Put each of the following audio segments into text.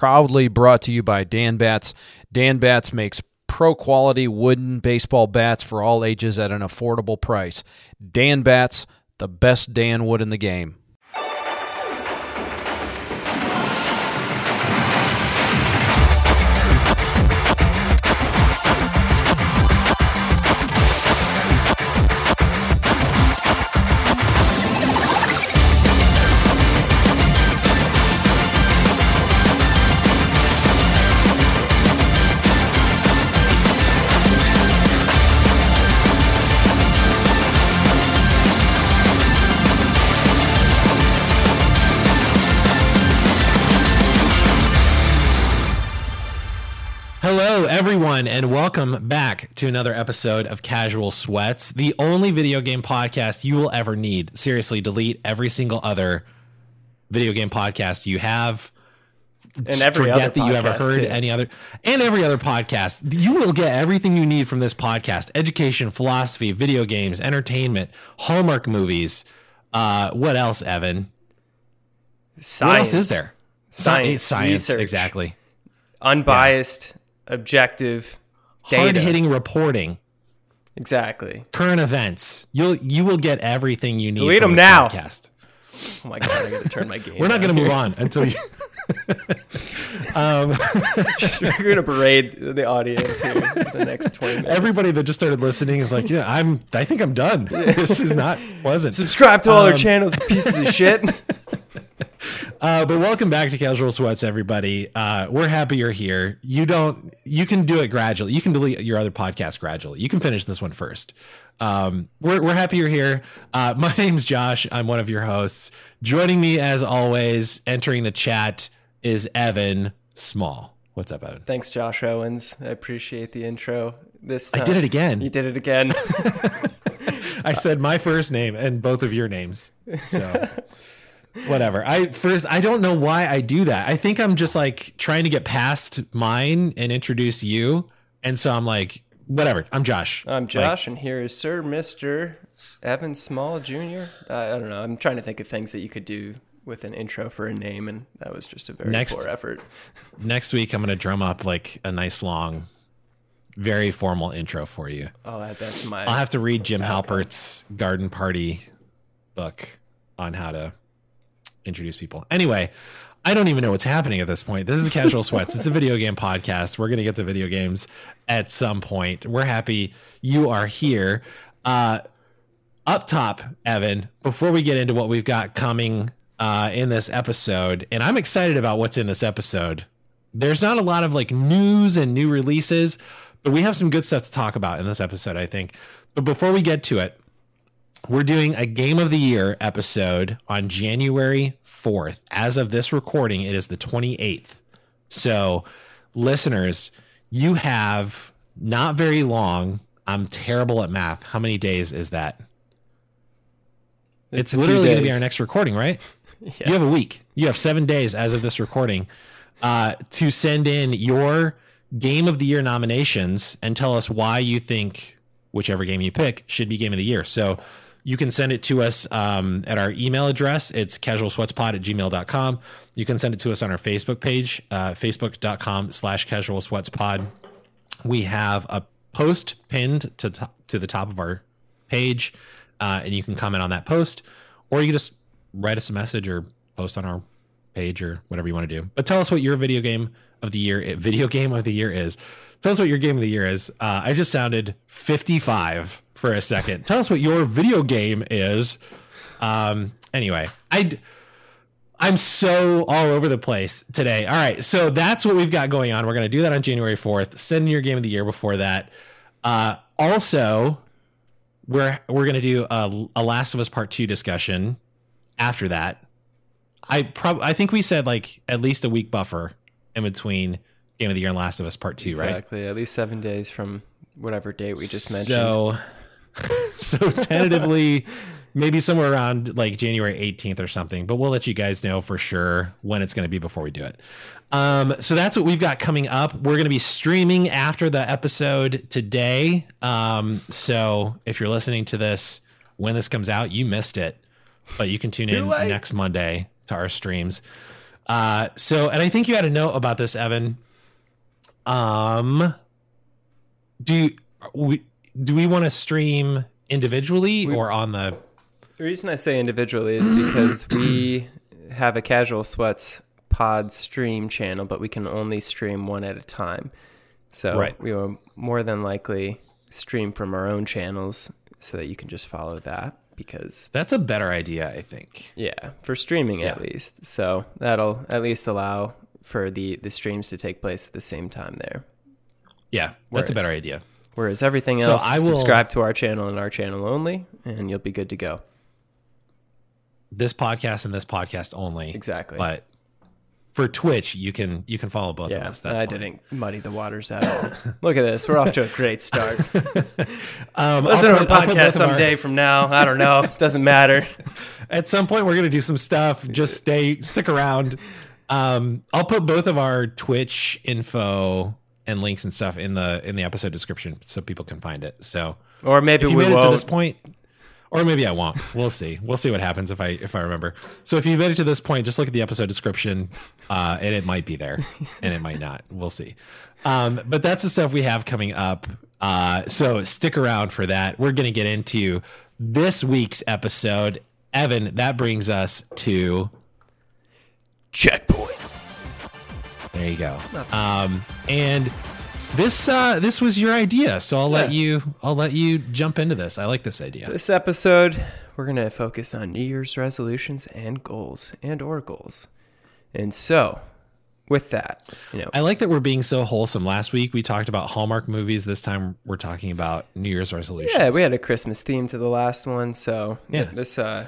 proudly brought to you by Dan Bats. Dan Bats makes pro quality wooden baseball bats for all ages at an affordable price. Dan Bats, the best Dan wood in the game. Welcome back to another episode of Casual Sweats, the only video game podcast you will ever need. Seriously, delete every single other video game podcast you have. And every Forget other that you ever podcast, heard too. any other and every other podcast. You will get everything you need from this podcast: education, philosophy, video games, entertainment, Hallmark movies. Uh, what else, Evan? Science. What else is there? Sci- Science, science, research. exactly. Unbiased, objective, Hard hitting reporting. Exactly. current events. You'll you will get everything you need. Delete them now. Podcast. Oh my god, I gotta turn my game. We're not going down to move on until you. um, Just- We're gonna parade the audience here the next twenty minutes. everybody that just started listening is like, yeah, I'm. I think I'm done. This is not pleasant. subscribe to all Um, our channels, pieces of shit. Uh, but welcome back to Casual Sweats, everybody. Uh, we're happy you're here. You don't. You can do it gradually. You can delete your other podcast gradually. You can finish this one first. Um, we're we're happy you're here. Uh, my name's Josh. I'm one of your hosts. Joining me as always, entering the chat is Evan Small. What's up, Evan? Thanks, Josh Owens. I appreciate the intro. This I did it again. You did it again. I said my first name and both of your names. So whatever. I first I don't know why I do that. I think I'm just like trying to get past mine and introduce you. And so I'm like, whatever. I'm Josh. I'm Like, Josh, and here is Sir Mister Evan Small Jr. Uh, I don't know. I'm trying to think of things that you could do with an intro for a name, and that was just a very Next- poor effort. next week I'm gonna drum up like a nice long, very formal intro for you. Oh, that, that's my. I'll have to read Jim Halpert's garden party book on how to introduce people. Anyway, I don't even know what's happening at this point. This is Casual Sweats. It's a video game podcast. We're going to get to video games at some point. We're happy you are here. Uh, up top, Evan, before we get into what we've got coming uh, in this episode, and I'm excited about what's in this episode. There's not a lot of like news and new releases, but we have some good stuff to talk about in this episode, I think. But before we get to it, we're doing a game of the year episode on January 4th. As of this recording, it is the 28th. So, listeners, you have not very long. I'm terrible at math. How many days is that? It's, few literally going to be our next recording, right? Yes. You have a week. You have seven days as of this recording uh, to send in your game of the year nominations and tell us why you think whichever game you pick should be game of the year. So you can send it to us um, at our email address. It's casualsweatspod at gmail.com. You can send it to us on our Facebook page, uh, facebook.com slash casual sweatspod. We have a post pinned to, to, to the top of our page, uh, and you can comment on that post, or you can just write us a message or post on our page or whatever you want to do. But tell us what your video game of the year, video game of the year is. Tell us what your game of the year is. Uh, I just sounded 55 for a second. Tell us what your video game is. Um, anyway, I. I'm so all over the place today. All right, so that's what we've got going on. We're going to do that on January 4th. Send your game of the year before that. Uh, also, we're we're going to do a, a Last of Us Part Two discussion after that. I prob I think we said like at least a week buffer in between Game of the Year and Last of Us Part Two, right? exactly at least seven days from whatever date we just mentioned. So, so tentatively, maybe somewhere around like January 18th or something, but we'll let you guys know for sure when it's going to be before we do it. Um, so that's what we've got coming up. We're going to be streaming after the episode today. Um, so if you're listening to this when this comes out, you missed it, but you can tune in late. next Monday to our streams. Uh, so, and I think you had a note about this, Evan. Um, do you, we do we want to stream individually or on the? The reason I say individually is because we have a casual sweats pod stream channel, but we can only stream one at a time. So Right. we will more than likely stream from our own channels so that you can just follow that because That's a better idea, I think. yeah, for streaming at least. So that'll at least allow for the the streams to take place at the same time there. Yeah, that's a better idea. Whereas everything else, So I will- subscribe to our channel and our channel only, and you'll be good to go. This podcast and this podcast only. Exactly. But for Twitch, you can you can follow both of us. That's I fine. didn't muddy the waters at all. Look at this. We're off to a great start. Um, Listen to our I'll put both podcast of our- someday from now. I don't know. Doesn't matter. at some point we're gonna do some stuff just stay stick around um i'll put both of our twitch info and links and stuff in the in the episode description so people can find it. So Or maybe if you we made it to won't. this point or maybe i won't. We'll see. We'll see what happens if i if i remember. So if you made it to this point just look at the episode description uh and it might be there and it might not. We'll see. Um but that's the stuff we have coming up. Uh so stick around for that. We're gonna get into this week's episode. Evan that brings us to Checkpoint. There you go um and this uh this was your idea so i'll let Yeah. you i'll let you jump into this i like this idea This episode, we're going to focus on New Year's resolutions and goals and or goals. And so, with that, you know, I like that we're being so wholesome. Last week we talked about Hallmark movies. This time we're talking about New Year's resolutions. yeah, we had a Christmas theme to the last one, so Yeah. this uh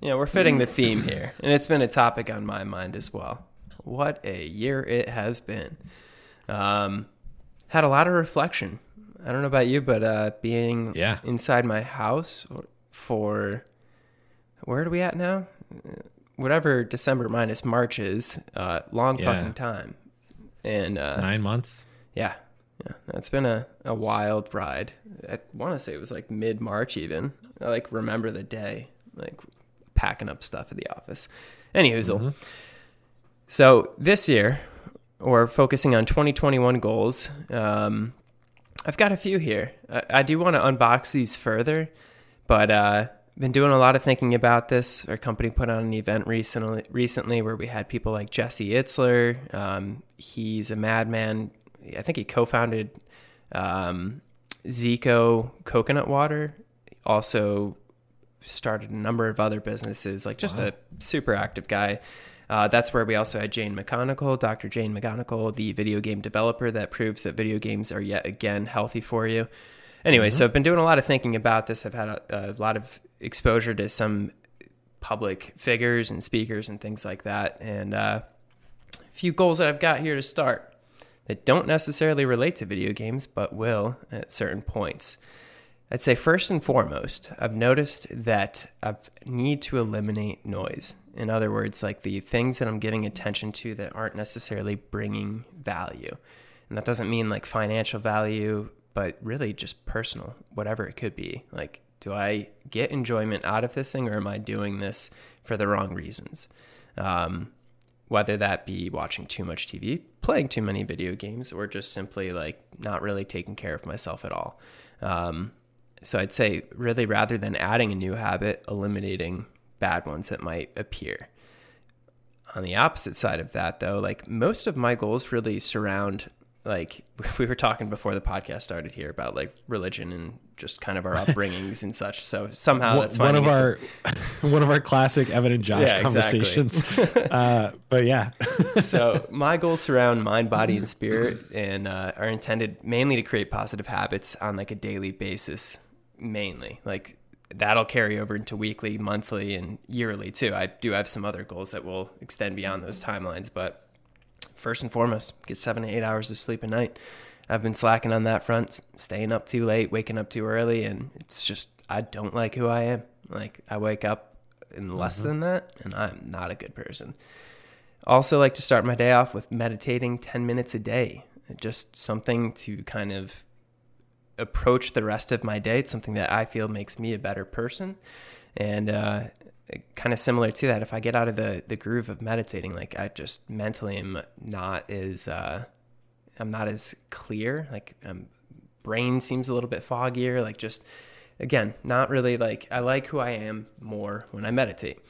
you know, we're fitting the theme here. And it's been a topic on my mind as well. What a year it has been. Um had a lot of reflection. I don't know about you, but uh being Yeah. inside my house for where are we at now? Whatever December minus March is, uh long Yeah. fucking time. And uh nine months. yeah. Yeah. It's been a, a wild ride. I want to say it was like mid March, even. I like remember the day, like packing up stuff at the office. Anywho, so this year, or focusing on 2021 goals, um, I've got a few here. I, I do want to unbox these further, but uh, been doing a lot of thinking about this. Our company put on an event recently, recently where we had people like Jesse Itzler. Um, he's a madman. I think he co-founded um, Zico Coconut Water. Also started a number of other businesses. Like just a super active guy. Uh, that's where we also had Jane McGonigal, Dr. Jane McGonigal, the video game developer that proves that video games are yet again healthy for you. Anyway, so I've been doing a lot of thinking about this. I've had a, a lot of exposure to some public figures and speakers and things like that. And uh, a few goals that I've got here to start that don't necessarily relate to video games, but will at certain points. I'd say first and foremost, I've noticed that I need to eliminate noise. In other words, like the things that I'm giving attention to that aren't necessarily bringing value. And that doesn't mean like financial value, but really just personal, whatever it could be. Like, do I get enjoyment out of this thing or am I doing this for the wrong reasons? Um, whether that be watching too much TV, playing too many video games, or just simply like not really taking care of myself at all. Um, so I'd say, really, rather than adding a new habit, eliminating bad ones that might appear. On the opposite side of that, though, like most of my goals really surround, like we were talking before the podcast started here about like religion and just kind of our upbringings and such. So somehow that's one of our one of our classic Evan and Josh Yeah, exactly. conversations. uh, but yeah, so my goals surround mind body and spirit and uh, are intended mainly to create positive habits on like a daily basis mainly like that'll carry over into weekly monthly and yearly too. I do have some other goals that will extend beyond those timelines but first and foremost get seven to eight hours of sleep a night. I've been slacking on that front staying up too late waking up too early and it's just i don't like who i am. Like i wake up in less mm-hmm. than that and i'm not a good person. Also like to start my day off with meditating 10 minutes a day. Just something to kind of approach the rest of my day it's something that i feel makes me a better person and uh, kind of similar to that, if I get out of the the groove of meditating, like I just mentally am not as uh, I'm not as clear. Like um, brain seems a little bit foggier. Like just again, not really like I like who I am more when I meditate.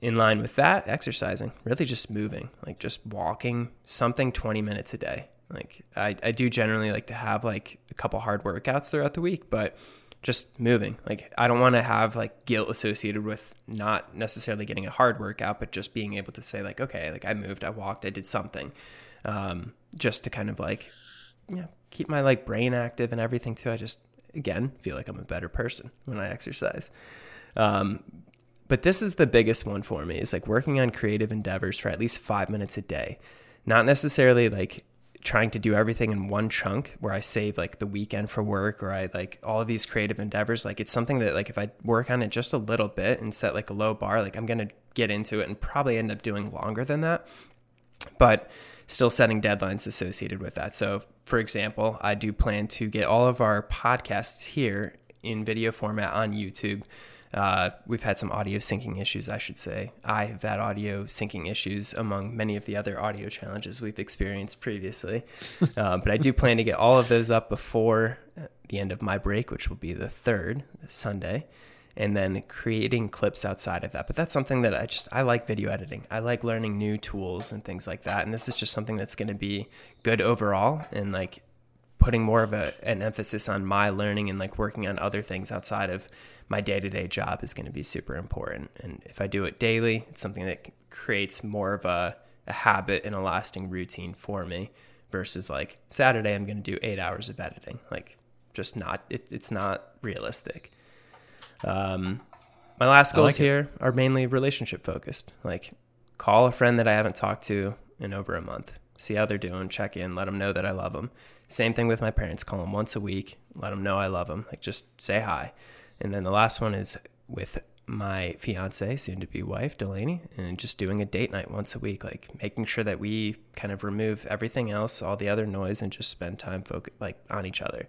In line with that, exercising, really just moving, like just walking something 20 minutes a day. Like I, I do generally like to have like a couple hard workouts throughout the week, but just moving. Like I don't want to have like guilt associated with not necessarily getting a hard workout, but just being able to say like, okay, like I moved, I walked, I did something, um, just to kind of like, you know, keep my like brain active and everything too. I just again feel like I'm a better person when I exercise. Um, but this is the biggest one for me is like working on creative endeavors for at least five minutes a day. Not necessarily like trying to do everything in one chunk where I save like the weekend for work or I like all of these creative endeavors. Like it's something that like if I work on it just a little bit and set like a low bar, like I'm gonna get into it and probably end up doing longer than that. But still setting deadlines associated with that. So for example, I do plan to get all of our podcasts here in video format on YouTube uh, we've had some audio syncing issues, I should say. I have had audio syncing issues among many of the other audio challenges we've experienced previously. uh, but I do plan to get all of those up before uh, the end of my break, which will be the third Sunday, and then creating clips outside of that. But that's something that I just I like video editing. I like learning new tools and things like that. And this is just something that's going to be good overall and like putting more of a, an emphasis on my learning and like working on other things outside of my day to day job is going to be super important. And if I do it daily, it's something that creates more of a, a habit and a lasting routine for me versus like Saturday, I'm going to do eight hours of editing. Like, just not, it, it's not realistic. Um, my last goals like here are mainly relationship focused. Like, call a friend that I haven't talked to in over a month, see how they're doing, check in, let them know that I love them. Same thing with my parents. Call them once a week, let them know I love them. Like, just say hi. And then the last one is with my fiance, soon to be wife, Delaney, and just doing a date night once a week, like making sure that we kind of remove everything else, all the other noise, and just spend time focus like on each other.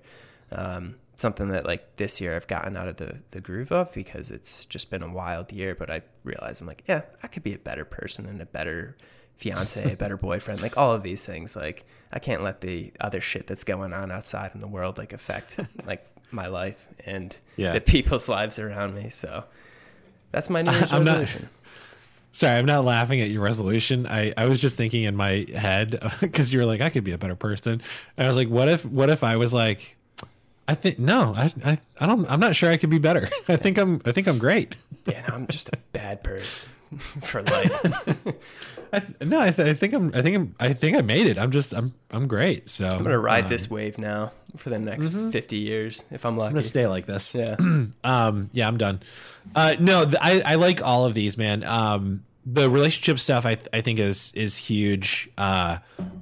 Um, something that like this year I've gotten out of the the groove of because it's just been a wild year. But I realize I'm like, yeah, I could be a better person and a better fiance, a better boyfriend, like all of these things. Like I can't let the other shit that's going on outside in the world like affect like my life and yeah. the people's lives around me. So that's my New resolution. Not, sorry, I'm not laughing at your resolution. I, I was just thinking in my head because you were like, I could be a better person. And I was like, what if what if I was like, I think no, I, I I don't. I'm not sure I could be better. I think I'm I think I'm great. Yeah, no, I'm just a bad person for life. I, no, I, th- I, think I'm. I think I'm. I think I made it. I'm just. I'm. I'm great. So I'm gonna ride um, this wave now for the next mm-hmm. 50 years if I'm lucky. I'm gonna stay like this. Yeah. um. Yeah. I'm done. Uh. No. Th- I. I like all of these, man. Um. The relationship stuff, I. I think is is huge. Uh.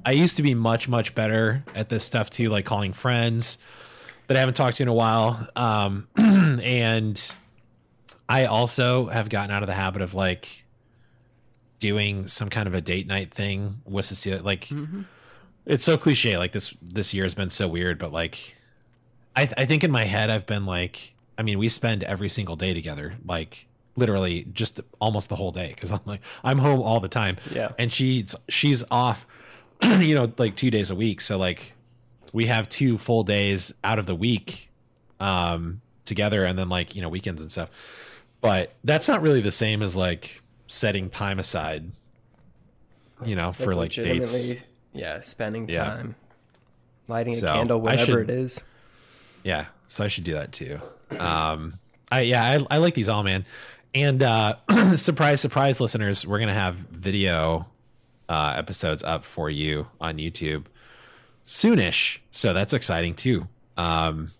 I used to be much much better at this stuff too, like calling friends that I haven't talked to in a while. Um. and I also have gotten out of the habit of like doing some kind of a date night thing with Cecilia. Like, mm-hmm. It's so cliche. Like this this year has been so weird, but like, I th- I think in my head I've been like, I mean, we spend every single day together, like literally just almost the whole day because I'm like I'm home all the time. Yeah, and she's she's off, you know, like two days a week. So like, we have two full days out of the week, um, together, and then like you know weekends and stuff. But that's not really the same as like setting time aside, you know, for like dates. Yeah, spending time, yeah. lighting a candle, whatever should, it is. Yeah, so I should do that too. Um, I yeah, I, I like these all, man. And uh, surprise, surprise, listeners, we're gonna have video uh, episodes up for you on YouTube soonish. So that's exciting too. Um,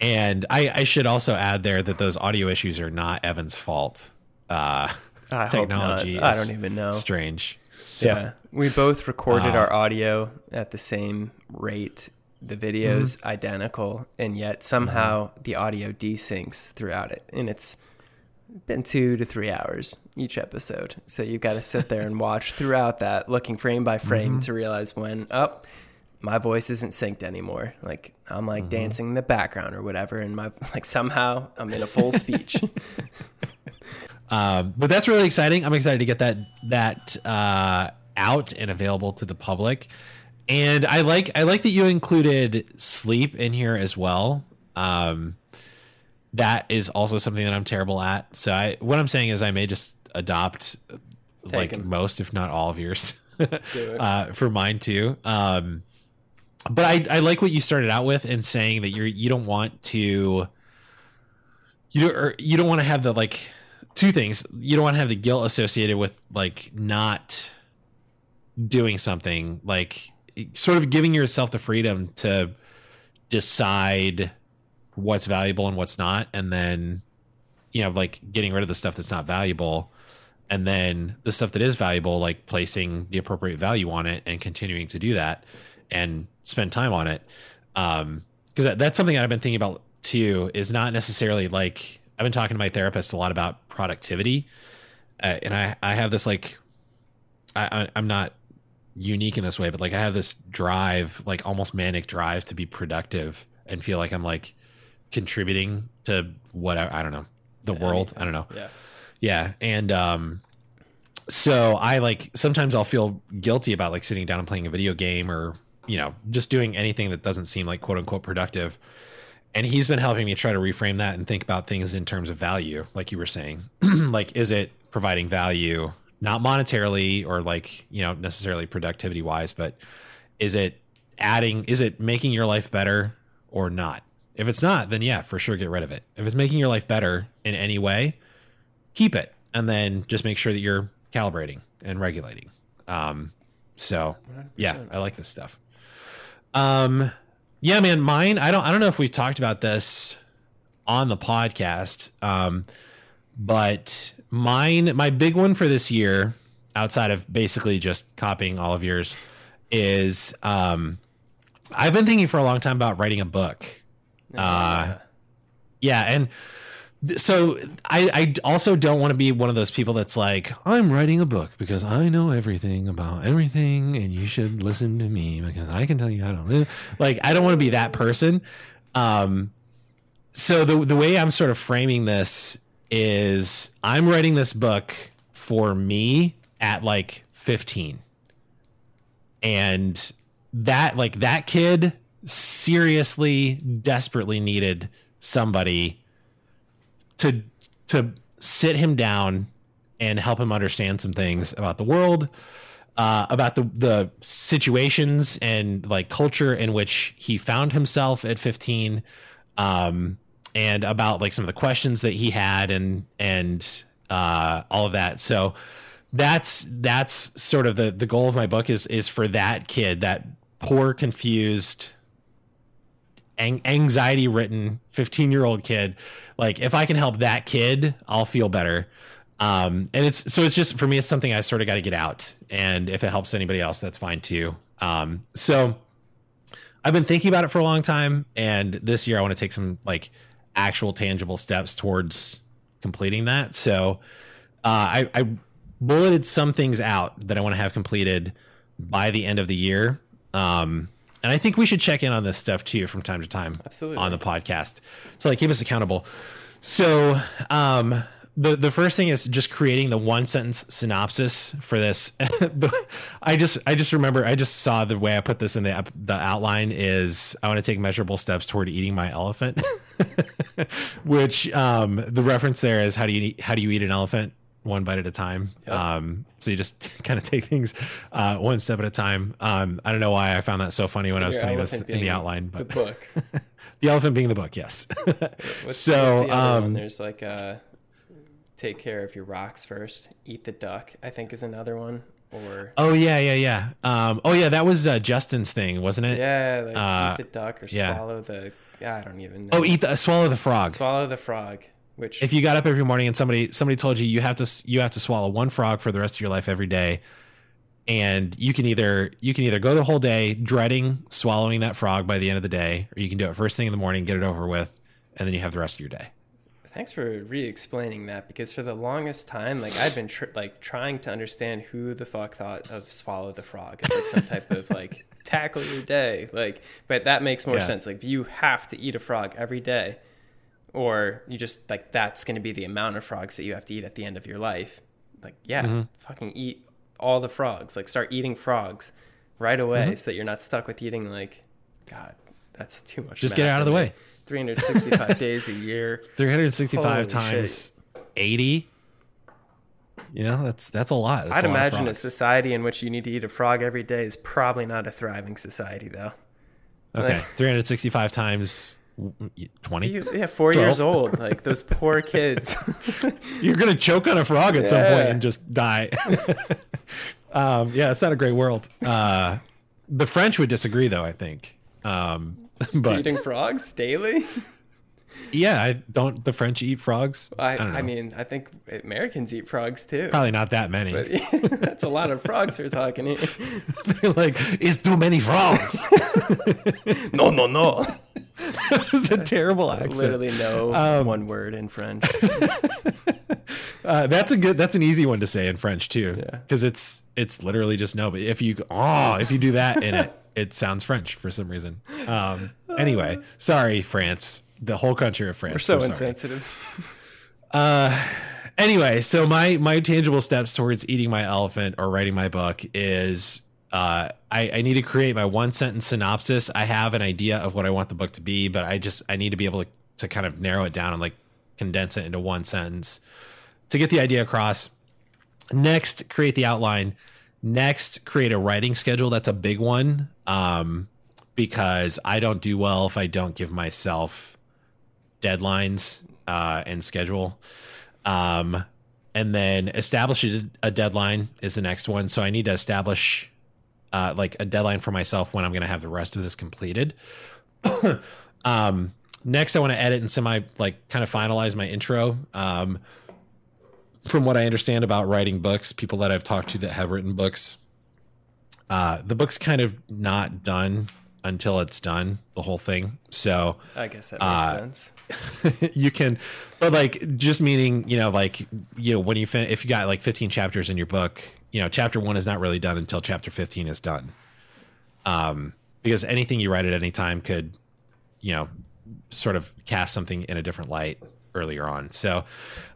and I, I should also add there that those audio issues are not Evan's fault. Uh, I technology. I don't even know. Strange. So, yeah, we both recorded uh, our audio at the same rate. The video's mm-hmm. identical, and yet somehow mm-hmm. the audio desyncs throughout it, and it's been two to three hours each episode. So you've got to sit there and watch throughout that, looking frame by frame mm-hmm. to realize when up. Oh, my voice isn't synced anymore. Like I'm like mm-hmm. dancing in the background or whatever, and my like somehow I'm in a full speech. Um, but that's really exciting. I'm excited to get that that uh, out and available to the public. And I like I like that you included sleep in here as well. Um, that is also something that I'm terrible at. So I what I'm saying is I may just adopt like 'em. most, if not all of yours, uh, for mine too. Um, but I, I like what you started out with in saying that you're you don't want to you don't, or you don't want to have the like two things you don't want to have the guilt associated with like not doing something like sort of giving yourself the freedom to decide what's valuable and what's not and then you know like getting rid of the stuff that's not valuable and then the stuff that is valuable like placing the appropriate value on it and continuing to do that and spend time on it. Um because that, that's something that i've been thinking about too is not necessarily like i've been talking to my therapist a lot about productivity uh, and i i have this like I, i'm not unique in this way but like i have this drive like almost manic drive to be productive and feel like i'm like contributing to what i don't know the world i don't know Yeah. yeah, and um so I like sometimes I'll feel guilty about like sitting down and playing a video game or, you know, just doing anything that doesn't seem like quote unquote productive. And he's been helping me try to reframe that and think about things in terms of value, like you were saying. like is it providing value not monetarily or like, you know, necessarily productivity wise, but is it adding is it making your life better or not? If it's not, then yeah, for sure get rid of it. If it's making your life better in any way, keep it and then just make sure that you're calibrating and regulating um so yeah i like this stuff um yeah man mine i don't i don't know if we've talked about this on the podcast um but mine my big one for this year outside of basically just copying all of yours is um i've been thinking for a long time about writing a book uh yeah, and so I, I also don't want to be one of those people that's like, I'm writing a book because I know everything about everything, and you should listen to me because I can tell you how to live. Like, I don't want to be that person. Um, so the the way I'm sort of framing this is I'm writing this book for me at like 15 and that like that kid seriously desperately needed somebody to to sit him down and help him understand some things about the world uh, about the the situations and like culture in which he found himself at 15 um and about like some of the questions that he had and and uh all of that. So that's that's sort of the the goal of my book is is for that kid that poor confused an- anxiety ridden 15 year old kid. Like if i can help that kid i'll feel better. Um and it's so it's just for me it's something i sort of got to get out. And if it helps anybody else that's fine too. Um so i've been thinking about it for a long time. And this year i want to take some like actual tangible steps towards completing that so uh, I, I bulleted some things out that I want to have completed by the end of the year. Um, and I think we should check in on this stuff too from time to time Absolutely. on the podcast. So like keep us accountable. So um, the the first thing is just creating the one sentence synopsis for this. I just I just remember I just saw the way I put this in the the outline is I want to take measurable steps toward eating my elephant. Which um, the reference there is how do you eat, how do you eat an elephant? one bite at a time. Yep. Um, so you just kind of take things uh, one step at a time. Um, I don't know why I found that so funny when I was putting this in the outline, The book. the elephant being the book, yes. What's, So, what's the um? There's like uh, take care of your rocks first. Eat the duck. I think is another one. Or oh yeah, yeah, yeah. Um, oh yeah, that was uh, Justin's thing, wasn't it? yeah, like Uh, eat the duck or yeah. swallow the. I don't even oh, know. Oh, eat the uh, swallow the frog. swallow the frog. Which if you got up every morning and somebody somebody told you you have to you have to swallow one frog for the rest of your life every day and you can either you can either go the whole day dreading swallowing that frog by the end of the day or you can do it first thing in the morning get it over with and then you have the rest of your day Thanks for re-explaining that because for the longest time, like I've been tr- like trying to understand who the fuck thought of swallow the frog as like some type of like tackle your day, like. But that makes more Yeah. sense. Like if you have to eat a frog every day, or you just like that's going to be the amount of frogs that you have to eat at the end of your life. Like, yeah, Mm-hmm. fucking eat all the frogs. Like, start eating frogs right away Mm-hmm. so that you're not stuck with eating like, God, that's too much. Just get out of the way. 365 days a year. 365 Holy times 80. You know, that's that's a lot. That's I'd a lot imagine a society in which you need to eat a frog every day is probably not a thriving society, though. Okay, 365 times 20. You, yeah, four years old. Like those poor kids. You're gonna choke on a frog at some and just die. um, yeah, it's not a great world. Uh, the French would disagree, though. I think. Um, but eating frogs daily. Yeah, I don't. The French eat frogs. I, don't I, mean, I think Americans eat frogs too. probably not that many. That's a lot of frogs we're talking here. They're like, it's too many frogs. No, no, no. it's a terrible accent. Literally no Um, one word in French. Uh, that's a good. That's an easy one to say in French too, Yeah. because it's it's literally just no. But if you oh, if you do that in it, it sounds French for some reason. Um, anyway, sorry, France, the whole country of France. We're so sorry. insensitive. Anyway, so my my tangible steps towards eating my elephant or writing my book is. Uh, I, I need to create my one sentence synopsis. I have an idea of what I want the book to be, but I just I need to be able to, to kind of narrow it down and like condense it into one sentence to get the idea across. Next, create the outline. Next, create a writing schedule. That's a big one um, because I don't do well if I don't give myself deadlines uh, and schedule. Um, and then establish a, deadline is the next one. So I need to establish uh, like a deadline for myself when I'm going to have the rest of this completed. um, next, I want to edit and semi like kind of finalize my intro. Um, from what I understand about writing books, people that I've talked to that have written books, uh, the book's kind of not done until it's done, the whole thing. So I guess that makes Uh, sense. you can, but like just meaning, you know, like, you know, when you fin- if you got like 15 chapters in your book, you know, chapter one is not really done until chapter 15 is done. Um, because anything you write at any time could, you know, sort of cast something in a different light earlier on. So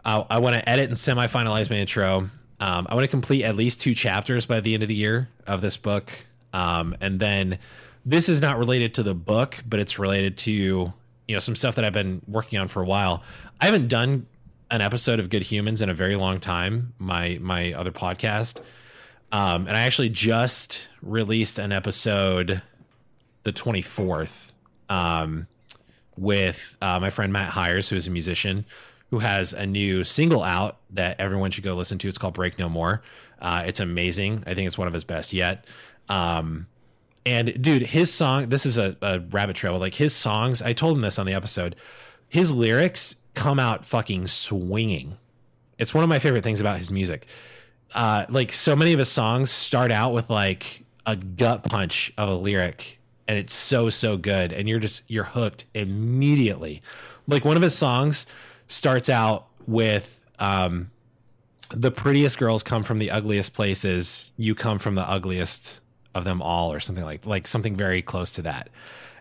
uh, I want to edit and semi finalize my intro. Um, I want to complete at least two chapters by the end of the year of this book. Um, and then this is not related to the book, but it's related to, you know, some stuff that I've been working on for a while. I haven't done an episode of Good Humans in a very long time, my my other podcast. Um, and I actually just released an episode the 24th um, with uh, my friend Matt Hires, who is a musician, who has a new single out that everyone should go listen to. It's called Break No More. Uh, it's amazing. I think it's one of his best yet. Um, and dude, his song, this is a, a rabbit trail. Like his songs, I told him this on the episode. His lyrics come out fucking swinging. It's one of my favorite things about his music. Uh, like so many of his songs start out with like a gut punch of a lyric, and it's so so good, and you're just you're hooked immediately. Like one of his songs starts out with um, the prettiest girls come from the ugliest places. You come from the ugliest of them all, or something like like something very close to that.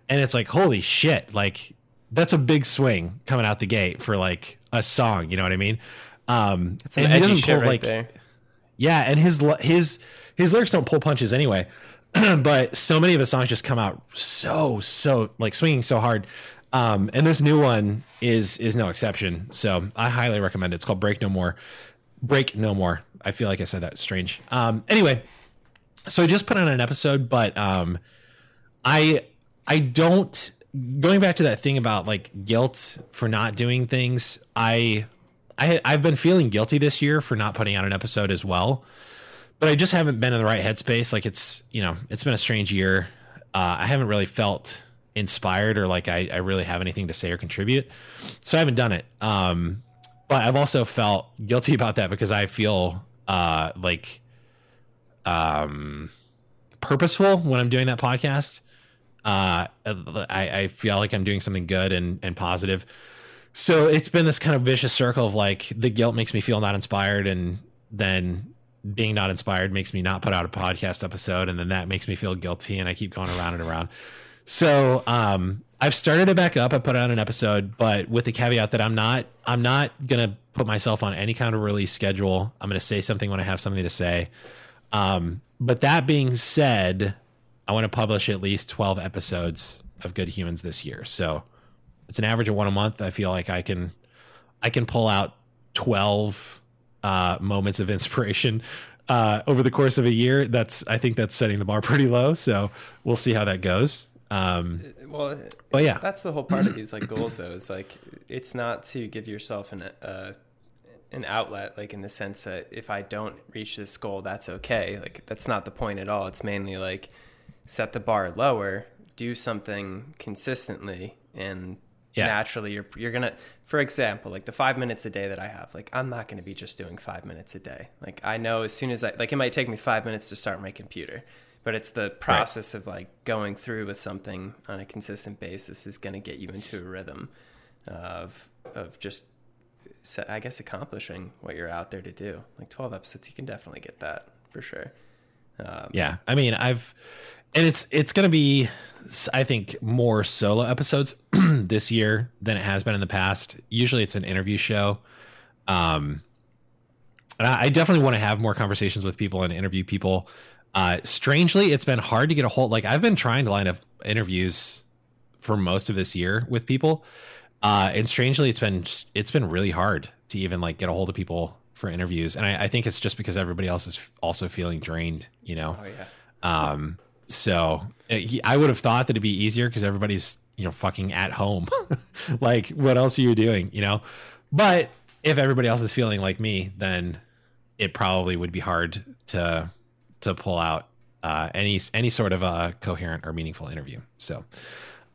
And it's like holy shit, like that's a big swing coming out the gate for like a song. You know what I mean? Um, It's and he edgy doesn't shit pull, right like, there. yeah, and his his his lyrics don't pull punches anyway, but so many of his songs just come out so so like swinging so hard. Um, and this new one is is no exception. So I highly recommend it. It's called Break No More. Break No More. I feel like I said that strange. Um, anyway, so I just put on an episode, but um, I I don't going back to that thing about like guilt for not doing things. I I I've been feeling guilty this year for not putting out an episode as well, but I just haven't been in the right headspace. Like it's you know it's been a strange year. Uh, I haven't really felt inspired or like I, I really have anything to say or contribute, so I haven't done it. Um, but I've also felt guilty about that because I feel uh like um purposeful when I'm doing that podcast. Uh, I, I feel like I'm doing something good and, and positive. So it's been this kind of vicious circle of like the guilt makes me feel not inspired, and then being not inspired makes me not put out a podcast episode, and then that makes me feel guilty, and I keep going around and around. So um, I've started it back up. I put out an episode, but with the caveat that I'm not I'm not gonna put myself on any kind of release schedule. I'm gonna say something when I have something to say. Um, but that being said, I want to publish at least 12 episodes of Good Humans this year. So it's an average of one a month. I feel like I can I can pull out 12 uh, moments of inspiration uh, over the course of a year. That's I think that's setting the bar pretty low. So we'll see how that goes. Um, Well, but yeah, that's the whole part of these like goals though is like it's not to give yourself an uh, an outlet like in the sense that if i don't reach this goal that's okay. Like that's not the point at all. It's mainly like set the bar lower do something consistently and Yeah. naturally you're you're gonna for example like the five minutes a day that i have like i'm not gonna be just doing five minutes a day. Like i know as soon as i like it might take me five minutes to start my computer but it's the process of like going through with something on a consistent basis is to get you into a rhythm of of just I guess accomplishing what you're out there to do. Like 12 episodes, you can definitely get that for sure. Um, yeah. I mean, I've and it's it's gonna be I think more solo episodes this year than it has been in the past. Usually, it's an interview show. Um, and I, I definitely want to have more conversations with people and interview people. Uh, strangely, it's been hard to get a hold. Like I've been trying to line up interviews for most of this year with people, uh, and strangely, it's been it's been really hard to even like get a hold of people for interviews. And I, I think it's just because everybody else is also feeling drained. You know. oh yeah. Um, so uh, I would have thought that it'd be easier because everybody's you know fucking at home. like, what else are you doing? You know, but if everybody else is feeling like me, then it probably would be hard to to pull out uh, any any sort of a coherent or meaningful interview. So,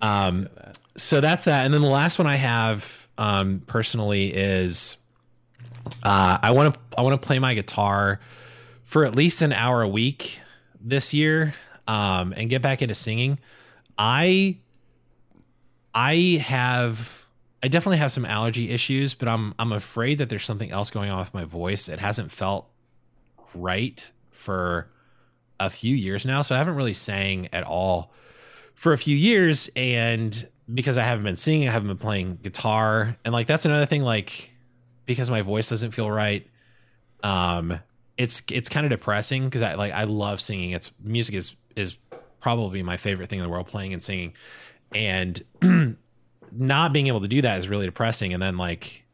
um, so that's that. And then the last one I have um, personally is uh, I want to I want to play my guitar for at least an hour a week this year um, and get back into singing. I I have I definitely have some allergy issues, but I'm I'm afraid that there's something else going on with my voice. It hasn't felt right for a few years now, so I haven't really sang at all for a few years and because I haven't been singing, I haven't been playing guitar and like that's another thing like because my voice doesn't feel right um it's it's kind of depressing because I like I love singing. It's music is is probably my favorite thing in the world, playing and singing, and not being able to do that is really depressing. And then like,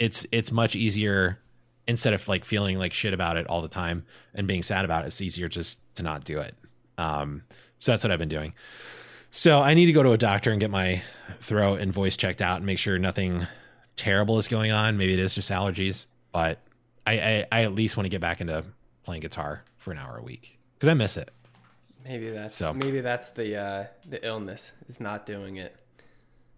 it's it's much easier instead of like feeling like shit about it all the time and being sad about it. It's easier just to not do it. Um, so that's what I've been doing. So I need to go to a doctor and get my throat and voice checked out and make sure nothing terrible is going on. Maybe it is just allergies, but I, I, I at least want to get back into playing guitar for an hour a week because I miss it. Maybe that's So- maybe that's the uh, the illness is not doing it,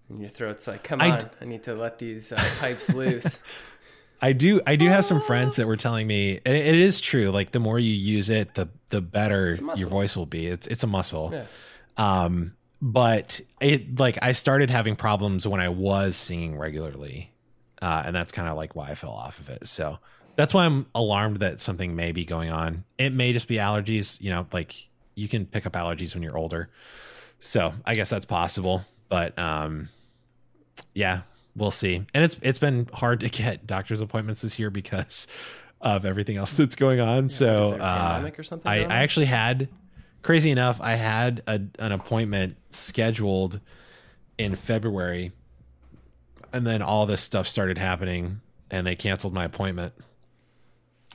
and your throat's like, come I on, d- I need to let these uh, pipes loose. I do I do have some friends that were telling me and it is true. Like the more you use it, the the better your voice will be. It's it's a muscle. Yeah. Um, but it like I started having problems when I was singing regularly, uh, and that's kind of like why I fell off of it. So that's why I'm alarmed that something may be going on. It may just be allergies. You know, like you can pick up allergies when you're older. So I guess that's possible. But um, yeah, we'll see. And it's it's been hard to get doctor's appointments this year because of everything else that's going on. so there a uh, pandemic or something I, I actually had crazy enough, I had a, an appointment scheduled in February, and then all this stuff started happening, and they canceled my appointment.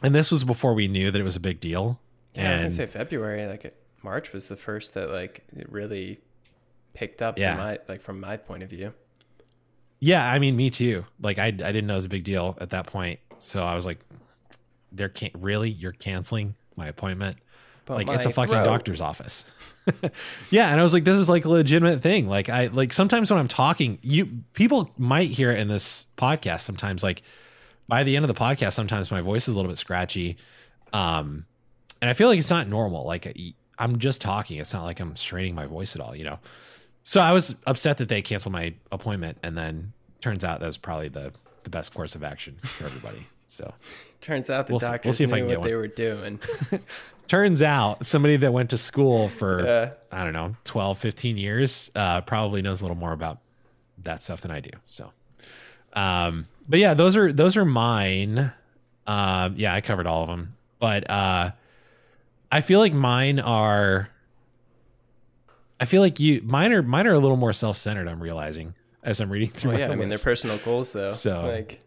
And this was before we knew that it was a big deal. Yeah, I was gonna say February, like March was the first that like it really picked up Yeah. from my like from my point of view. Yeah, I mean, me too. Like, I I didn't know it was a big deal at that point, so I was like, "They're can't really you're canceling my appointment." But like, it's a fucking throat- doctor's office. yeah, and I was like, "This is like a legitimate thing." Like, I like sometimes when I'm talking, you people might hear it in this podcast. Sometimes, like by the end of the podcast, sometimes my voice is a little bit scratchy, um, and I feel like it's not normal. Like, I'm just talking. It's not like I'm straining my voice at all, you know. So I was upset that they canceled my appointment, and then turns out that was probably the the best course of action for everybody. So Turns out the We'll see- we'll doctors see knew what they were doing. turns out somebody that went to school for Yeah. I don't know 12, 15 years uh, probably knows a little more about that stuff than I do. So, um, but yeah, those are those are mine. Um, yeah, I covered all of them, but uh, I feel like mine are. I feel like you mine are mine are a little more self centered. I'm realizing as I'm reading through. Well, yeah, I mean they're personal goals though. So, like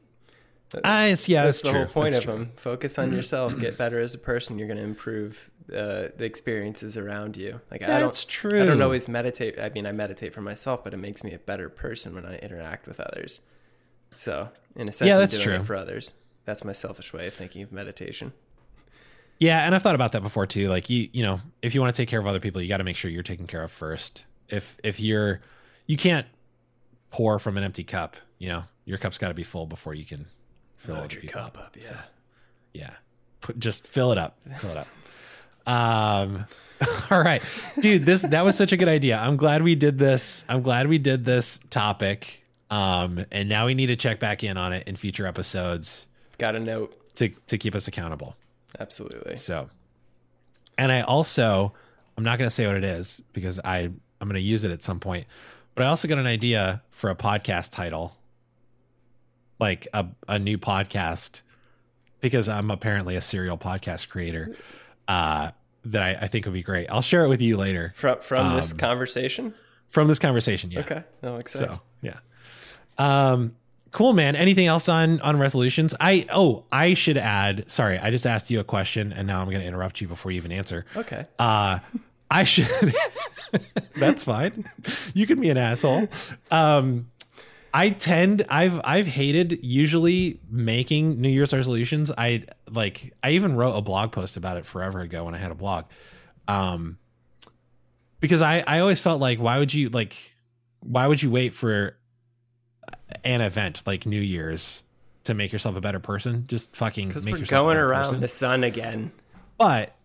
Ah, it's yeah, that's that's, the true. whole point That's of true. them. Focus on yourself. Get better as a person. You're going to improve uh, the experiences around you. Like I don't. True. I don't always meditate. I mean, I meditate for myself, but it makes me a better person when I interact with others. So, in a sense, Yeah, I'm that's doing true. it for others. That's my selfish way of thinking of meditation. Yeah, and I've thought about that before too. Like you, you know, if you want to take care of other people, you got to make sure you're taken care of first. If if you're, you can't pour from an empty cup. You know, your cup's got to be full before you can fill Load your cup up. Yeah. So, yeah, Put, just fill it up. Fill it up. Um, all right, dude. This that was such a good idea. I'm glad we did this. I'm glad we did this topic. Um, and now we need to check back in on it in future episodes Got a note. to to keep us accountable. Absolutely. So, and I also, I'm not going to say what it is because I I'm going to use it at some point. But I also got an idea for a podcast title, like a a new podcast, because I'm apparently a serial podcast creator. Uh, that I, I think would be great. I'll share it with you later From from this Um, conversation. from this conversation. Yeah. Okay. No, excited. So yeah. Um cool man. Anything else on on resolutions? I oh, I should add, sorry, I just asked you a question and now I'm gonna interrupt you before you even answer. Okay. Uh I should that's fine. You can be an asshole. Um I tend I've I've hated usually making New Year's resolutions. I like I even wrote a blog post about it forever ago when I had a blog. Um because I I always felt like why would you like why would you wait for an event like New Year's to make yourself a better person? Just fucking make we're yourself a going around person. the sun again. But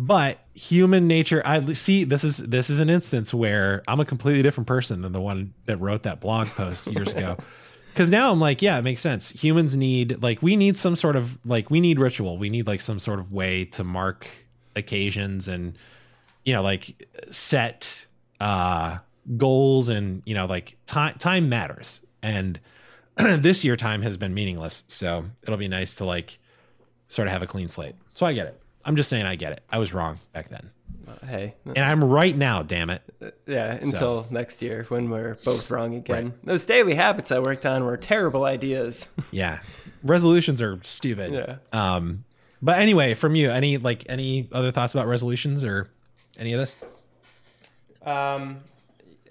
but human nature I see this is this is an instance where I'm a completely different person than the one that wrote that blog post years ago. Cuz now I'm like, yeah, it makes sense. Humans need like we need some sort of like we need ritual. We need like some sort of way to mark occasions and you know like set uh goals and you know like time time matters. And this year time has been meaningless. So it'll be nice to like sort of have a clean slate. So I get it. I'm just saying I get it. I was wrong back then. Uh, Hey. And I'm right now, damn it. Yeah, until next year when we're both wrong again. Those daily habits I worked on were terrible ideas. Yeah. Resolutions are stupid. Yeah. Um but anyway, from you, any like any other thoughts about resolutions or any of this? Um,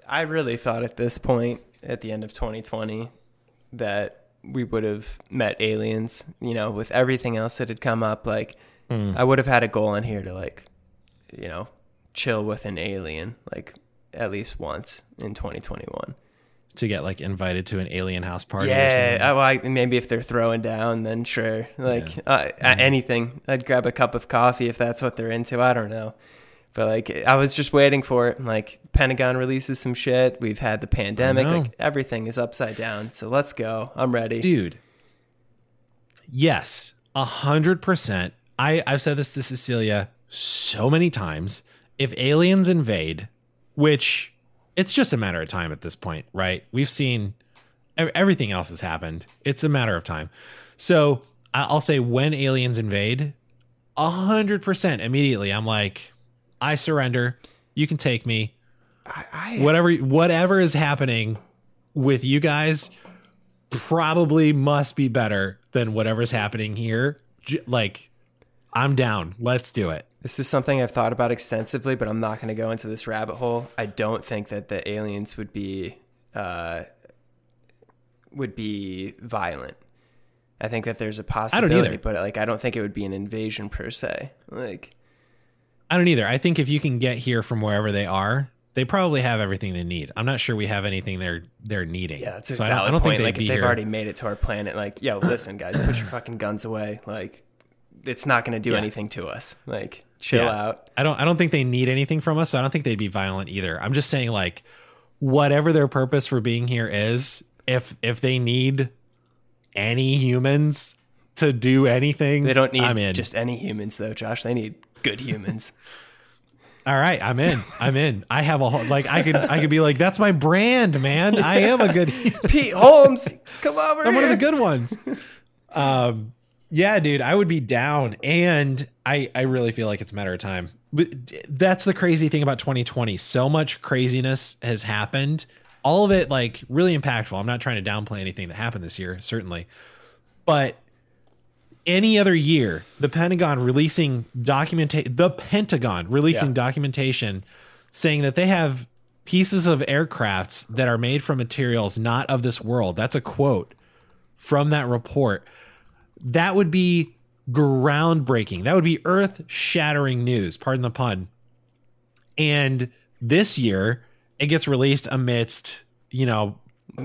I really thought at this point, at the end of 2020, that we would have met aliens. You know, with everything else that had come up, like I would have had a goal in here to like, you know, chill with an alien, like at least once in 2021. To get like invited to an alien house party or Yeah, something? I, well, I, maybe if they're throwing down, then sure. Like uh, a- anything, I'd grab a cup of coffee if that's what they're into. I don't know, but like I was just waiting for it. Like Pentagon releases some shit. We've had the pandemic. Like everything is upside down. So let's go. I'm ready. Dude. Yes, a hundred percent. I, I've said this to Cecilia so many times. If aliens invade, which it's just a matter of time at this point, right? We've seen everything else has happened. It's a matter of time. So I'll say when aliens invade, a hundred percent immediately. I'm like, I surrender. You can take me. I, I, Whatever whatever is happening with you guys probably must be better than whatever's happening here. Like, I'm down. Let's do it. This is something I've thought about extensively, but I'm not going to go into this rabbit hole. I don't think that the aliens would be uh, would be violent. I think that there's a possibility, either. but like I don't think it would be an invasion per se. Like I don't either. I think if you can get here from wherever they are, they probably have everything they need. I'm not sure we have anything they're they're needing. yeah, that's a so I don't, valid I don't point. think Like if they've here. already made it to our planet, like yo, listen, guys, put your fucking guns away. Like it's not going to do Yeah. anything to us. Like chill Yeah. out. I don't I don't think they need anything from us. So I don't think they'd be violent either. I'm just saying like whatever their purpose for being here is, if if they need any humans to do anything, They don't need I'm in. just any humans though, Josh. They need good humans. All right, I'm in. I'm in. I have a whole like I could I could be like that's my brand, man. I am a good. Pete Holmes, come over I'm here. one of the good ones. Um, yeah, dude, I would be down, and I I really feel like it's a matter of time. But that's the crazy thing about 2020. So much craziness has happened. All of it like really impactful. I'm not trying to downplay anything that happened this year, certainly, but any other year, the Pentagon releasing documentation, the Pentagon releasing Yeah. documentation saying that they have pieces of aircrafts that are made from materials not of this world. That's a quote from that report. That would be groundbreaking. That would be earth shattering news, pardon the pun. And this year, it gets released amidst, you know,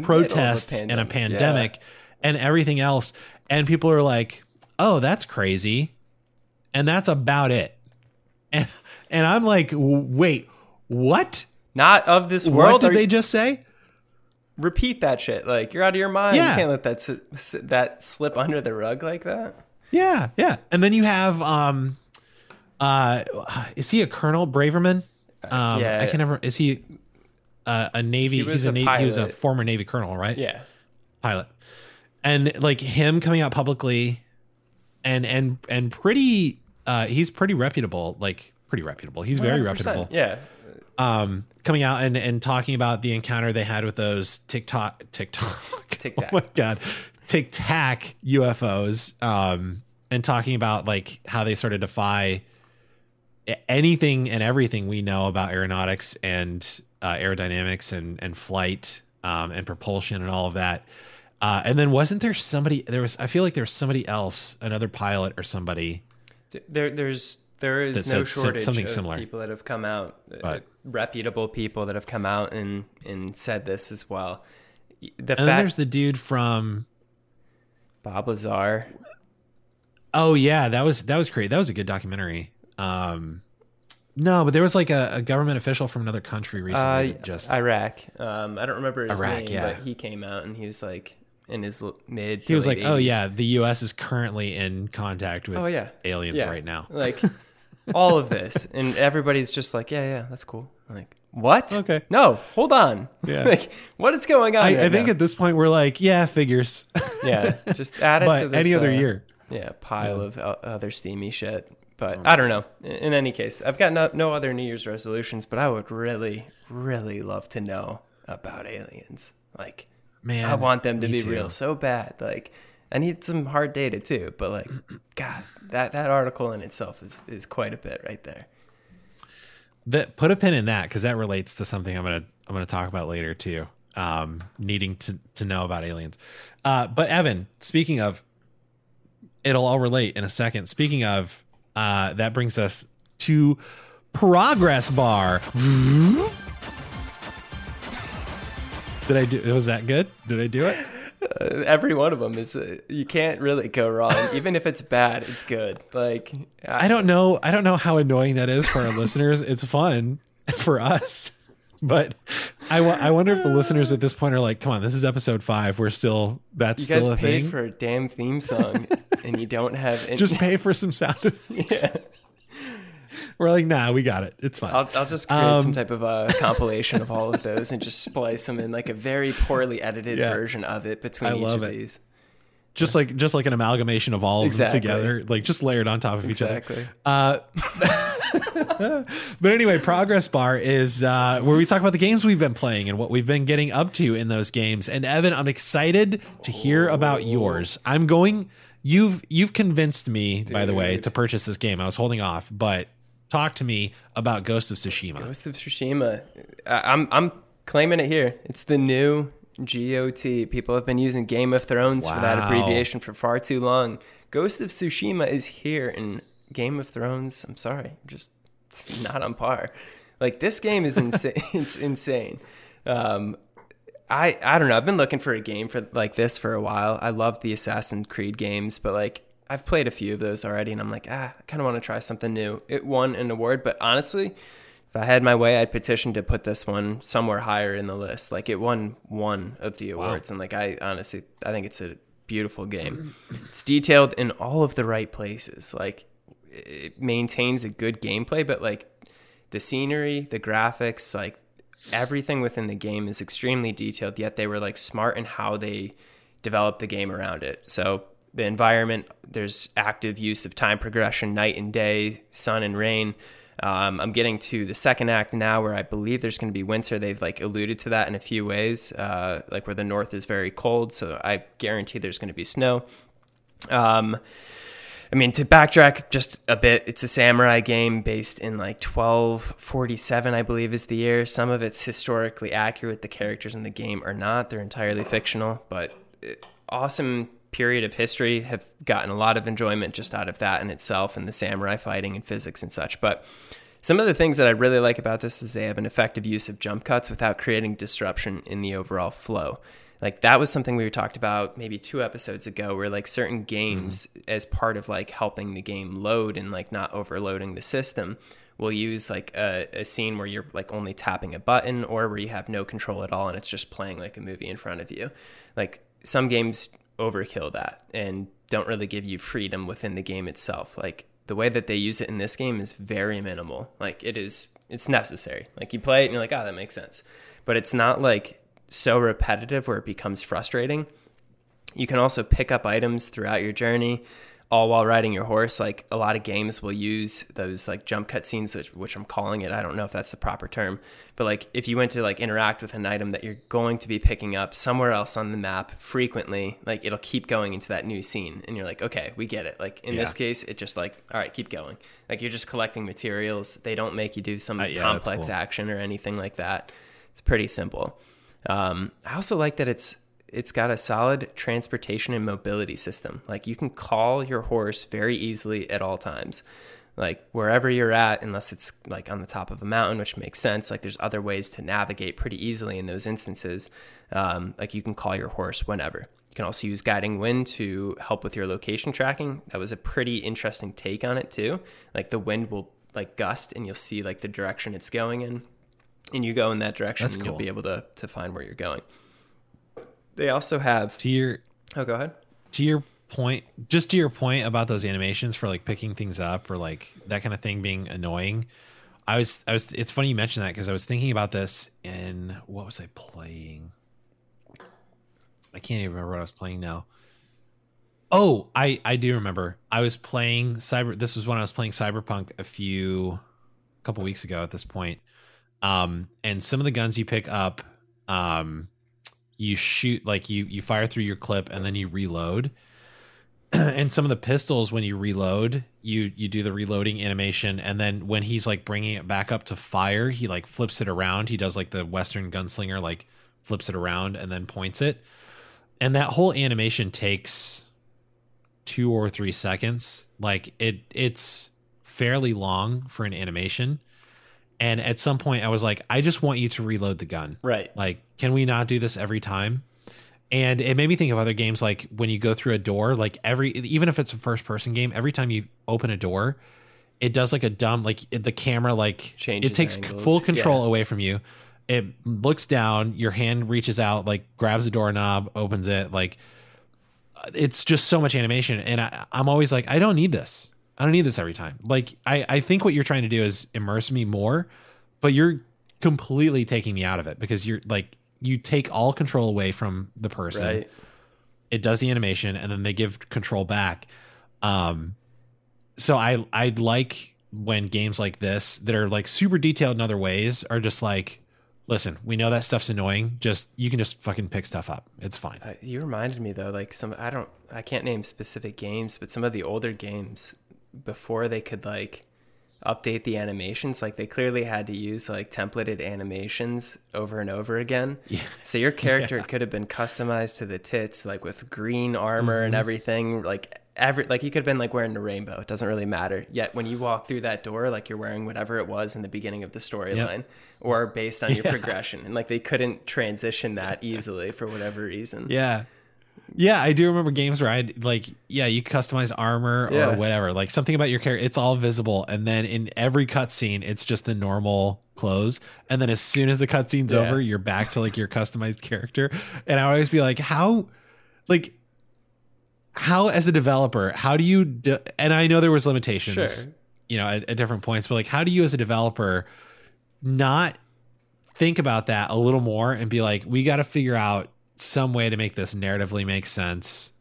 protests and a pandemic, pandemic and everything else. And people are like, oh, that's crazy. And that's about it. And, and I'm like, wait, what? Not of this world. What did they you- just say? Repeat that shit? Like you're out of your mind. Yeah. You can't let that s- that slip under the rug like that. Yeah, yeah. And then you have um uh is he a colonel Braverman? Um yeah. I can never is he uh, a navy He he's a, a navy he was a former navy colonel, right? Yeah. Pilot. And like him coming out publicly and and and pretty uh he's pretty reputable, like pretty reputable. He's very 100%. reputable. Yeah. Um coming out and and talking about the encounter they had with those TikTok TikTok Tic Oh my god. Tic Tac UFOs. Um and talking about like how they sort of defy anything and everything we know about aeronautics and uh, aerodynamics and and flight um, and propulsion and all of that. Uh, and then wasn't there somebody? There was. I feel like there was somebody else, another pilot or somebody. There, there's there is no shortage something of similar. people that have come out, uh, reputable people that have come out and and said this as well. The And then there's the dude from. Bob Lazar, Oh yeah, that was that was great. That was a good documentary. Um, no, but there was like a, a government official from another country recently. uh, just Iraq. Um, I don't remember his Iraq, name, yeah. but he came out and he was like in his l- mid. he was like, late "Oh yeah, the U.S. is currently in contact with oh yeah, aliens yeah. right now." Like all of this, and everybody's just like, yeah, yeah, that's cool. Like what? Okay. No, hold on. Yeah. like what is going on? I, right I think now? at this point we're like, "Yeah, figures." yeah, just add it to this. any other uh, year, Yeah, pile of o- other steamy shit. But I don't know. In in any case, I've got no, no other New Year's resolutions, but I would really, really love to know about aliens. Like, man, I want them to be too. real so bad. Like, I need some hard data too. But like, God, that that article in itself is is quite a bit right there. that put a pin in that because that relates to something I'm gonna I'm gonna talk about later too. Um, needing to to know about aliens. Uh, but Evan, speaking of, it'll all relate in a second. Speaking of, uh, that brings us to Progress Bar. Did I do? Was that good? Did I do it? Uh, every one of them is uh, you can't really go wrong. Even if it's bad, it's good. Like, I don't know. I don't know how annoying that is for our listeners. It's fun for us, but I I wonder if the listeners at this point are like, "Come on, this is episode five. We're still that's you guys still a paid thing. for a damn theme song, and you don't have any. Just pay for some sound effects." Yeah. We're like, "Nah, we got it. It's fine." I'll, I'll just create Um, some type of a compilation of all of those and just splice them in like a very poorly edited Yeah. version of it between I each love of it. these. just like just like an amalgamation of all of Exactly. them together, like just layered on top of each other. Exactly. Uh, but anyway, Progress Bar is uh, where we talk about the games we've been playing and what we've been getting up to in those games. And Evan, I'm excited to hear about yours. I'm going. You've you've convinced me, by the way, to purchase this game. I was holding off, but talk to me about Ghost of Tsushima. Ghost of Tsushima. I'm I'm claiming it here. It's the new GOT. People have been using Game of Thrones for that abbreviation for far too long. Ghost of Tsushima is here, in Game of Thrones. I'm sorry, just not on par. Like this game is insane. it's insane. Um, I I don't know. I've been looking for a game for like this for a while. I love the Assassin's Creed games, but like I've played a few of those already, and I'm like, ah, I kind of want to try something new. It won an award, but honestly, if I had my way, I'd petition to put this one somewhere higher in the list. Like it won one of the awards, and like I honestly, I think it's a beautiful game. It's detailed in all of the right places. Like it maintains a good gameplay, but like the scenery, the graphics, like everything within the game is extremely detailed. Yet they were like smart in how they developed the game around it. So the environment, there's active use of time progression, night and day, sun and rain. Um, I'm getting to the second act now where I believe there's going to be winter. They've like alluded to that in a few ways, uh, like where the north is very cold. So I guarantee there's going to be snow. Um, I mean, to backtrack just a bit, it's a samurai game based in like 1247, I believe is the year. Some of it's historically accurate. The characters in the game are not, they're entirely fictional, but uh, awesome period of history. Have gotten a lot of enjoyment just out of that in itself and the samurai fighting and physics and such. But some of the things that I really like about this is they have an effective use of jump cuts without creating disruption in the overall flow like that was something we talked about maybe two episodes ago where like certain games mm-hmm. as part of like helping the game load and like not overloading the system will use like a, a, scene where you're like only tapping a button or where you have no control at all and it's just playing like a movie in front of you like some games overkill that and don't really give you freedom within the game itself. Like the way that they use it in this game is very minimal. Like it is it's necessary. Like you play it and you're like oh that makes sense. But it's not like so repetitive where it becomes frustrating. You can also pick up items throughout your journey, all while riding your horse. Like a lot of games will use those like jump cut scenes, which, which I'm calling it. I don't know if that's the proper term, but like if you went to like interact with an item that you're going to be picking up somewhere else on the map frequently, like it'll keep going into that new scene, and you're like, okay, we get it. Like in yeah. this case, it just like, all right, keep going. Like you're just collecting materials. They don't make you do some uh, yeah, complex cool. action or anything like that. It's pretty simple. Um, I also like that it's it's got a solid transportation and mobility system. Like you can call your horse very easily at all times. Like wherever you're at, unless it's like on the top of a mountain, which makes sense. Like there's other ways to navigate pretty easily in those instances. Um, like you can call your horse whenever. You can also use guiding wind to help with your location tracking. That was a pretty interesting take on it too. Like the wind will like gust and you'll see like the direction it's going in and you go in that direction, That's and cool. you'll be able to to find where you're going. They also have to your oh, go ahead. To your point, just to your point about those animations for like picking things up or like that kind of thing being annoying. I was I was it's funny you mentioned that because I was thinking about this in what was I playing? I can't even remember what I was playing now. Oh, I I do remember. I was playing Cyber this was when I was playing Cyberpunk a few a couple weeks ago at this point um, and some of the guns you pick up, um, you shoot like you you fire through your clip and then you reload. and some of the pistols, when you reload, you you do the reloading animation, and then when he's like bringing it back up to fire, he like flips it around. He does like the Western gunslinger, like flips it around and then points it. And that whole animation takes two or three seconds. Like it, it's fairly long for an animation and at some point, I was like, I just want you to reload the gun. Right. Like, can we not do this every time? And it made me think of other games like when you go through a door, like every, even if it's a first person game, every time you open a door, it does like a dumb, like the camera, like Changes it takes angles. full control yeah. away from you. It looks down, your hand reaches out, like grabs a doorknob, opens it. Like, it's just so much animation. And I, I'm always like, I don't need this. I don't need this every time. Like I, I think what you're trying to do is immerse me more, but you're completely taking me out of it because you're like you take all control away from the person. Right. It does the animation and then they give control back. Um so I I like when games like this that are like super detailed in other ways are just like listen, we know that stuff's annoying. Just you can just fucking pick stuff up. It's fine. Uh, you reminded me though, like some I don't I can't name specific games, but some of the older games before they could like update the animations like they clearly had to use like templated animations over and over again yeah. so your character yeah. could have been customized to the tits like with green armor mm-hmm. and everything like every like you could have been like wearing a rainbow it doesn't really matter yet when you walk through that door like you're wearing whatever it was in the beginning of the storyline yep. or based on your yeah. progression and like they couldn't transition that easily for whatever reason yeah yeah, I do remember games where I'd like, yeah, you customize armor or yeah. whatever, like something about your character. It's all visible, and then in every cutscene, it's just the normal clothes. And then as soon as the cutscene's yeah. over, you're back to like your customized character. And I always be like, how, like, how as a developer, how do you? Do, and I know there was limitations, Sure. you know, at, at different points, but like, how do you as a developer not think about that a little more and be like, we got to figure out some way to make this narratively make sense,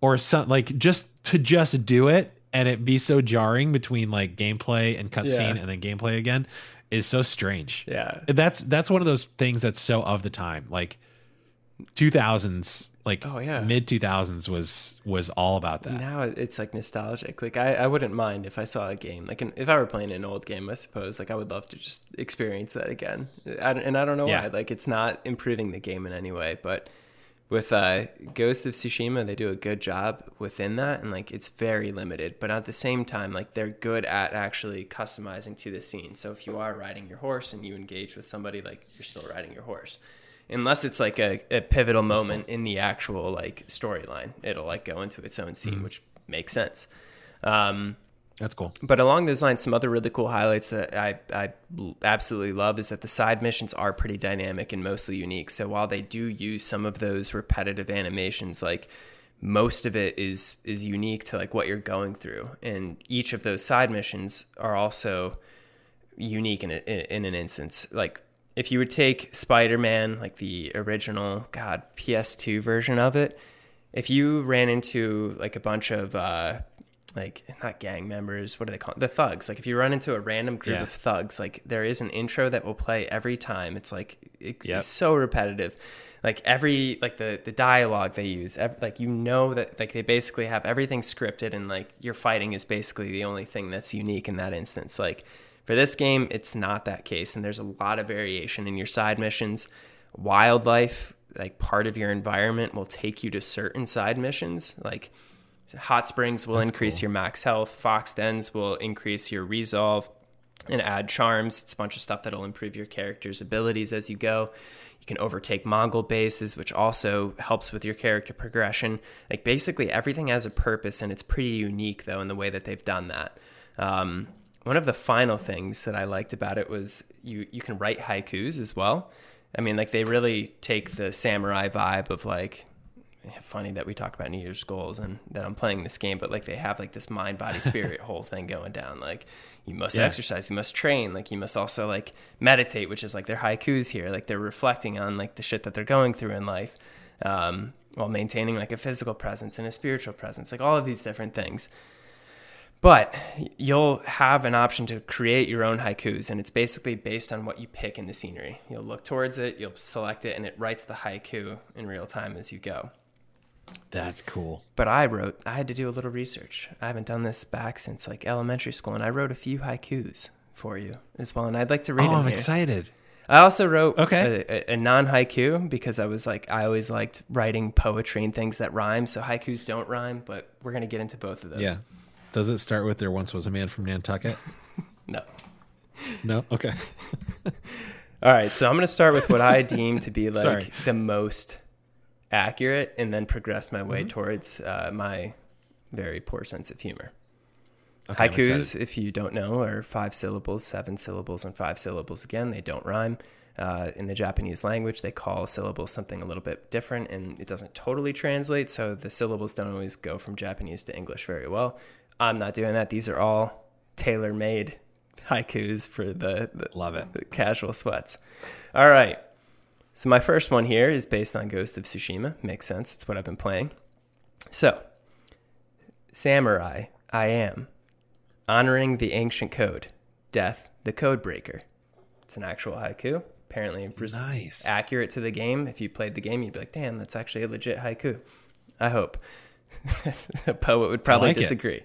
or some like just to just do it and it be so jarring between like gameplay and cutscene Yeah. and then gameplay again is so strange. Yeah. That's that's one of those things that's so of the time. Like 2000s, like Oh, yeah. mid 2000s was was all about that. Now it's like nostalgic. Like I, I wouldn't mind if I saw a game. Like an, if I were playing an old game, I suppose. Like I would love to just experience that again. I, and I don't know Yeah. why. Like it's not improving the game in any way. But with uh, Ghost of Tsushima, they do a good job within that, and like it's very limited. But at the same time, like they're good at actually customizing to the scene. So if you are riding your horse and you engage with somebody, like you're still riding your horse. Unless it's like a, a pivotal moment in the actual like storyline, it'll like go into its own scene, which makes sense. Um, That's cool. but along those lines, some other really cool highlights that I, I absolutely love is that the side missions are pretty dynamic and mostly unique. So while they do use some of those repetitive animations, like most of it is is unique to like what you're going through, and each of those side missions are also unique in, a, in, in an instance. Like if you would take Spider-Man, like the original God PS2 version of it, if you ran into like a bunch of uh, like not gang members, what do they call it? The thugs. Like if you run into a random group Yeah. of thugs, like there is an intro that will play every time. It's like it, Yep. it's so repetitive. Like every like the the dialogue they use, ev- like you know that like they basically have everything scripted, and like your fighting is basically the only thing that's unique in that instance. Like for this game, it's not that case, and there's a lot of variation in your side missions. Wildlife, like part of your environment, will take you to certain side missions. Like hot springs will increase your max health. Fox dens will increase your resolve and add charms. It's a bunch of stuff that'll improve your character's abilities as you go. You can overtake Mongol bases, which also helps with your character progression. Like basically everything has a purpose, and it's pretty unique though in the way that they've done that. Um, one of the final things that I liked about it was you you can write haikus as well. I mean, like they really take the samurai vibe of like funny that we talk about New Year's goals and that I'm playing this game, but like they have like this mind, body, spirit whole thing going down. Like you must Yeah. exercise, you must train, like you must also like meditate, which is like their haikus here. Like they're reflecting on like the shit that they're going through in life, um, while maintaining like a physical presence and a spiritual presence, like all of these different things. But you'll have an option to create your own haikus, and it's basically based on what you pick in the scenery. You'll look towards it, you'll select it, and it writes the haiku in real time as you go. That's cool. But I wrote, I had to do a little research. I haven't done this back since like elementary school, and I wrote a few haikus for you as well. And I'd like to read Oh, them I'm here. excited. I also wrote Okay. a, a, a non haiku because I was like, I always liked writing poetry and things that rhyme. So haikus don't rhyme, but we're going to get into both of those. Yeah. Does it start with there once was a man from Nantucket? No. No. Okay. All right. So I'm going to start with what I deem to be like the most accurate and then progress my Mm-hmm. way towards uh, my very poor sense of humor. Okay, Haikus, if you don't know, are five syllables, seven syllables, and five syllables again. They don't rhyme. Uh, in the Japanese language, they call syllables something a little bit different, and it doesn't totally translate. So the syllables don't always go from Japanese to English very well. I'm not doing that. These are all tailor-made haikus for the, the Love it. the casual sweats. All right. So my first one here is based on Ghost of Tsushima. Makes sense. It's what I've been playing. So, samurai, I am honoring the ancient code. Death, the code breaker. It's an actual haiku. Apparently, was Nice. accurate to the game. If you played the game, you'd be like, "Damn, that's actually a legit haiku." I hope. a poet would probably like disagree.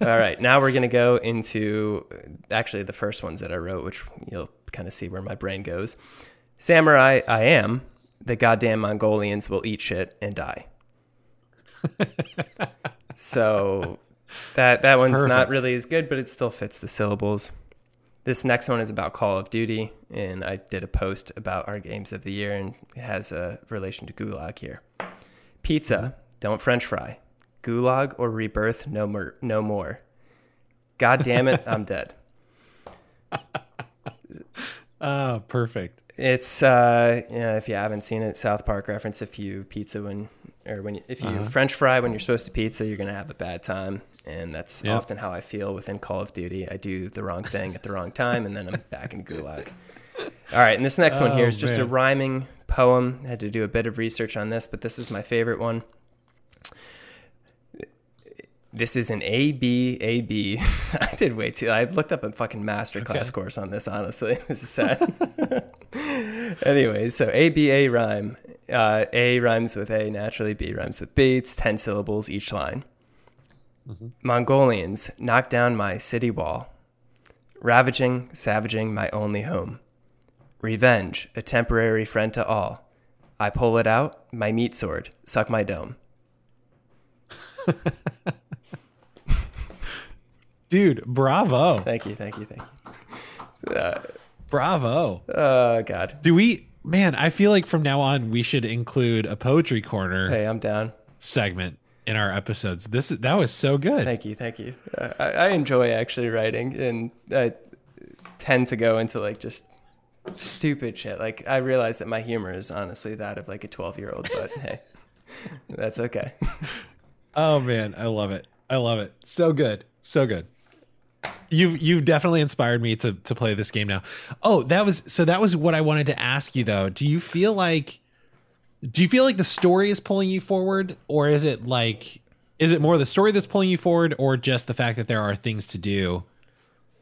All right, now we're gonna go into actually the first ones that I wrote, which you'll kind of see where my brain goes. Samurai, I am. The goddamn Mongolians will eat shit and die. so that that one's not really as good, but it still fits the syllables. This next one is about Call of Duty, and I did a post about our games of the year, and it has a relation to Gulag here. Pizza, don't French fry. Gulag or rebirth, no more. No more. God damn it, I'm dead. Oh, perfect. It's uh, yeah, if you haven't seen it, South Park reference a few pizza when or when you, if you Uh-huh. French fry when you're supposed to pizza, you're gonna have a bad time, and that's Yep. often how I feel within Call of Duty. I do the wrong thing at the wrong time, and then I'm back in Gulag. All right, and this next one here is Oh, is just a rhyming poem. I had to do a bit of research on this, but this is my favorite one. This is an A B A B. I did way too. I looked up a fucking masterclass course on this. Honestly, this is sad. anyway, so A B A rhyme. Uh, a rhymes with A naturally. B rhymes with B. It's ten syllables each line. Mongolians knock down my city wall, ravaging, savaging my only home. Revenge, a temporary friend to all. I pull it out, my meat sword, suck my dome. Dude, bravo. Thank you, thank you, thank you. Uh, Bravo. oh God. Do we man, I feel like from now on we should include a poetry corner Hey, I'm down. segment in our episodes. This that was so good. Thank you, thank you. Uh, I, I enjoy actually writing, and I tend to go into like just stupid shit. Like I realize that my humor is honestly that of like a 12 year old, but hey, that's okay. Oh man, I love it. I love it. So good. So good. You've you've definitely inspired me to to play this game now. Oh, that was so that was what I wanted to ask you though. Do you feel like do you feel like the story is pulling you forward or is it like is it more the story that's pulling you forward or just the fact that there are things to do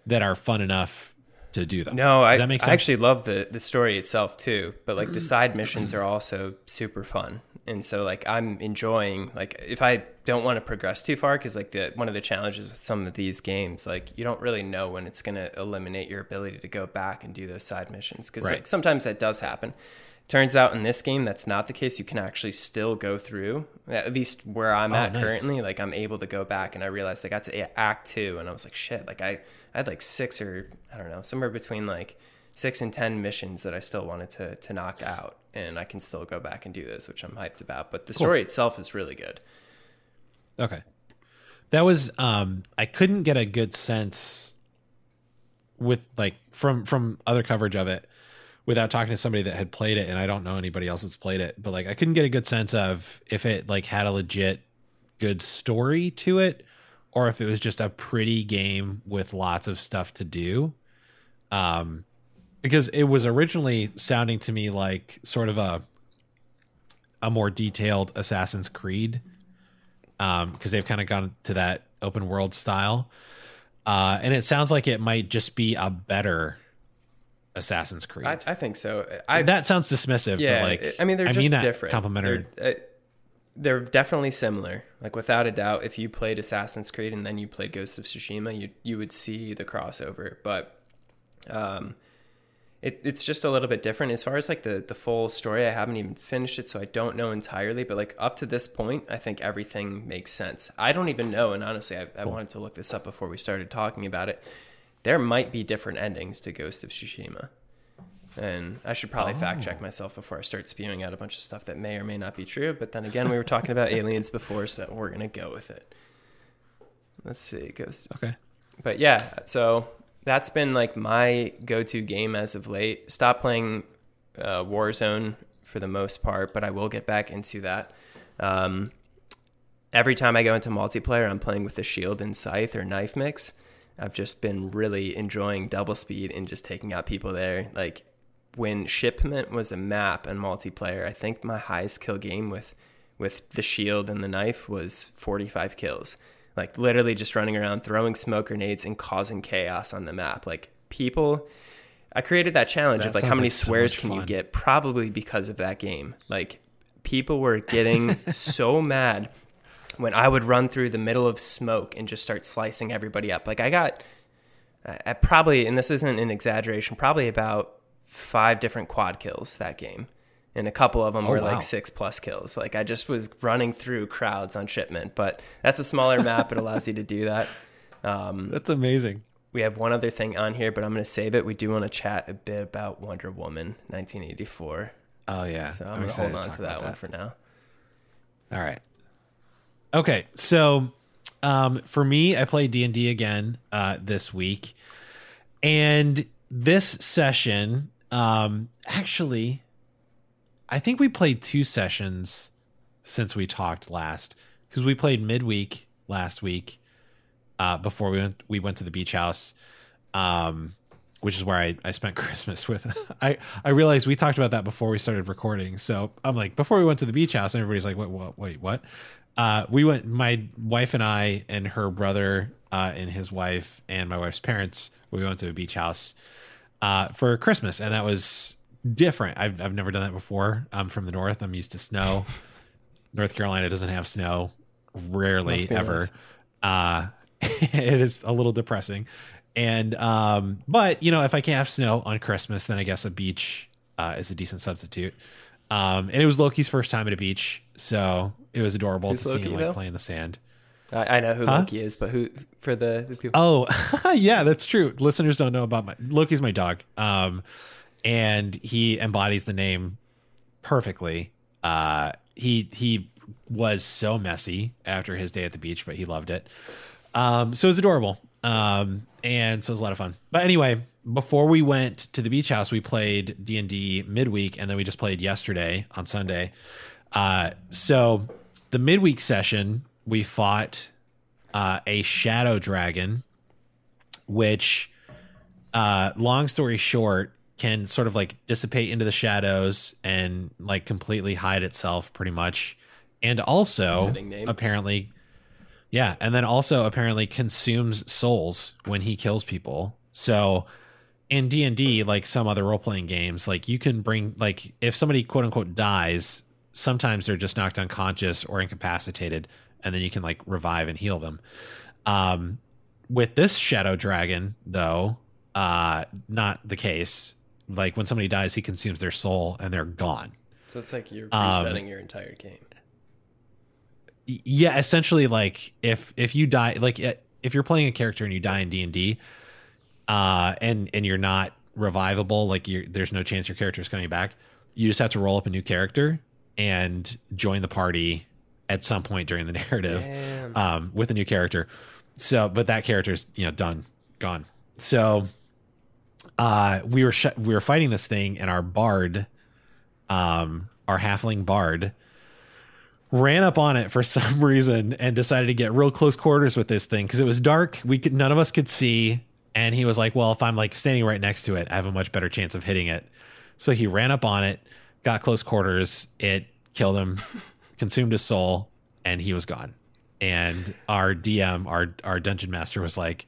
that are fun enough to do them? No, I, that make I actually love the the story itself too, but like the side missions are also super fun. And so like I'm enjoying like if I don't want to progress too far cuz like the one of the challenges with some of these games like you don't really know when it's going to eliminate your ability to go back and do those side missions cuz Right. like sometimes that does happen. Turns out in this game that's not the case. You can actually still go through. At least where I'm oh, at Oh, nice. currently, like I'm able to go back and I realized I got to Act Two and I was like, shit. Like I, I had like six or I don't know, somewhere between like six and ten missions that I still wanted to to knock out, and I can still go back and do this, which I'm hyped about. But the story itself is really good. Okay. That was um I couldn't get a good sense with like from from other coverage of it without talking to somebody that had played it and I don't know anybody else that's played it, but like I couldn't get a good sense of if it like had a legit good story to it or if it was just a pretty game with lots of stuff to do. Um because it was originally sounding to me like sort of a a more detailed Assassin's Creed um because they've kind of gone to that open world style uh and it sounds like it might just be a better assassin's creed I, I think so. I that sounds dismissive yeah, but like I mean they're I just mean different. complimentary They're, uh, they're definitely similar. Like without a doubt, if you played Assassin's Creed and then you played Ghost of Tsushima, you you would see the crossover. But um, it, it's just a little bit different as far as like the the full story. I haven't even finished it, so I don't know entirely. But like up to this point, I think everything makes sense. I don't even know, and honestly, I, I wanted to look this up before we started talking about it. There might be different endings to Ghost of Tsushima. And I should probably fact check oh. myself before I start spewing out a bunch of stuff that may or may not be true. But then again, we were talking about aliens before, so we're going to go with it. Let's see. Ghost okay but yeah, so that's been like my go-to game as of late. Stop playing uh, Warzone for the most part, but I will get back into that. Um, every time I go into multiplayer, I'm playing with the shield and scythe or knife mix. I've just been really enjoying double speed and just taking out people there. Like when shipment was a map and multiplayer, I think my highest kill game with with the shield and the knife was 45 kills. Like literally just running around throwing smoke grenades and causing chaos on the map. Like people I created that challenge That of like how many like swears much can you get probably because of that game. Like people were getting so mad when I would run through the middle of smoke and just start slicing everybody up. Like I got I I probably, and this isn't an exaggeration, probably about five different quad kills that game. And a couple of them were Oh, wow. like six plus kills. Like I just was running through crowds on shipment, but that's a smaller map. It allows you to do that. Um, that's amazing we have one other thing on here, but I'm going to save it. We do want to chat a bit about Wonder Woman 1984. oh yeah So I'm, going to hold on to that one for now. all right okay so um for me i played d&d again uh this week and this session um actually i think we played two sessions since we talked last because we played midweek last week uh, before we went we went to the beach house, um, which is where I, I spent Christmas with. I I realized we talked about that before we started recording. So I'm like, before we went to the beach house, and everybody's like, wait, what, wait, what? Uh, we went. My wife and I and her brother uh, and his wife and my wife's parents. We went to a beach house uh, for Christmas, and that was different. I've I've never done that before. I'm from the north. I'm used to snow. North Carolina doesn't have snow, rarely ever. nice. Uh, it is a little depressing. And um, but you know, if I can't have snow on Christmas, then I guess a beach uh, is a decent substitute. Um, and it was Loki's first time at a beach, so it was adorable Who's to see him like though? play in the sand. I, I know who Huh? Loki is, but who for the, the people? Oh, yeah, that's true. Listeners don't know about my Loki's my dog. Um, and he embodies the name perfectly. Uh, he he was so messy after his day at the beach, but he loved it. Um, so it was adorable. Um, and so it was a lot of fun. But anyway, before we went to the beach house, we played D and D midweek, and then we just played yesterday on Sunday. Uh, so the midweek session, we fought uh, a shadow dragon, which, uh, long story short, can sort of like dissipate into the shadows and like completely hide itself, pretty much, and also apparently, yeah, and then also apparently consumes souls when he kills people. So in D and D, like some other role playing games, like you can bring like if somebody quote unquote dies, sometimes they're just knocked unconscious or incapacitated, and then you can like revive and heal them. Um, with this shadow dragon, though, uh, not the case. Like when somebody dies, he consumes their soul and they're gone. So it's like you're Um, resetting your entire game. Yeah essentially like if if you die like if you're playing a character and you die in d&d uh and and you're not revivable like you're there's no chance your character is coming back you just have to roll up a new character and join the party at some point during the narrative um with a new character so but that character's you know done gone so uh we were sh- we were fighting this thing and our bard um our halfling bard ran up on it for some reason and decided to get real close quarters with this thing because it was dark. We could none of us could see, and he was like, "Well, if I'm like standing right next to it, I have a much better chance of hitting it." So he ran up on it, got close quarters. It killed him, consumed his soul, and he was gone. And our DM, our our dungeon master, was like,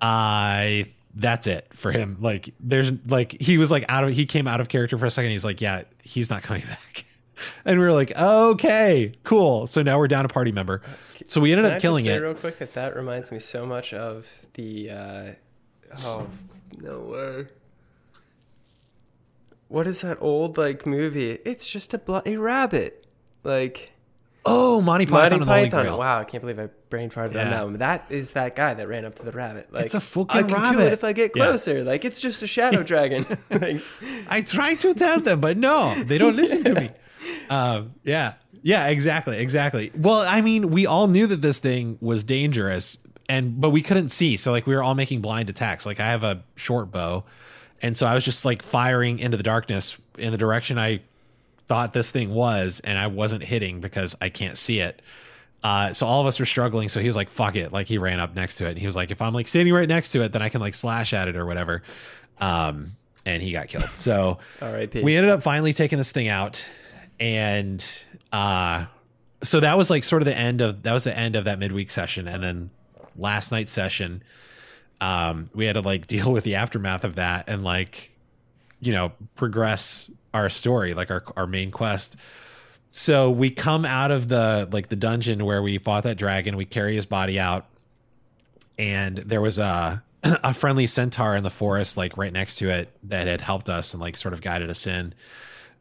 "I." That's it for him. Like, there's like he was like out of he came out of character for a second. He's like, yeah, he's not coming back. And we were like, okay, cool. So now we're down a party member. So we ended Can up I killing just say it. real quick that that reminds me so much of the uh, oh no way. What is that old like movie? It's just a bloody rabbit. Like Oh, Monty Python Monty and the Holy Python. Grail. Wow, I can't believe I brain farted on that one. That is that guy that ran up to the rabbit. Like It's a fucking I can kill rabbit. it if I get Yeah. closer. Like it's just a shadow dragon. like, I try to tell them, but no, they don't listen to me. Um, yeah, yeah, exactly, exactly. Well, I mean, we all knew that this thing was dangerous, and but we couldn't see. So like, we were all making blind attacks. Like, I have a short bow, and so I was just like firing into the darkness in the direction I thought this thing was, and I wasn't hitting because I can't see it. Uh, so all of us were struggling. So he was like, "Fuck it!" Like he ran up next to it, and he was like, "If I'm like standing right next to it, then I can like slash at it or whatever." Um, and he got killed. So we ended up finally taking this thing out, and uh, so that was like sort of the end of that was the end of that midweek session, and then last night's session, um, we had to like deal with the aftermath of that and like you know progress our story, like our our main quest. So we come out of the like the dungeon where we fought that dragon. We carry his body out, and there was a a friendly centaur in the forest, like right next to it, that had helped us and like sort of guided us in.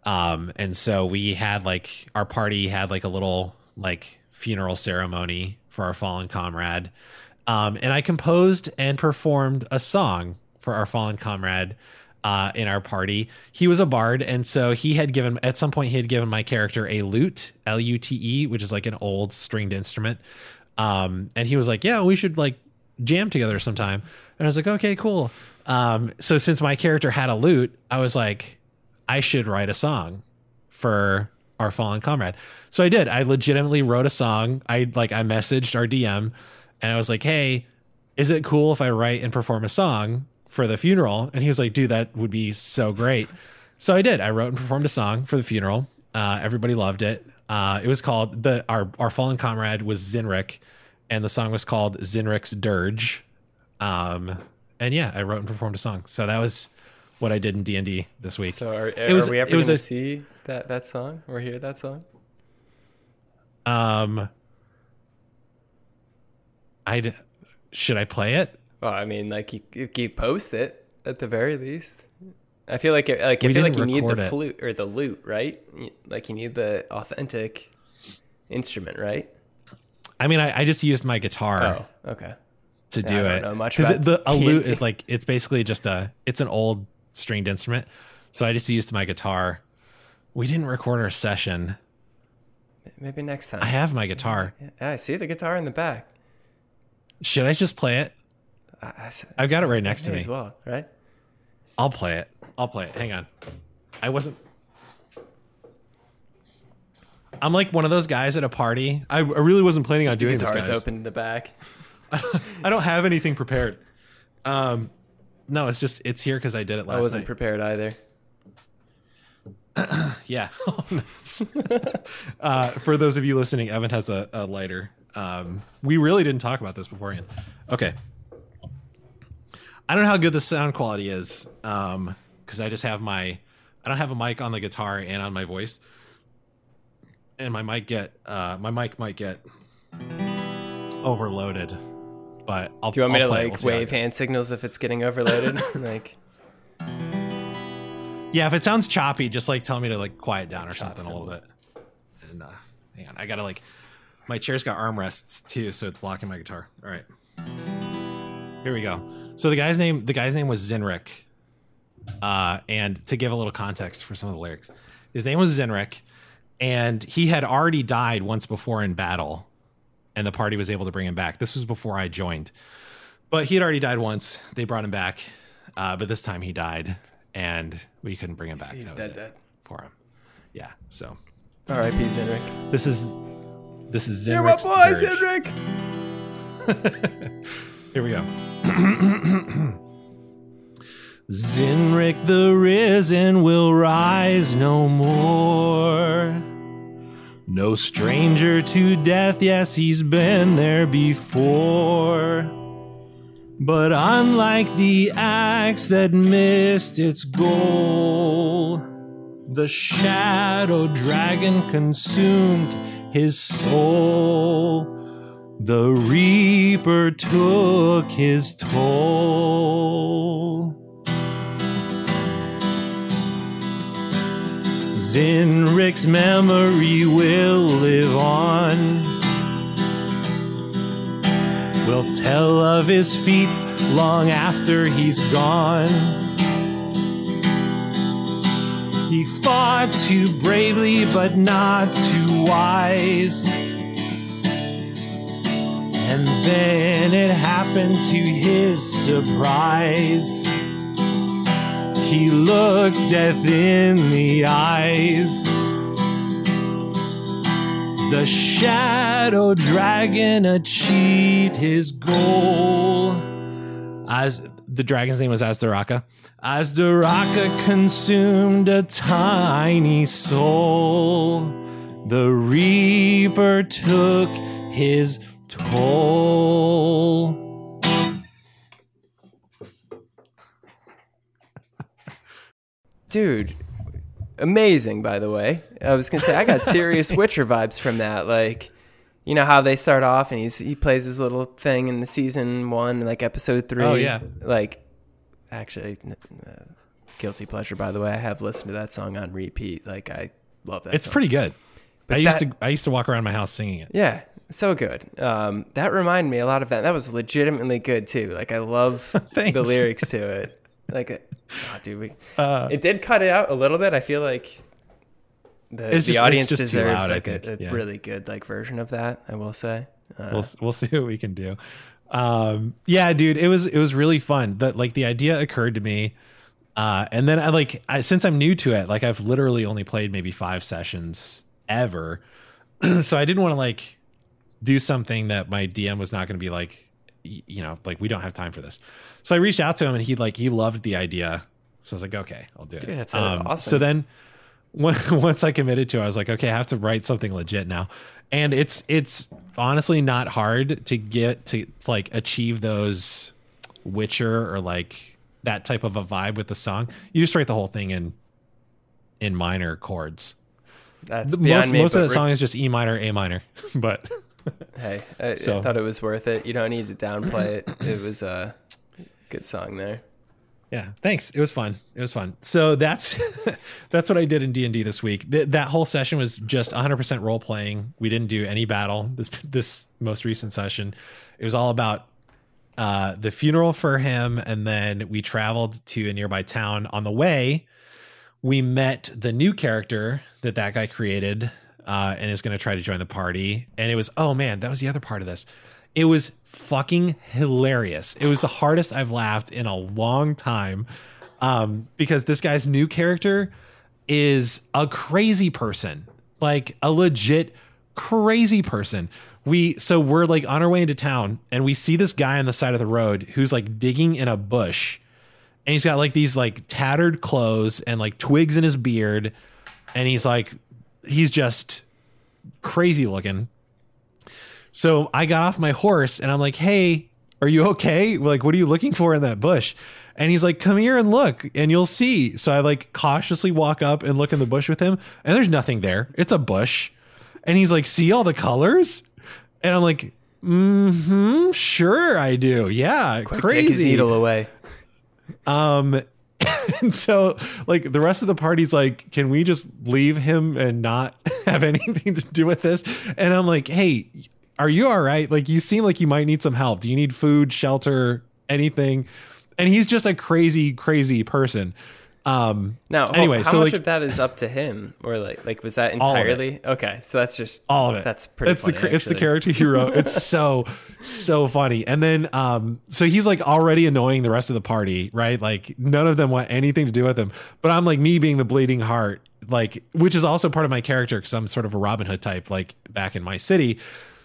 Um, and so we had like our party had like a little like funeral ceremony for our fallen comrade. Um, and I composed and performed a song for our fallen comrade uh, in our party. He was a bard, and so he had given at some point he had given my character a lute, L U T E, which is like an old stringed instrument. Um, and he was like, "Yeah, we should like jam together sometime." And I was like, "Okay, cool." Um, so since my character had a lute, I was like, I should write a song for our fallen comrade. So I did. I legitimately wrote a song. I like I messaged our DM and I was like, "Hey, is it cool if I write and perform a song for the funeral?" And he was like, "Dude, that would be so great." So I did. I wrote and performed a song for the funeral. Uh, everybody loved it. Uh, it was called the our our fallen comrade was Zinric, and the song was called Zinric's Dirge. Um, and yeah, I wrote and performed a song. So that was what I did in D and D this week. So are, It was- are we ever going to see that that song or hear that song? Um, I should I play it? Well, I mean, like you, you, post it at the very least. I feel like it, like I We feel like you need the it. flute or the lute, right? Like you need the authentic instrument, right? I mean, I, I just used my guitar Oh, okay. to do I don't it know much because the a lute is like it's basically just a it's an old stringed instrument. So I just used my guitar. We didn't record our session. Maybe next time. I have my guitar. yeah, I see the guitar in the back. Should I just play it? I, I've got it right next to me. as well, right? I'll play it. I'll play it. Hang on. I wasn't. I'm like one of those guys at a party. I, I really wasn't planning on doing this. Guitar's guys. open in the back. I don't have anything prepared. Um, no, it's just it's here because I did it last I wasn't night. prepared either. yeah. Oh, uh, for those of you listening, Evan has a, a lighter. Um, we really didn't talk about this beforehand. Okay. I don't know how good the sound quality is um, because I just have my I don't have a mic on the guitar and on my voice, and my mic get uh, my mic might get overloaded. But I'll Do you want me I'll to like We'll see how it wave hand signals if it's getting overloaded? like Yeah, if it sounds choppy, just like tell me to like quiet down or something a little bit. And uh hang on, I gotta like my chair's got armrests too, so it's blocking my guitar. All right. Here we go. So the guy's name the guy's name was Zinric. Uh and to give a little context for some of the lyrics. His name was Zinric, and he had already died once before in battle, and the party was able to bring him back. This was before I joined. But he had already died once. They brought him back. Uh, but this time he died and we couldn't bring him back. he's dead, dead. for him. Yeah. So R.I.P. Zinric. this is this is You're my boy. Zinric. Here we go. Zinric the risen will rise no more. No stranger to death, yes, he's been there before. But unlike the axe that missed its goal, the shadow dragon consumed his soul. The Reaper took his toll. Zinric's memory will live on. We'll tell of his feats long after he's gone. He fought too bravely, but not too wise. And then it happened to his surprise. He looked death in the eyes. The shadow dragon achieved his goal. As the dragon's name was Azdaraka. Azdaraka consumed a tiny soul. The Reaper took his toll. Dude, amazing, by the way. I was going to say, I got serious Witcher vibes from that. Like, you know how they start off and he's he plays his little thing in the season one, like episode three. Oh, yeah. Like, actually, uh, guilty pleasure, by the way. I have listened to that song on repeat. Like, I love that It's song. pretty good. But I used that- to I used to walk around my house singing it. Yeah, so good. Um, that reminded me a lot of that. That was legitimately good too. Like I love the lyrics to it. Like, oh, dude, we, Uh, it did cut it out a little bit. I feel like the, the just- audience deserves loud, like a, a Yeah. really good like version of that. I will say. Uh, we'll we'll see what we can do. Um, yeah, dude, it was it was really fun. That like the idea occurred to me Uh, and then I like I, since I'm new to it, like I've literally only played maybe five sessions ever, so I didn't want to like do something that my DM was not going to be like, you know, like we don't have time for this. So I reached out to him and he like he loved the idea. So I was like, okay, I'll do it. That's, uh, awesome. So then when- once I committed to it, I was like, okay, I have to write something legit now. And it's it's honestly not hard to get to like achieve those Witcher or like that type of a vibe with the song. You just write the whole thing in in minor chords. That's most me. most of the song is just E minor, A minor. But Hey, I, So- I thought it was worth it. You don't need to downplay it. It was a good song there. yeah, thanks. It was fun. It was fun. So that's that's what I did in D and D this week. Th- that whole session was just 100% role playing. We didn't do any battle. This this most recent session, it was all about uh, the funeral for him, and then we traveled to a nearby town. On the way, we met the new character that that guy created, uh, and is going to try to join the party. And it was oh man, that was the other part of this. It was fucking hilarious. It was the hardest I've laughed in a long time, um, because this guy's new character is a crazy person, like a legit crazy person. We so we're like on our way into town and we see this guy on the side of the road who's like digging in a bush and he's got like these like tattered clothes and like twigs in his beard and he's like he's just crazy looking. So I got off my horse and I'm like, "Hey, are you okay? Like what are you looking for in that bush?" And he's like, "Come here and look and you'll see." So I like cautiously walk up and look in the bush with him and there's nothing there. It's a bush. And he's like, "See all the colors?" And I'm like, mm hmm, sure I do. Yeah, Quick, crazy." take his needle away. Um, and so like the rest of the party's like, can we just leave him and not have anything to do with this? And I'm like, hey, are you all right? Like you seem like you might need some help. Do you need food, shelter, anything? And he's just a crazy, crazy person. Um, Now, Anyway, how so, much like- of that is up to him, or like, like was that All of it. entirely okay? So that's just all of it. That's pretty. It's the funny, it's the character he wrote. It's so so funny. And then um, so he's like already annoying the rest of the party, right? Like none of them want anything to do with him. But I'm like me being the bleeding heart, like which is also part of my character because I'm sort of a Robin Hood type, like back in my city.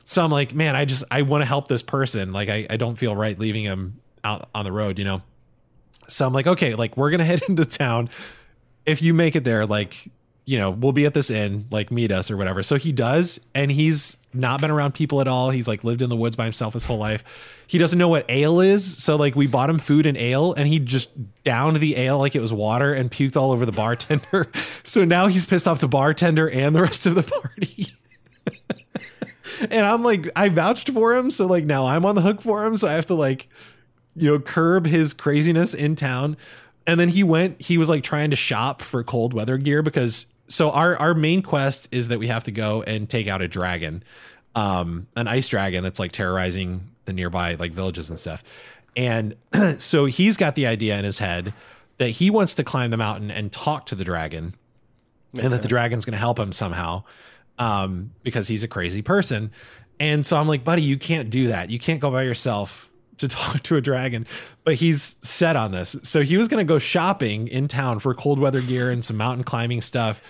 So I'm like, man, I just I want to help this person. Like I I don't feel right leaving him out on the road, you know. So I'm like, okay, like we're gonna head into town. If you make it there, like, you know, we'll be at this inn, like meet us or whatever. So he does, and he's not been around people at all. He's like lived in the woods by himself his whole life. He doesn't know what ale is. So like we bought him food and ale, and he just downed the ale like it was water and puked all over the bartender. so now he's pissed off the bartender and the rest of the party. and I'm like, I vouched for him, so like now I'm on the hook for him. So I have to like, you know, curb his craziness in town. And then he went, he was like trying to shop for cold weather gear because so our our main quest is that we have to go and take out a dragon, um, an ice dragon that's like terrorizing the nearby like villages and stuff. And so he's got the idea in his head that he wants to climb the mountain and talk to the dragon and that the dragon's going to help him somehow um, because he's a crazy person. And so I'm like, buddy, you can't do that. You can't go by yourself to talk to a dragon. But he's set on this. So he was going to go shopping in town for cold weather gear and some mountain climbing stuff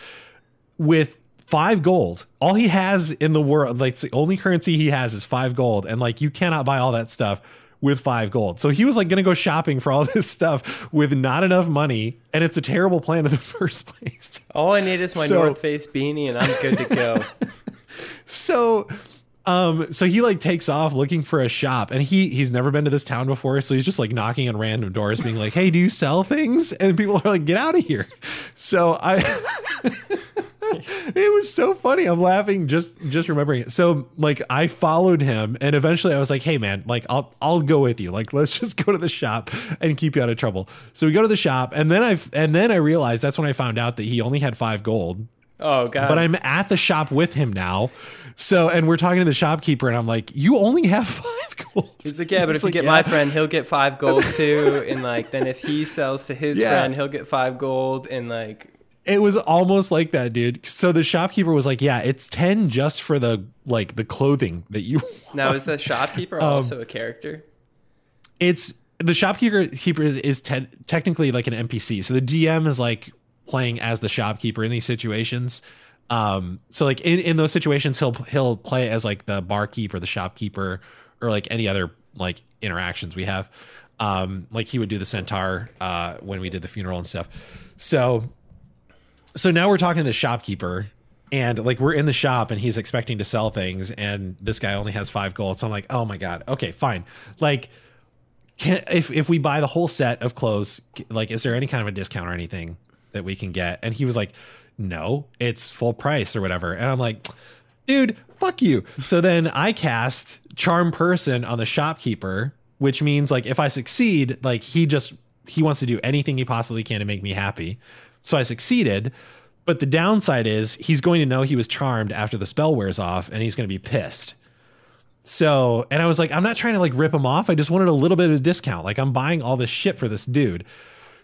with five gold. All he has in the world, like the only currency he has is five gold. And like you cannot buy all that stuff with five gold. So he was like going to go shopping for all this stuff with not enough money. And it's a terrible plan in the first place. All I need is my So- North Face beanie, and I'm good to go. so um so he like takes off looking for a shop and he he's never been to this town before so he's just like knocking on random doors being like hey do you sell things? And people are like get out of here. So i it was so funny. I'm laughing just just remembering it. So like i followed him and eventually i was like hey man like i'll i'll go with you. Like let's just go to the shop and keep you out of trouble. So we go to the shop and then i and then i realized that's when i found out that he only had five gold. Oh god! but I'm at the shop with him now. So, and we're talking to the shopkeeper, and I'm like, "You only have five gold." He's like, yeah, but if you get "Yeah." my friend, he'll get five gold too, and like then if he sells to his Yeah. friend, he'll get five gold, and like it was almost like that, dude. So the shopkeeper was like, "Yeah, it's ten just for the like the clothing that you." now is the shopkeeper Um, also a character? It's the shopkeeper keeper is, is te- technically like an NPC. So the DM is like playing as the shopkeeper in these situations. Um, so like in, in those situations, he'll he'll play as like the barkeep or the shopkeeper or like any other like interactions we have. Um, like he would do the centaur uh, when we did the funeral and stuff. So so now we're talking to the shopkeeper and like we're in the shop and he's expecting to sell things and this guy only has five gold so i'm like oh my god okay fine like can if if we buy the whole set of clothes like is there any kind of a discount or anything that we can get and he was like no it's full price or whatever and i'm like dude fuck you so then i cast charm person on the shopkeeper which means like if i succeed like he just he wants to do anything he possibly can to make me happy so i succeeded but the downside is he's going to know he was charmed after the spell wears off and he's going to be pissed. So, and I was like, I'm not trying to like rip him off. I just wanted a little bit of a discount. Like I'm buying all this shit for this dude.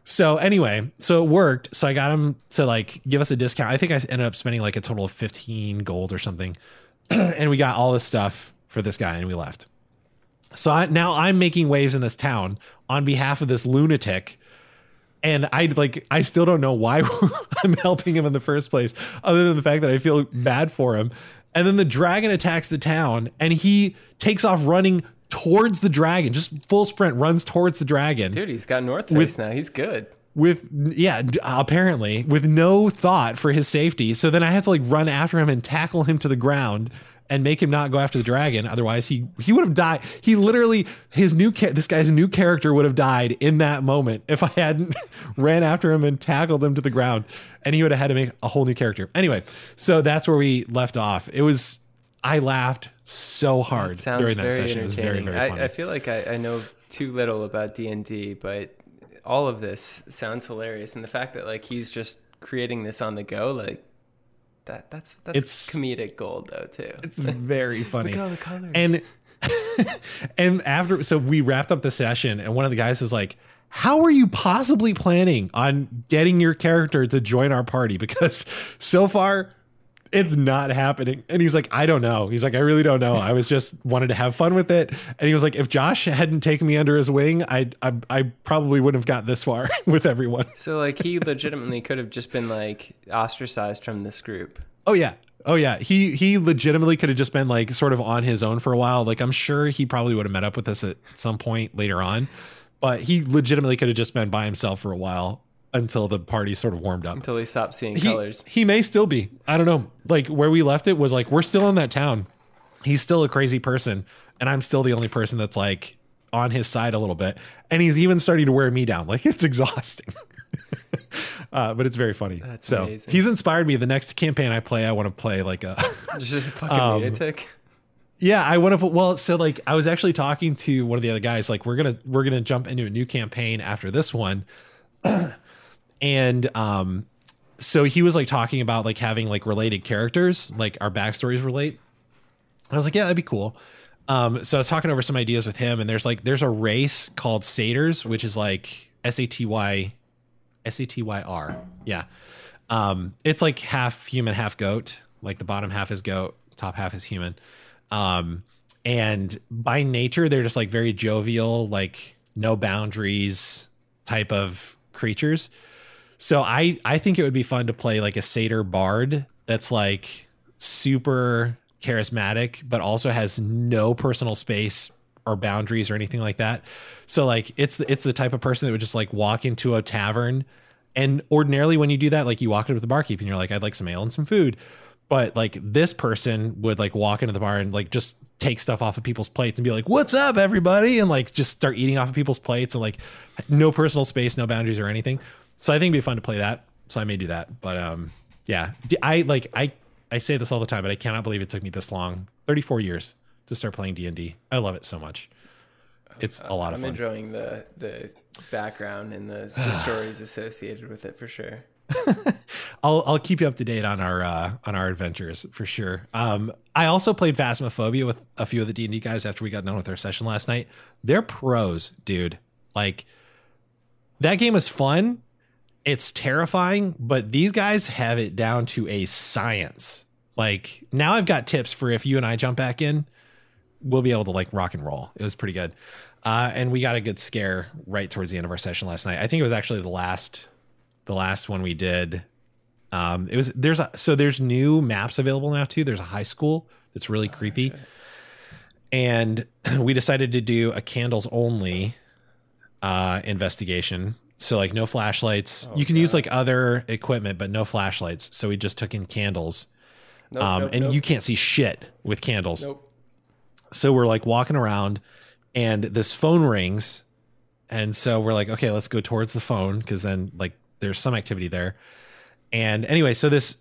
So anyway, so it worked. So I got him to like give us a discount. I think I ended up spending like a total of 15 gold or something. and we got all this stuff for this guy and we left. So I, now I'm making waves in this town on behalf of this lunatic and I like I still don't know why I'm helping him in the first place, other than the fact that I feel bad for him. And then the dragon attacks the town, and he takes off running towards the dragon, just full sprint runs towards the dragon. Dude, he's got North Face with, now. He's good. With yeah, apparently with no thought for his safety. So then I have to like run after him and tackle him to the ground and make him not go after the dragon. Otherwise, he he would have died. He literally his new this guy's new character would have died in that moment if I hadn't ran after him and tackled him to the ground, and he would have had to make a whole new character. Anyway, so that's where we left off. It was I laughed so hard during that session. It was very very funny. I, I feel like I, I know too little about D and D, but all of this sounds hilarious, and the fact that like he's just creating this on the go, like that that's that's it's, comedic gold though too. It's very funny. Look at all the colors. And and after so we wrapped up the session and one of the guys is like, "How are you possibly planning on getting your character to join our party because so far it's not happening. And he's like, I don't know. He's like, I really don't know. I was just wanted to have fun with it. And he was like, if Josh hadn't taken me under his wing, I I, I probably wouldn't have got this far with everyone. So like he legitimately could have just been like ostracized from this group. Oh yeah. Oh yeah, he he legitimately could have just been like sort of on his own for a while. Like I'm sure he probably would have met up with us at some point later on, but he legitimately could have just been by himself for a while until the party sort of warmed up. Until he stopped seeing he, colors. He may still be. I don't know. Like where we left it was like we're still in that town. He's still a crazy person, and I'm still the only person that's like on his side a little bit. And he's even starting to wear me down. Like it's exhausting. uh, but it's very funny. That's so amazing. he's inspired me. The next campaign I play, I want to play like a just a fucking um, lunatic. Yeah, I want to put well, so like I was actually talking to one of the other guys, like we're gonna we're gonna jump into a new campaign after this one and um so he was like talking about like having like related characters like our backstories relate. I was like yeah that'd be cool. Um so i was talking over some ideas with him and there's like there's a race called satyrs which is like s-a-t-y s-a-t-y-r yeah. Um it's like half human half goat. Like the bottom half is goat top half is human. Um and by nature they're just like very jovial like no boundaries type of creatures so I I think it would be fun to play like a satyr bard that's like super charismatic, but also has no personal space or boundaries or anything like that. So like it's the, it's the type of person that would just like walk into a tavern and ordinarily when you do that, like you walk into the barkeep and you're like, I'd like some ale and some food. But like this person would like walk into the bar and like just take stuff off of people's plates and be like, "What's up, everybody?" and like just start eating off of people's plates and like no personal space, no boundaries or anything. So I think it'd be fun to play that. So I may do that. But um, yeah, I like I I say this all the time, but I cannot believe it took me this long, 34 years to start playing D and I love it so much. It's a lot of fun. I'm enjoying the the background and the, the stories associated with it for sure. I'll I'll keep you up to date on our uh, on our adventures for sure. Um, I also played Phasmophobia with a few of the D and D guys after we got done with our session last night. They're pros, dude. Like that game is fun it's terrifying, but these guys have it down to a science. Like now I've got tips for if you and I jump back in, we'll be able to like rock and roll. It was pretty good. Uh, and we got a good scare right towards the end of our session last night. I think it was actually the last, the last one we did. Um, it was there's a, so there's new maps available now too. There's a high school that's really creepy, and we decided to do a candles only uh, investigation. So like no flashlights. you can use like other equipment, but no flashlights. So we just took in candles, Nope, um, nope, and nope, you can't see shit with candles. nope. So we're like walking around and this phone rings. And so we're like, okay, let's go towards the phone because then like there's some activity there. And anyway, so this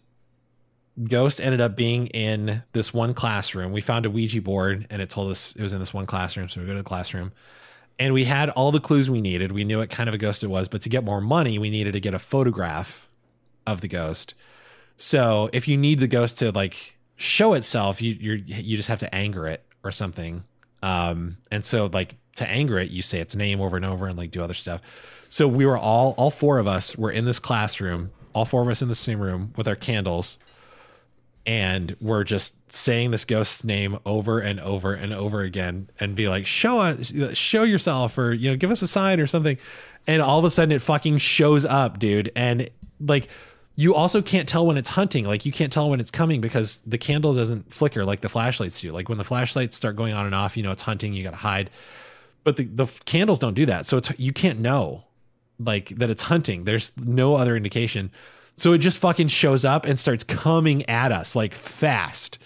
ghost ended up being in this one classroom. We found a Ouija board and it told us it was in this one classroom. So we go to the classroom and we had all the clues we needed. We knew what kind of a ghost it was, but to get more money, we needed to get a photograph of the ghost. So if you need the ghost to like show itself, you you're you just have to anger it or something. Um, and so like to anger it, you say its name over and over and like do other stuff. So we were all all four of us were in this classroom, all four of us in the same room with our candles, and we're just saying this ghost's name over and over and over again and be like show us show yourself or you know give us a sign or something. And all of a sudden it fucking shows up dude. And like you also can't tell when it's hunting. Like you can't tell when it's coming because the candle doesn't flicker like the flashlights do. Like when the flashlights start going on and off you know it's hunting you got to hide. But the, the candles don't do that. So it's you can't know like that it's hunting. There's no other indication so it just fucking shows up and starts coming at us like fast.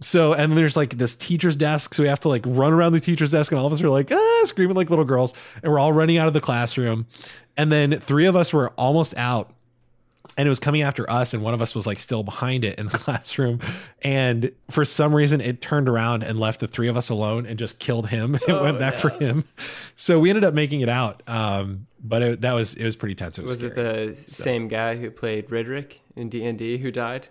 So and there's like this teacher's desk. So we have to like run around the teacher's desk and all of us are like ah screaming like little girls. And we're all running out of the classroom. And then three of us were almost out and it was coming after us and one of us was like still behind it in the classroom. And for some reason it turned around and left the three of us alone and just killed him. And Oh, went back for him. So we ended up making it out um but it, that was it was pretty tense. It was, Was it the same guy who played Ridrick in D and D who died?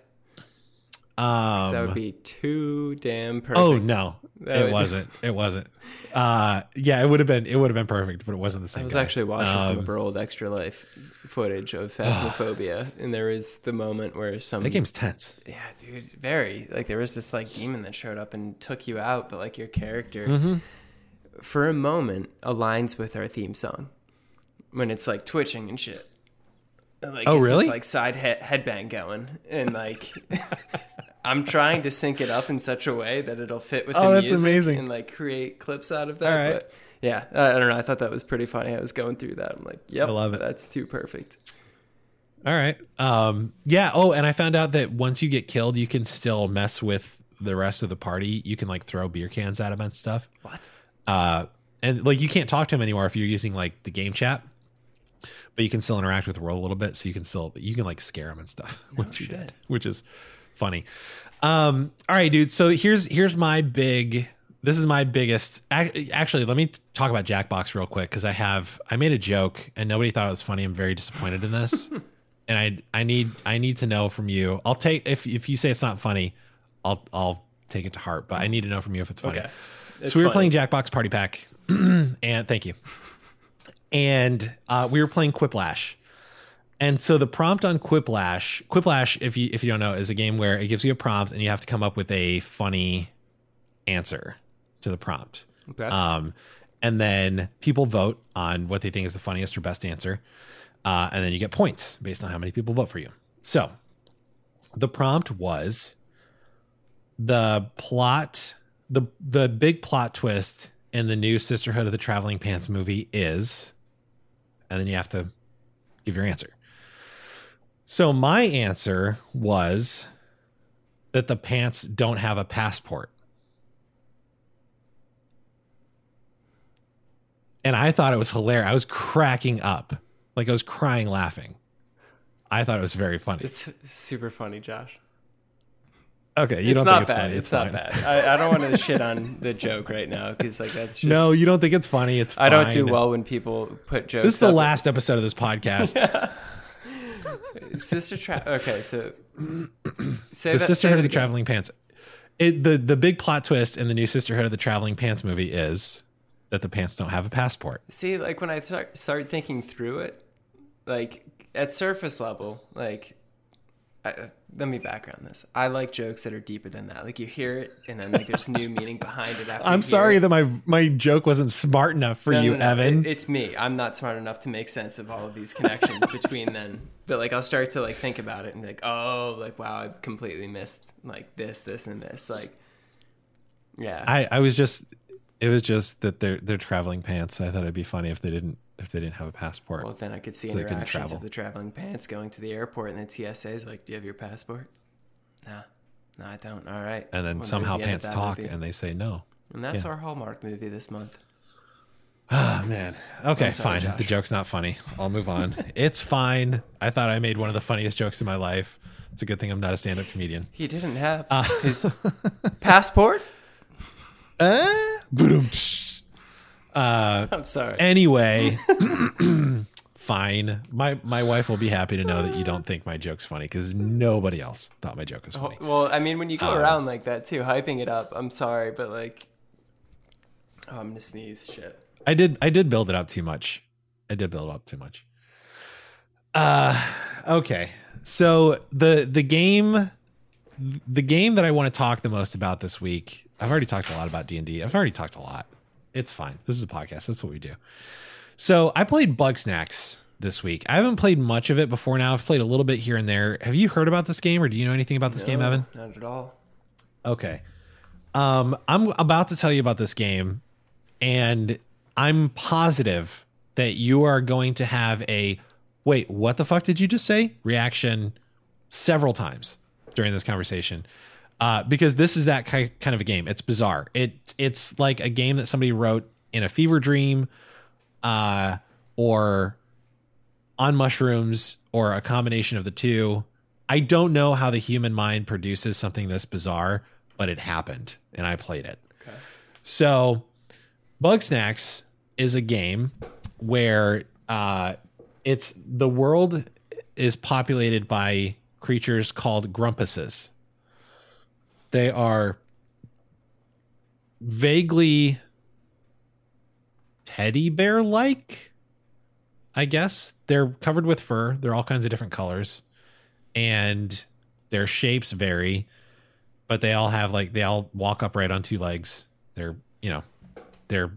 Um that would be too damn perfect. oh no That it would- wasn't it wasn't uh yeah it would have been it would have been perfect but it wasn't the same I was guy. actually watching some Um, of old Extra Life footage of Phasmophobia, and there was the moment where some that game's tense yeah, dude, very like there was this like demon that showed up and took you out, but like your character Mm-hmm. for a moment aligns with our theme song when it's like twitching and shit. And, like, Oh, it's really? This, like side head headbang going, and like I'm trying to sync it up in such a way that it'll fit with Oh, the that's music amazing. and like create clips out of that. All right. But yeah, I I don't know. I thought that was pretty funny. I was going through that. I'm like, yep, I love it. That's too perfect. All right. Um yeah, oh, and I found out that once you get killed, you can still mess with the rest of the party. You can like throw beer cans at them and stuff. What? Uh and like you can't talk to them anymore if you're using like the game chat. But you can still interact with the world a little bit, so you can still you can like scare them and stuff once you're dead, which is funny. Um all right, dude. So here's here's my big this is my biggest actually let me talk about jackbox real quick because i have i made a joke and nobody thought it was funny i'm very disappointed in this and i i need i need to know from you i'll take if if you say it's not funny i'll i'll take it to heart but i need to know from you if it's funny Okay. It's so we were funny. playing jackbox party pack and thank you and uh, we were playing quiplash and so the prompt on quiplash quiplash if you if you don't know is a game where it gives you a prompt and you have to come up with a funny answer to the prompt Okay. um, and then people vote on what they think is the funniest or best answer. Uh, and then you get points based on how many people vote for you. So the prompt was the plot, the the big plot twist in the new Sisterhood of the Traveling Pants movie is, and then you have to give your answer. So my answer was that the pants don't have a passport. and I thought it was hilarious. I was cracking up, like I was crying laughing. I thought it was very funny. It's super funny, Josh. Okay, you it's don't not think it's bad. funny? It's, fine. not bad. I, I don't want to shit on the joke right now because like that's just No, you don't think it's funny? It's I don't do well when people put jokes. This is the up. last episode of this podcast. sister trap. Okay, so say the that, Sisterhood of the. Traveling Pants. It, the the big plot twist in the new Sisterhood of the Traveling Pants movie is that the pants don't have a passport. See, like when I start start thinking through it, like at surface level, like I, let me background this. I like jokes that are deeper than that. Like you hear it, and then like there's new meaning behind it. After I'm sorry it. that my my joke wasn't smart enough for No, you, no, no. Evan. It- it's me. I'm not smart enough to make sense of all of these connections between them. But like, I'll start to like think about it and like, oh, like wow, I completely missed like this, this, and this. Like, yeah. I, I was just it was just that they're they're traveling pants. I thought it'd be funny if they didn't if they didn't have a passport. well, then I could see So interactions of the traveling pants going to the airport, and the TSA is like, "Do you have your passport?" Nah, no, I don't. All right. and then Well, somehow the pants talk movie. and they say no. and that's yeah. our Hallmark movie this month. Oh man. Okay, sorry, fine. Josh. The joke's not funny. I'll move on. it's fine. I thought I made one of the funniest jokes in my life. It's a good thing I'm not a stand-up comedian. He didn't have Uh. his passport. Uh. Uh I'm sorry. anyway, fine. My my wife will be happy to know that you don't think my joke's funny because nobody else thought my joke was funny. Well, I mean, when you go Um, around like that too, hyping it up. I'm sorry, but like, oh, I'm gonna sneeze. Shit. I did I did build it up too much. I did build it up too much. Uh okay. So the the game the game that I want to talk the most about this week. I've already talked a lot about D&D. I've already talked a lot. It's fine. This is a podcast. That's what we do. So, I played Bugsnax this week. I haven't played much of it before now. I've played a little bit here and there. Have you heard about this game or do you know anything about this game, Evan? Not at all. Okay. Um, I'm about to tell you about this game, and I'm positive that you are going to have a wait, what the fuck did you just say? Reaction several times during this conversation. Uh, because this is that ki- kind of a game. It's bizarre. It it's like a game that somebody wrote in a fever dream, uh, or on mushrooms, or a combination of the two. I don't know how the human mind produces something this bizarre, but it happened, and I played it. Okay. So, Bugsnax is a game where uh, it's the world is populated by creatures called grumpuses. They are vaguely teddy bear like, I guess. They're covered with fur. They're all kinds of different colors, and their shapes vary, but they all have like they all walk upright on two legs. They're you know, they're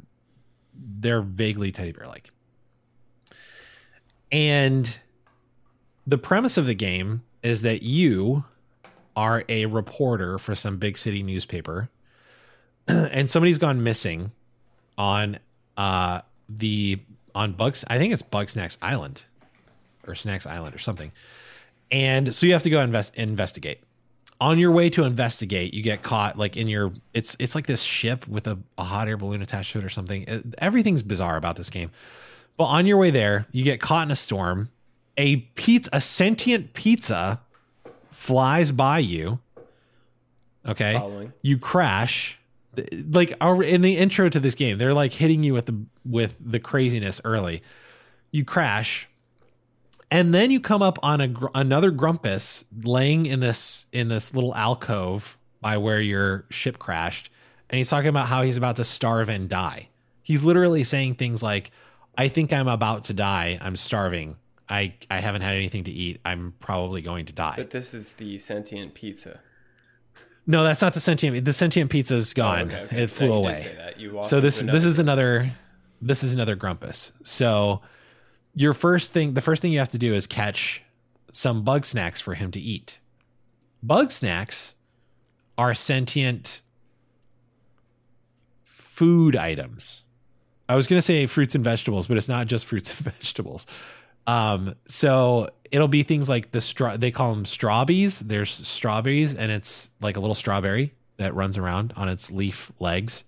they're vaguely teddy bear like. And the premise of the game is that you are a reporter for some big city newspaper. And somebody's gone missing on uh the on bugs i think it's bug snacks island or snacks island or something. And so you have to go invest investigate. On your way to investigate you get caught like in your it's it's like this ship with a, a hot air balloon attached to it or something. It- everything's bizarre about this game. But on your way there you get caught in a storm. A pizza a sentient pizza flies by you okay? Following. you crash. Like our- in the intro to this game they're like hitting you with the with the craziness early. You crash and then you come up on a another grumpus laying in this in this little alcove by where your ship crashed and he's talking about how he's about to starve and die. He's literally saying things like i think i'm about to die. I'm starving i i haven't had anything to eat. I'm probably going to die. But this is the sentient pizza. no that's not the sentient the sentient pizza is oh, gone. Oh, okay, okay. it flew you away so this this is Grumpus. another this is another grumpus. So your first thing the first thing you have to do is catch some bug snacks for him to eat. Bug snacks are sentient food items. I was going to say fruits and vegetables but it's not just fruits and vegetables um so it'll be things like the straw they call them strawberries there's strawberries and it's like a little strawberry that runs around on its leaf legs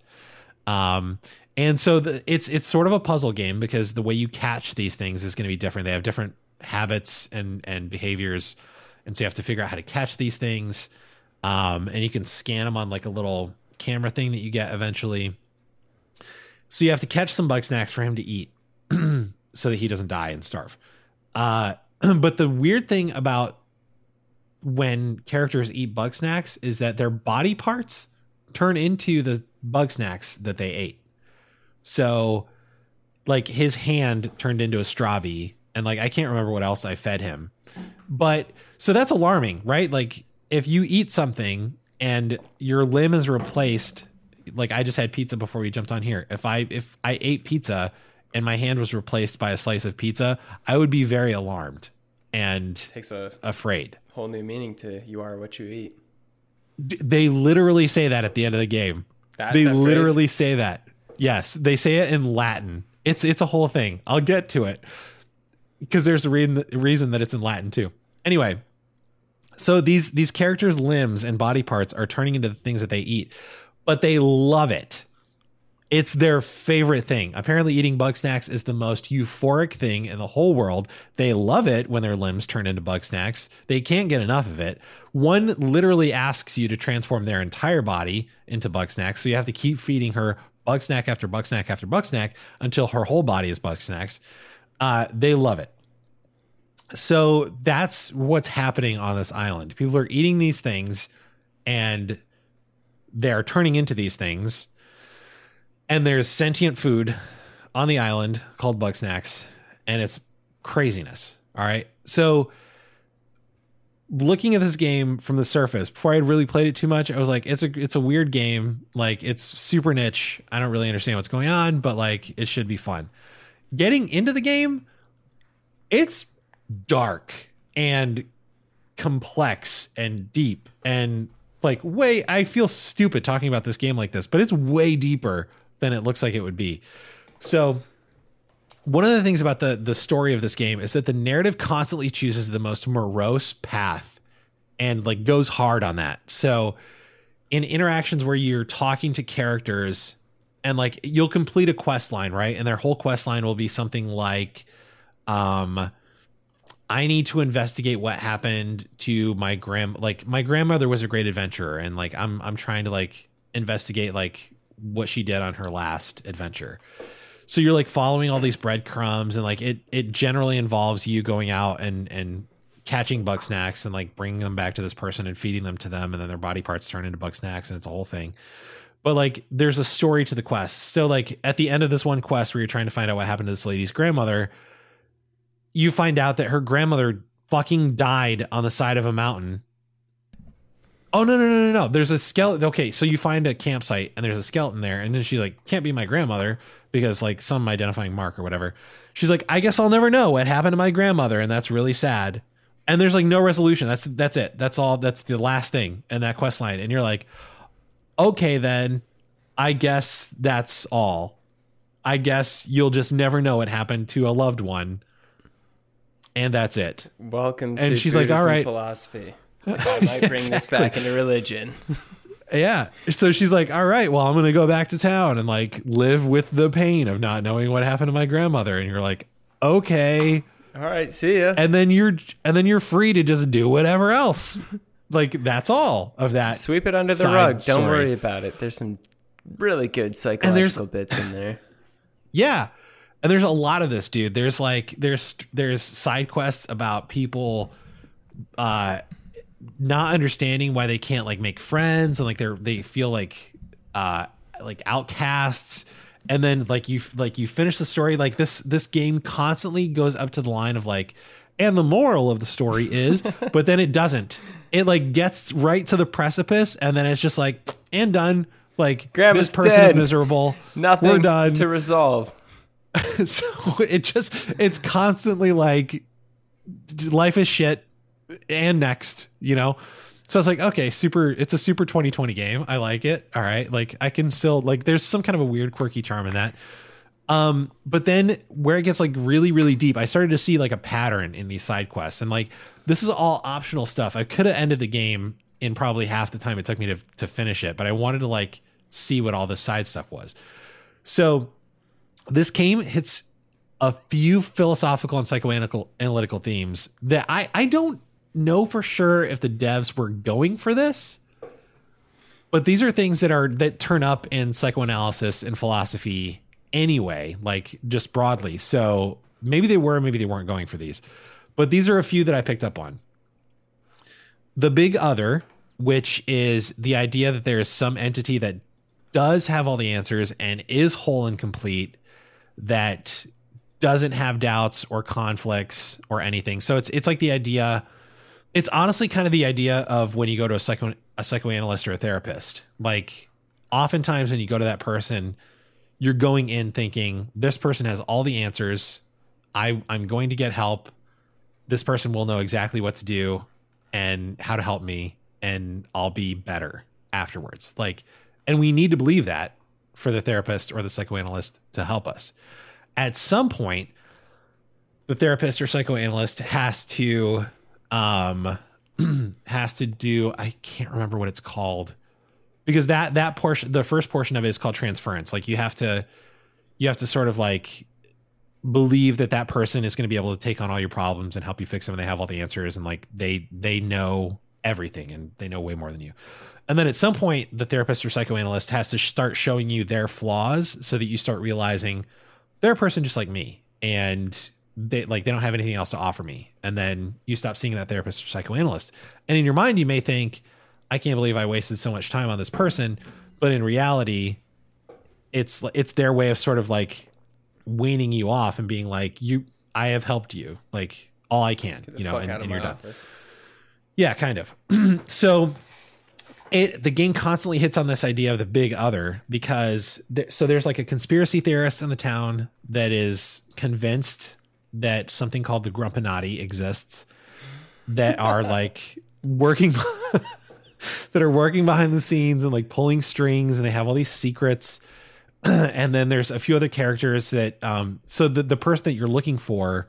um, and so the, it's it's sort of a puzzle game because the way you catch these things is going to be different. They have different habits and and behaviors, and so you have to figure out how to catch these things. Um, and you can scan them on like a little camera thing that you get eventually. So you have to catch some bug snacks for him to eat, so that he doesn't die and starve. Uh, but the weird thing about when characters eat bug snacks is that their body parts turn into the bug snacks that they ate. So, like his hand turned into a strawberry, and like I can't remember what else I fed him. But so that's alarming, right? Like if you eat something and your limb is replaced, like I just had pizza before we jumped on here. If I if I ate pizza and my hand was replaced by a slice of pizza, I would be very alarmed and Takes a afraid. whole new meaning to you are what you eat. D- They literally say that at the end of the game. That- they that phrase? literally say that. Yes, they say it in Latin. It's it's a whole thing. I'll get to it because there's a reason reason that it's in Latin too. Anyway, so these these characters' limbs and body parts are turning into the things that they eat, but they love it. It's their favorite thing. Apparently, eating bug snacks is the most euphoric thing in the whole world. They love it when their limbs turn into bug snacks. They can't get enough of it. One literally asks you to transform their entire body into bug snacks. So you have to keep feeding her bug snack after bug snack after bug snack until her whole body is bug snacks. Uh, they love it. So that's what's happening on this island. People are eating these things and they're turning into these things. And there's sentient food on the island called bug snacks, and it's craziness. All right. So looking at this game from the surface, before I had really played it too much, I was like, it's a it's a weird game. Like it's super niche. I don't really understand what's going on, but like it should be fun. Getting into the game, it's dark and complex and deep and like way I feel stupid talking about this game like this, but it's way deeper than it looks like it would be. So one of the things about the the story of this game is that the narrative constantly chooses the most morose path and like goes hard on that. So in interactions where you're talking to characters and like you'll complete a quest line, right? And their whole quest line will be something like um I need to investigate what happened to my grand like my grandmother was a great adventurer and like I'm I'm trying to like investigate like what she did on her last adventure. So you're like following all these breadcrumbs and like it it generally involves you going out and and catching bug snacks and like bringing them back to this person and feeding them to them and then their body parts turn into bug snacks and it's a whole thing. But like there's a story to the quest. So like at the end of this one quest where you're trying to find out what happened to this lady's grandmother, you find out that her grandmother fucking died on the side of a mountain. Oh no no no no no! There's a skeleton. Okay, so you find a campsite and there's a skeleton there, and then she's like, "Can't be my grandmother because like some identifying mark or whatever." She's like, "I guess I'll never know what happened to my grandmother," and that's really sad. And there's like no resolution. That's that's it. That's all. That's the last thing in that quest line. And you're like, okay, then I guess that's all. I guess you'll just never know what happened to a loved one, and that's it. Welcome And to she's like, "All right." philosophy. Like, I might bring this back into religion. Yeah. So she's like, all right, well, I'm going to go back to town and like live with the pain of not knowing what happened to my grandmother. And you're like, okay. All right, see ya. And then you're, and then you're free to just do whatever else. like that's all of that. Sweep it under the rug. Don't worry about it. There's some really good psychological bits in there. Yeah. And there's a lot of this, dude. There's like there's there's side quests about people uh not understanding why they can't like make friends and like they're they feel like uh like outcasts. And then like you like you finish the story like this this game constantly goes up to the line of like and the moral of the story is but then it doesn't. It like gets right to the precipice and then it's just like and done. Like Grandma's this person is miserable. Nothing we're done. to resolve. so it just it's constantly like life is shit and next you know? So it's like okay super it's a super 2020 game. I like it. All right. Like i can still like there's some kind of a weird quirky charm in that. Um but then where it gets like really really deep i started to see like a pattern in these side quests. And like this is all optional stuff. I could have ended the game in probably half the time it took me to to finish it but i wanted to like see what all the side stuff was. So this game hits a few philosophical and psychoanalytical analytical themes that I, I don't know for sure if the devs were going for this but these are things that are that turn up in psychoanalysis and philosophy anyway like just broadly so maybe they were maybe they weren't going for these but these are a few that i picked up on the big other which is the idea that there is some entity that does have all the answers and is whole and complete that doesn't have doubts or conflicts or anything. So it's it's like the idea it's honestly kind of the idea of when you go to a psycho a psychoanalyst or a therapist. Like oftentimes when you go to that person, you're going in thinking this person has all the answers. I I'm going to get help. This person will know exactly what to do and how to help me and I'll be better afterwards. Like and we need to believe that for the therapist or the psychoanalyst to help us. At some point, the therapist or psychoanalyst has to um has to do I can't remember what it's called because that that portion the first portion of it is called transference. Like you have to you have to sort of like believe that that person is going to be able to take on all your problems and help you fix them and they have all the answers and like they they know everything and they know way more than you. And then at some point the therapist or psychoanalyst has to start showing you their flaws so that you start realizing they're a person just like me and they like they don't have anything else to offer me. And then you stop seeing that therapist or psychoanalyst. And in your mind you may think i can't believe i wasted so much time on this person. But in reality it's it's their way of sort of like weaning you off and being like you i have helped you. Like all i can you know and, and you're done. office. yeah, kind of. so it the game constantly hits on this idea of the big other because there, so there's like a conspiracy theorist in the town that is convinced that something called the Grumpinati exists that are like working that are working behind the scenes and like pulling strings and they have all these secrets. And then there's a few other characters that um so the the person that you're looking for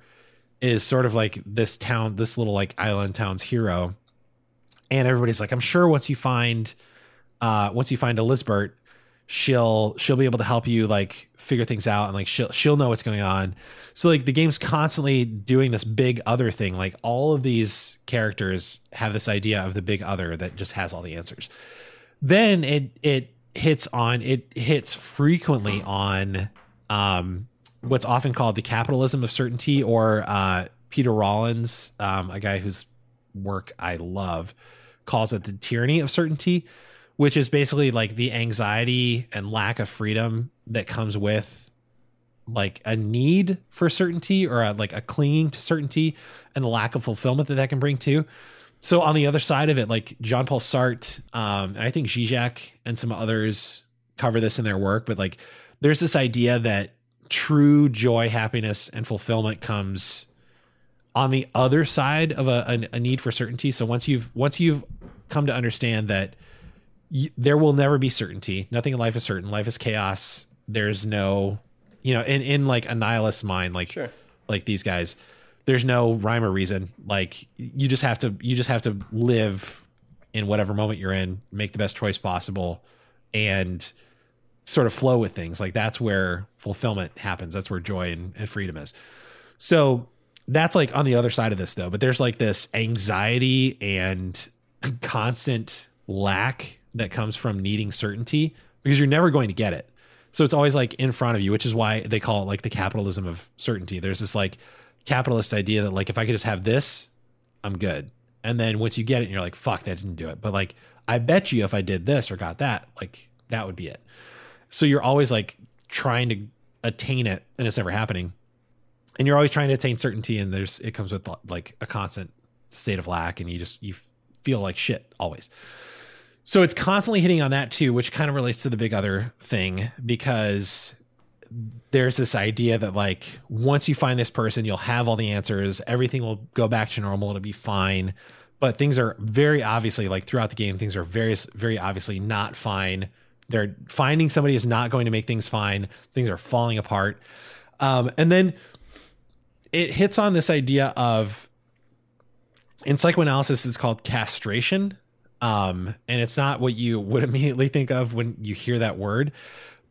is sort of like this town this little like island town's hero. And everybody's like i'm sure once you find uh once you find elizabeth she'll she'll be able to help you like figure things out and like she'll she'll know what's going on. So like the game's constantly doing this big other thing. Like all of these characters have this idea of the big other that just has all the answers. Then it it hits on it hits frequently on um what's often called the capitalism of certainty or uh peter rollins um a guy whose work i love calls it the tyranny of certainty which is basically like the anxiety and lack of freedom that comes with like a need for certainty or a, like a clinging to certainty and the lack of fulfillment that that can bring too so on the other side of it, like Jean Paul Sartre, um, and I think Zizek and some others cover this in their work, but like there's this idea that true joy, happiness, and fulfillment comes on the other side of a, a, a need for certainty. So once you've once you've come to understand that there will never be certainty, nothing in life is certain. Life is chaos. There's no, you know, in in like a nihilist mind, like Sure. like these guys there's no rhyme or reason like you just have to you just have to live in whatever moment you're in make the best choice possible and sort of flow with things like that's where fulfillment happens that's where joy and, and freedom is so that's like on the other side of this though but there's like this anxiety and constant lack that comes from needing certainty because you're never going to get it so it's always like in front of you which is why they call it like the capitalism of certainty there's this like capitalist idea that like if I could just have this, I'm good. And then once you get it, you're like, fuck, that didn't do it. But like, I bet you if I did this or got that, like that would be it. So you're always like trying to attain it, and it's never happening. And you're always trying to attain certainty, and there's it comes with like a constant state of lack, and you just you feel like shit always. So it's constantly hitting on that too, which kind of relates to the big other thing because there's this idea that like once you find this person you'll have all the answers. Everything will go back to normal. It'll be fine. But things are very obviously like throughout the game things are very very obviously not fine. They're finding somebody is not going to make things fine. Things are falling apart. Um, and then it hits on this idea of in psychoanalysis it's called castration um, and it's not what you would immediately think of when you hear that word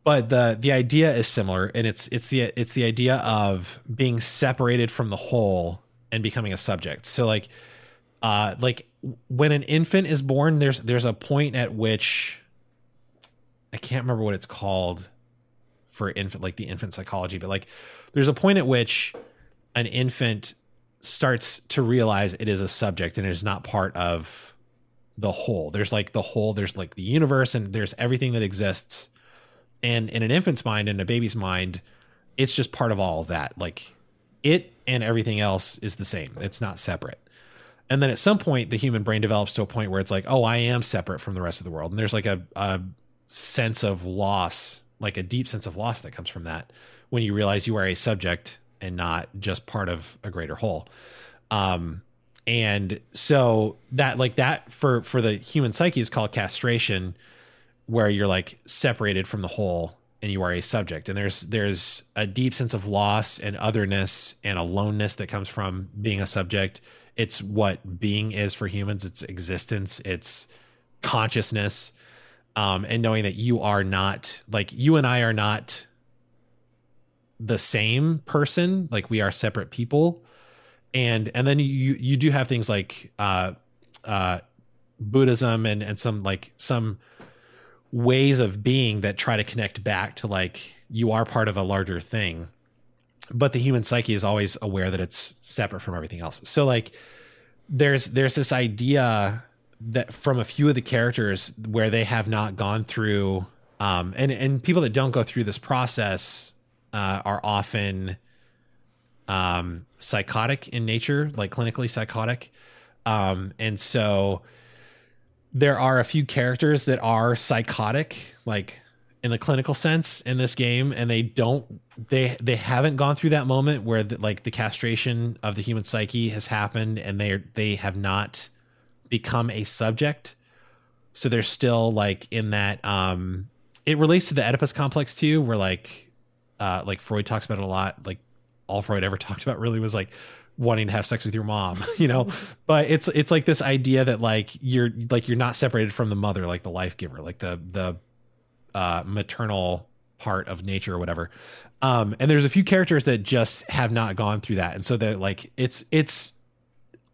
but the the idea is similar. And it's it's the it's the idea of being separated from the whole and becoming a subject. So like uh like when an infant is born there's there's a point at which i can't remember what it's called for infant like the infant psychology but like there's a point at which an infant starts to realize it is a subject and it is not part of the whole there's like the whole there's like the universe and there's everything that exists and in an infant's mind and a baby's mind it's just part of all of that. Like it and everything else is the same. It's not separate. And then at some point, the human brain develops to a point where it's like, oh, I am separate from the rest of the world. And there's like a, a sense of loss, like a deep sense of loss that comes from that when you realize you are a subject and not just part of a greater whole. Um, and so that like that for for the human psyche is called castration where you're like separated from the whole and you are a subject. And there's there's a deep sense of loss and otherness and aloneness that comes from being a subject. It's what being is for humans. It's existence. It's consciousness. Um, and knowing that you are not like you and i are not the same person. Like we are separate people and and then you you do have things like uh uh buddhism and and some like some ways of being that try to connect back to like you are part of a larger thing. But the human psyche is always aware that it's separate from everything else. So like there's there's this idea that from a few of the characters where they have not gone through um and and people that don't go through this process uh are often um psychotic in nature like clinically psychotic um and so there are a few characters that are psychotic, like in the clinical sense in this game, and they don't they they haven't gone through that moment where the, like the castration of the human psyche has happened, and they they have not become a subject. So they're still like in that. Um, it relates to the Oedipus complex too, where like uh, like Freud talks about it a lot. Like all Freud ever talked about really was like wanting to have sex with your mom, you know. but it's it's like this idea that like you're like you're not separated from the mother, like the life giver, like the the uh, maternal part of nature or whatever. Um, and there's a few characters that just have not gone through that, and so that like it's it's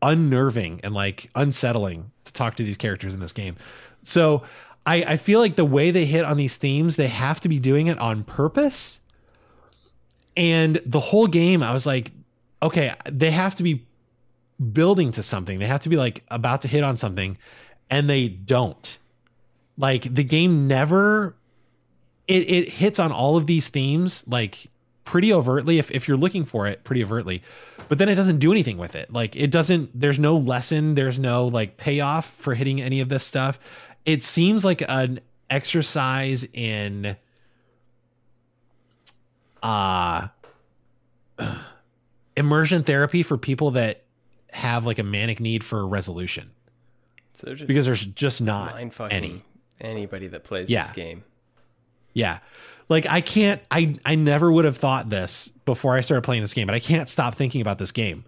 unnerving and like unsettling to talk to these characters in this game. So I, I feel like the way they hit on these themes, they have to be doing it on purpose. And the whole game, I was like, okay, they have to be building to something. They have to be like about to hit on something, and they don't. Like the game never it it hits on all of these themes like pretty overtly if, if you're looking for it pretty overtly but then it doesn't do anything with it like it doesn't there's no lesson there's no like payoff for hitting any of this stuff it seems like an exercise in uh immersion therapy for people that have like a manic need for resolution So just because there's just not any. anybody that plays Yeah. this game. Yeah. Like I can't I I never would have thought this before I started playing this game, but I can't stop thinking about this game.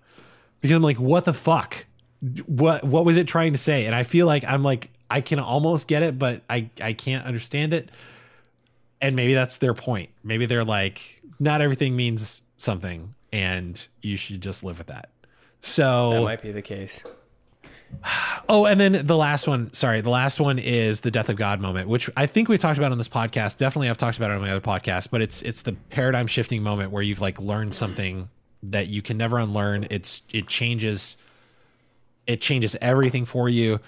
Because I'm like, what the fuck? What what was it trying to say? And I feel like I'm like I can almost get it, but I I can't understand it. And maybe that's their point. Maybe they're like not everything means something and you should just live with that. So That might be the case. Oh, and then the last one, sorry, the last one is the death of God moment, which I think we talked about on this podcast. Definitely I've talked about it on my other podcast, but it's it's the paradigm shifting moment where you've like learned something that you can never unlearn. It's it changes it changes everything for you.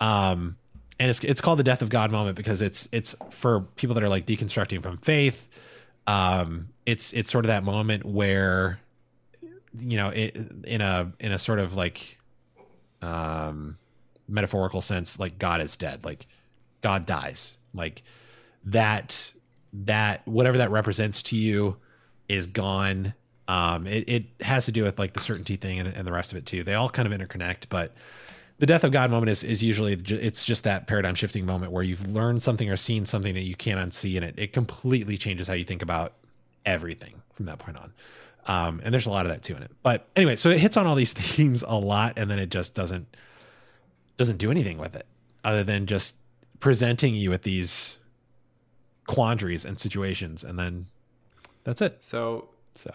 Um and it's it's called the death of God moment because it's it's for people that are like deconstructing from faith. Um it's it's sort of that moment where you know, it in a in a sort of like um metaphorical sense like god is dead like god dies like that that whatever that represents to you is gone. Um it, it has to do with like the certainty thing and, and the rest of it too. They all kind of interconnect but the death of god moment is is usually it's just that paradigm shifting moment where you've learned something or seen something that you can't unsee and it it completely changes how you think about everything from that point on um and there's a lot of that too in it but anyway so it hits on all these themes a lot and then it just doesn't doesn't do anything with it other than just presenting you with these quandaries and situations and then that's it So so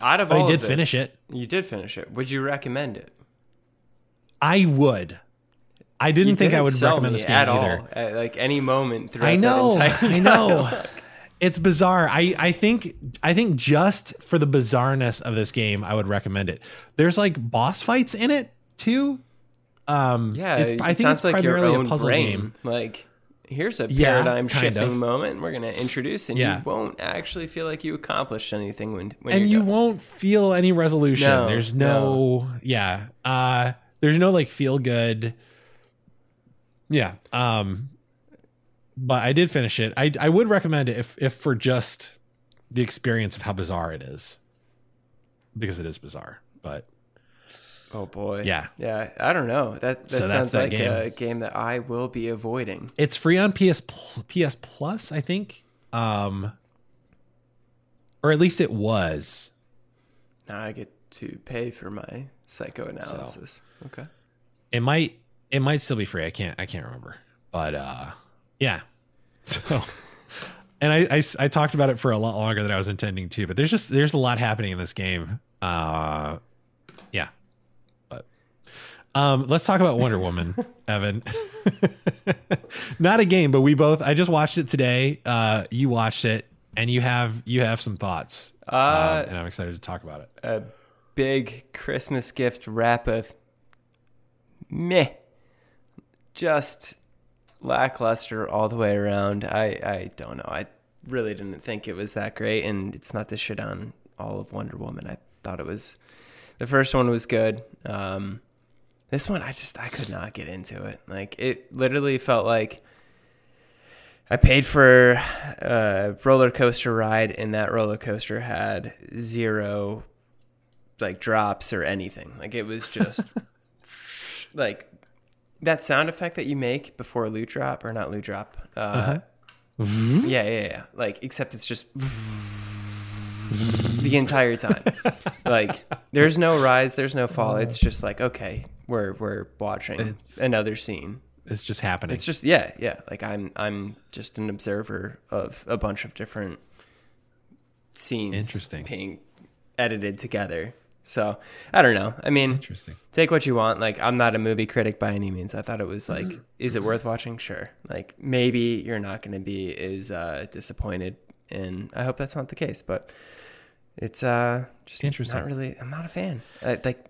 out of But I did this- finish it. You did finish it. Would you recommend it? i would i didn't You think i didn't would recommend this game at either all. At like any moment throughout I know, I know. It's bizarre. I I think I think just for the bizarreness of this game, I would recommend it. There's like boss fights in it too. Um, Yeah, it's, it I think sounds it's like your primarily own a puzzle brain. game. Like here's a paradigm kind shifting of. moment we're going to introduce, and Yeah. you won't actually feel like you accomplished anything when, when and you won't feel any resolution. No, there's no, yeah. Uh there's no like feel good. Yeah. Um but I did finish it. I I would recommend it if if for just the experience of how bizarre it is. Because it is bizarre. But Oh boy. Yeah. Yeah. I don't know. That that So sounds that like game. a game that I will be avoiding. it's free on PS PS Plus, I think. Um or at least it was. Now I get to pay for my psychoanalysis. Okay. it might it might still be free i can't i can't remember but uh yeah. So and I, I i talked about it for a lot longer than i was intending to but there's just there's a lot happening in this game. Uh yeah. But um let's talk about wonder woman evan. Not a game but we both i just watched it today. Uh you watched it and you have you have some thoughts. Uh, um, and i'm excited to talk about it. a big Christmas gift wrap of meh. Just lackluster all the way around. I, I don't know. I really didn't think it was that great, and it's not to shit on all of Wonder Woman. I thought it was the first one was good. Um, this one, I just I could not get into it. Like it literally felt like I paid for a roller coaster ride, and that roller coaster had zero like drops or anything. Like it was just like that sound effect that you make before a loot drop or not loot drop. Uh, Yeah, yeah, yeah. Like except it's just the entire time. like there's no rise, there's no fall. It's just like okay, we're we're watching It's- another scene. it's just happening It's just yeah, yeah. Like I'm I'm just an observer of a bunch of different scenes Interesting. being edited together. So I don't know. I mean, interesting take what you want. Like I'm not a movie critic by any means. I thought it was like, is it worth watching? Sure. Like maybe you're not going to be as uh, disappointed, and I hope that's not the case. But it's uh just Interesting. Not really. I'm not a fan. Uh, like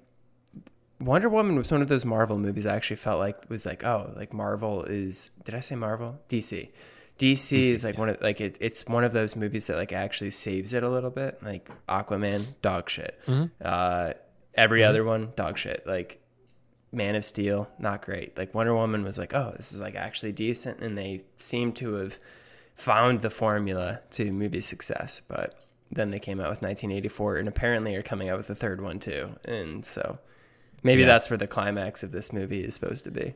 Wonder Woman was one of those Marvel movies. I actually felt like was like, oh, like Marvel is. Did I say Marvel? DC. DC, is like one of like it, it's one of those movies that like actually saves it a little bit. Like Aquaman, dog shit. Uh, every other one, dog shit. Like Man of Steel, not great. Like Wonder Woman was like, oh, this is like actually decent, and they seem to have found the formula to movie success. But then they came out with 1984, and apparently are coming out with the third one too. And so maybe Yeah. that's where the climax of this movie is supposed to be.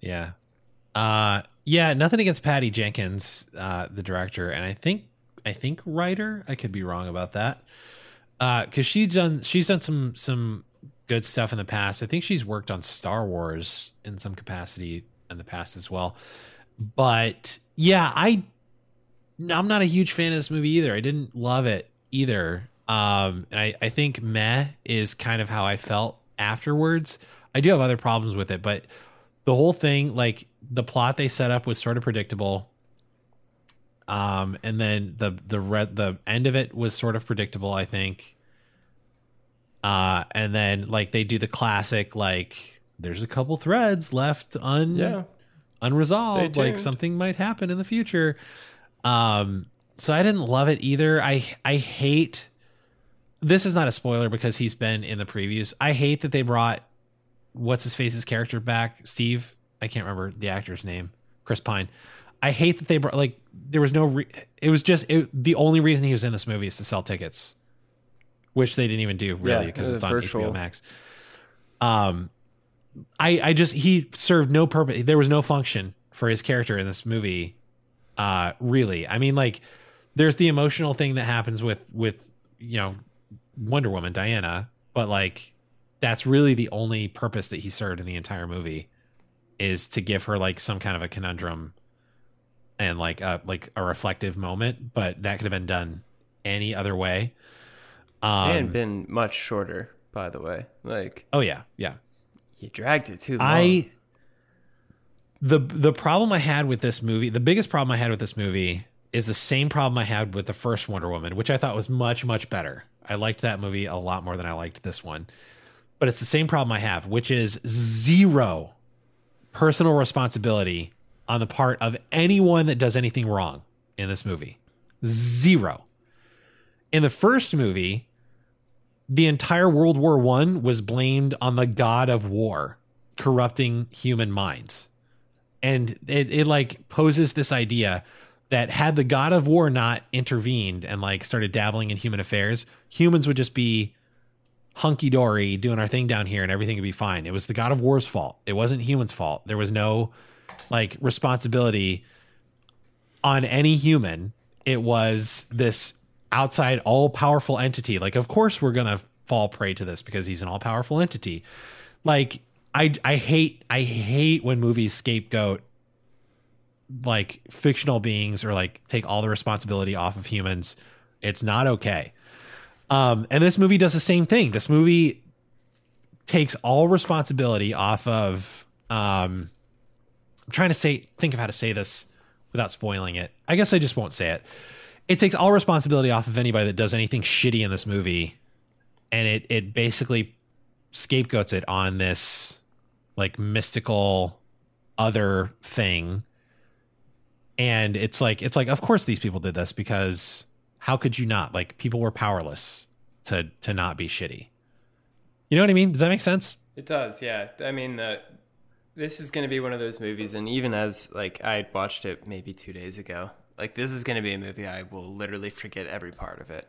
Yeah. Uh yeah, nothing against Patty Jenkins, uh, the director, and I think I think writer. I could be wrong about that. Uh cuz she's done she's done some some good stuff in the past. I think she's worked on Star Wars in some capacity in the past as well. But yeah, I I'm not a huge fan of this movie either. I didn't love it either. Um and I I think meh is kind of how I felt afterwards. I do have other problems with it, but the whole thing like the plot they set up was sort of predictable. Um and then the the red the end of it was sort of predictable i think. Uh and then like they do the classic like there's a couple threads left un Yeah. unresolved like something might happen in the future. Um so i didn't love it either. I i hate this is not a spoiler because he's been in the previews. I hate that they brought what's his face's character back steve i can't remember the actor's name chris pine i hate that they brought like there was no re- it was just it, the only reason he was in this movie is to sell tickets which they didn't even do really Yeah, because uh, it's on virtual. hbo max um I I just he served no purpose. There was no function for his character in this movie. Uh really. I mean like there's the emotional thing that happens with with you know Wonder Woman Diana, but like that's really the only purpose that he served in the entire movie is to give her like some kind of a conundrum and like a like a reflective moment, but that could have been done any other way. Um and been much shorter, by the way. Like oh yeah, yeah. you dragged it too long. I the the problem I had with this movie, the biggest problem I had with this movie is the same problem I had with the first Wonder Woman, which I thought was much much better. I liked that movie a lot more than I liked this one. But it's the same problem I have, which is zero personal responsibility on the part of anyone that does anything wrong in this movie. Zero. In the first movie, the entire World War One was blamed on the god of war corrupting human minds. And it, it like poses this idea that had the god of war not intervened and like started dabbling in human affairs, humans would just be hunky dory doing our thing down here and everything would be fine. It was the god of war's fault. It wasn't humans' fault. There was no like responsibility on any human. It was this outside all powerful entity. Like, of course, we're to fall prey to this because he's an all powerful entity. Like, I, I hate, I hate when movies scapegoat like fictional beings or like take all the responsibility off of humans. It's not okay. Um, and this movie does the same thing. This movie takes all responsibility off of um, I'm trying to say think of how to say this without spoiling it. I guess I just won't say it. It takes all responsibility off of anybody that does anything shitty in this movie, and it it basically scapegoats it on this like mystical other thing. And it's like it's like of course these people did this because how could you not? Like people were powerless to to not be shitty. You know what I mean? Does that make sense? It does, yeah. I mean, uh, this is going to be one of those movies, and even as like I watched it maybe two days ago, like this is going to be a movie I will literally forget every part of it.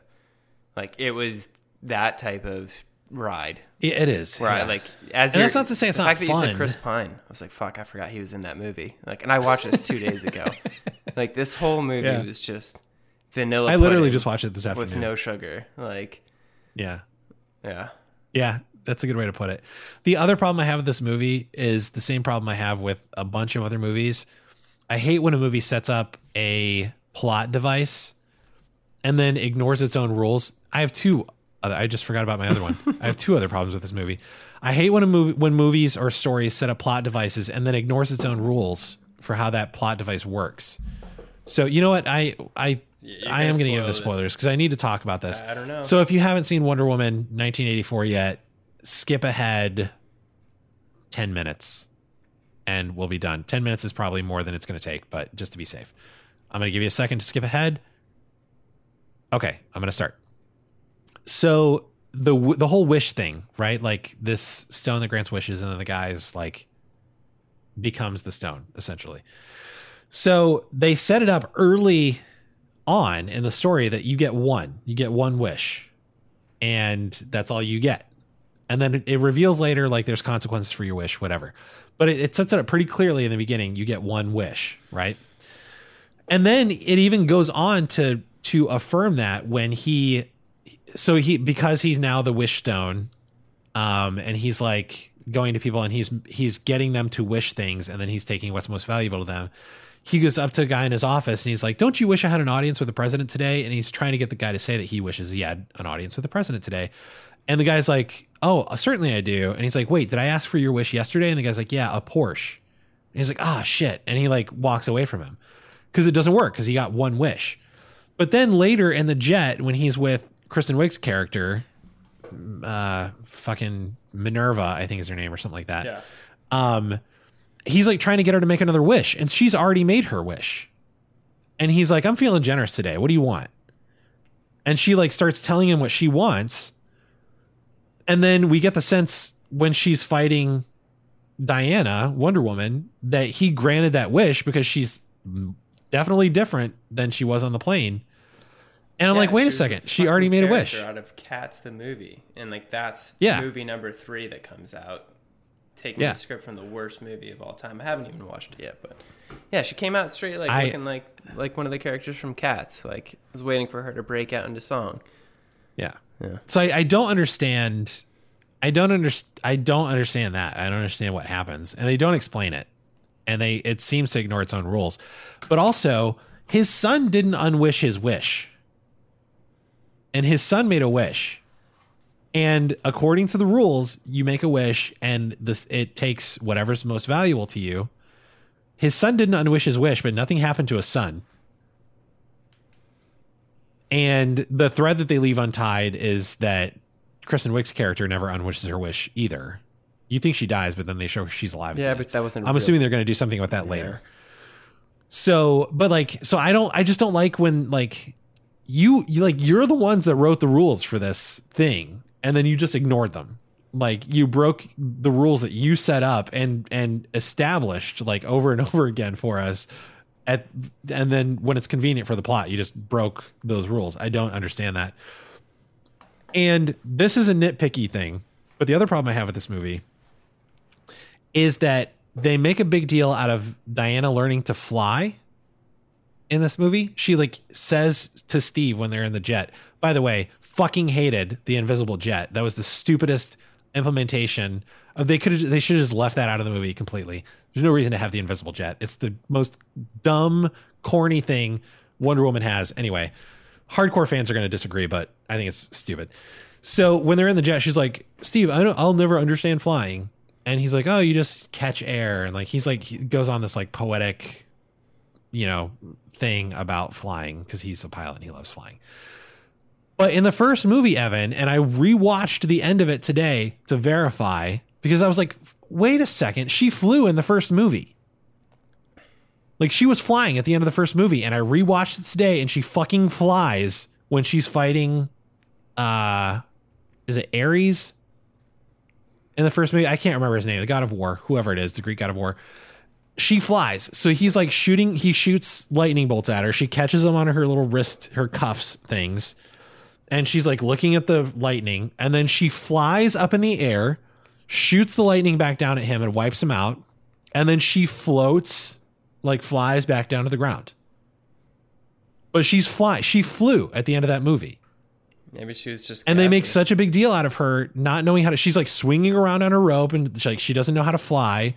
Like it was that type of ride. It, it is. right. Yeah. like as And that's not to say it's the not fact that you said. Chris Pine. I was like, fuck, I forgot he was in that movie. Like, and I watched this two days ago. Like this whole movie Yeah. was just vanilla. I literally just watched it this afternoon. with no sugar. Like, yeah. yeah, Yeah, that's a good way to put it. The other problem I have with this movie is the same problem I have with a bunch of other movies. I hate when a movie sets up a plot device and then ignores its own rules. I have two other I just forgot about my other one. I have two other problems with this movie. I hate when a movie when movies or stories set up plot devices and then ignores its own rules for how that plot device works. So, you know what? I I I am going to get into spoilers because I need to talk about this. I don't know. So if you haven't seen Wonder Woman 1984 yet, skip ahead 10 minutes and we'll be done. 10 minutes is probably more than it's going to take, but just to be safe. I'm going to give you a second to skip ahead. Okay, I'm going to start. So the the whole wish thing, right? Like this stone that grants wishes and then the guy's like becomes the stone essentially. So they set it up early on in the story that you get one, you get one wish, and that's all you get. And then it, reveals later like there's consequences for your wish, whatever. But it, it sets it up pretty clearly in the beginning. You get one wish, right? And then it even goes on to to affirm that when he, so he because he's now the wish stone, um, and he's like going to people and he's he's getting them to wish things, and then he's taking what's most valuable to them he goes up to a guy in his office and he's like, Don't you wish I had an audience with the president today? And he's trying to get the guy to say that he wishes he had an audience with the president today. And the guy's like, Oh, certainly I do. And he's like, Wait, did I ask for your wish yesterday? And the guy's like, Yeah, a Porsche. And he's like, Ah, shit. And he like walks away from him because it doesn't work because he got one wish. But then later in the jet, when he's with Kristen Wiig's character, uh, fucking Minerva, I think is her name or something like that yeah. um he's like trying to get her to make another wish and she's already made her wish. And he's like i'm feeling generous today. What do you want? And she like starts telling him what she wants. And then we get the sense when she's fighting diana wonder woman that he granted that wish because she's definitely different than she was on the plane. And i'm Yeah, like wait a second. She already made a wish. Out of Cats the movie, and like that's Yeah. movie number three that comes out, taking Yeah. the script from the worst movie of all time. I haven't even watched it yet, but yeah, she came out straight like I- looking like like one of the characters from Cats. Like I was waiting for her to break out into song. Yeah. Yeah. So I, I don't understand. I don't understand. I don't understand that. I don't understand what happens, and they don't explain it, and they it seems to ignore its own rules. But also, his son didn't unwish his wish, and his son made a wish. And according to the rules, you make a wish, and this it takes whatever's most valuable to you. His son didn't unwish his wish, but nothing happened to his son. And the thread that they leave untied is that Kristen Wiig's character never unwishes her wish either. You think she dies, but then they show she's alive. Yeah, again. but that wasn't. I'm real. assuming they're going to do something with that later. So, but like, so I don't, I just don't like when like you, you like, you're the ones that wrote the rules for this thing and then you just ignored them. Like you broke the rules that you set up and, and established like over and over again for us at, and then when it's convenient for the plot, you just broke those rules. I don't understand that. And this is a nitpicky thing, but the other problem I have with this movie is that they make a big deal out of Diana learning to fly in this movie. She like says to Steve when they're in the jet, by the way, fucking hated the invisible jet. That was the stupidest implementation of they could they should have just left that out of the movie completely. There's no reason to have the invisible jet. It's the most dumb, corny thing Wonder Woman has. Anyway, hardcore fans are going to disagree, but I think it's stupid. So when they're in the jet, she's like, "Steve, I don't, I'll never understand flying." And he's like, "Oh, you just catch air." And like he's like he goes on this like poetic, you know, thing about flying because he's a pilot and he loves flying. But in the first movie, Evan, and I rewatched the end of it today to verify because I was like, wait a second, she flew in the first movie. Like she was flying at the end of the first movie, and I rewatched it today, and she fucking flies when she's fighting. Uh, is it Ares? In the first movie, I can't remember his name. The god of war, whoever it is, the Greek god of war. She flies, so he's like shooting. He shoots lightning bolts at her. She catches them on her little wrist, her cuffs things, and she's like looking at the lightning, and then she flies up in the air, shoots the lightning back down at him, and wipes him out, and then she floats like flies back down to the ground. But she's fly. She flew at the end of that movie. Maybe she was just. And they make such a big deal out of her not knowing how to. She's like swinging around on a rope and she, like she doesn't know how to fly.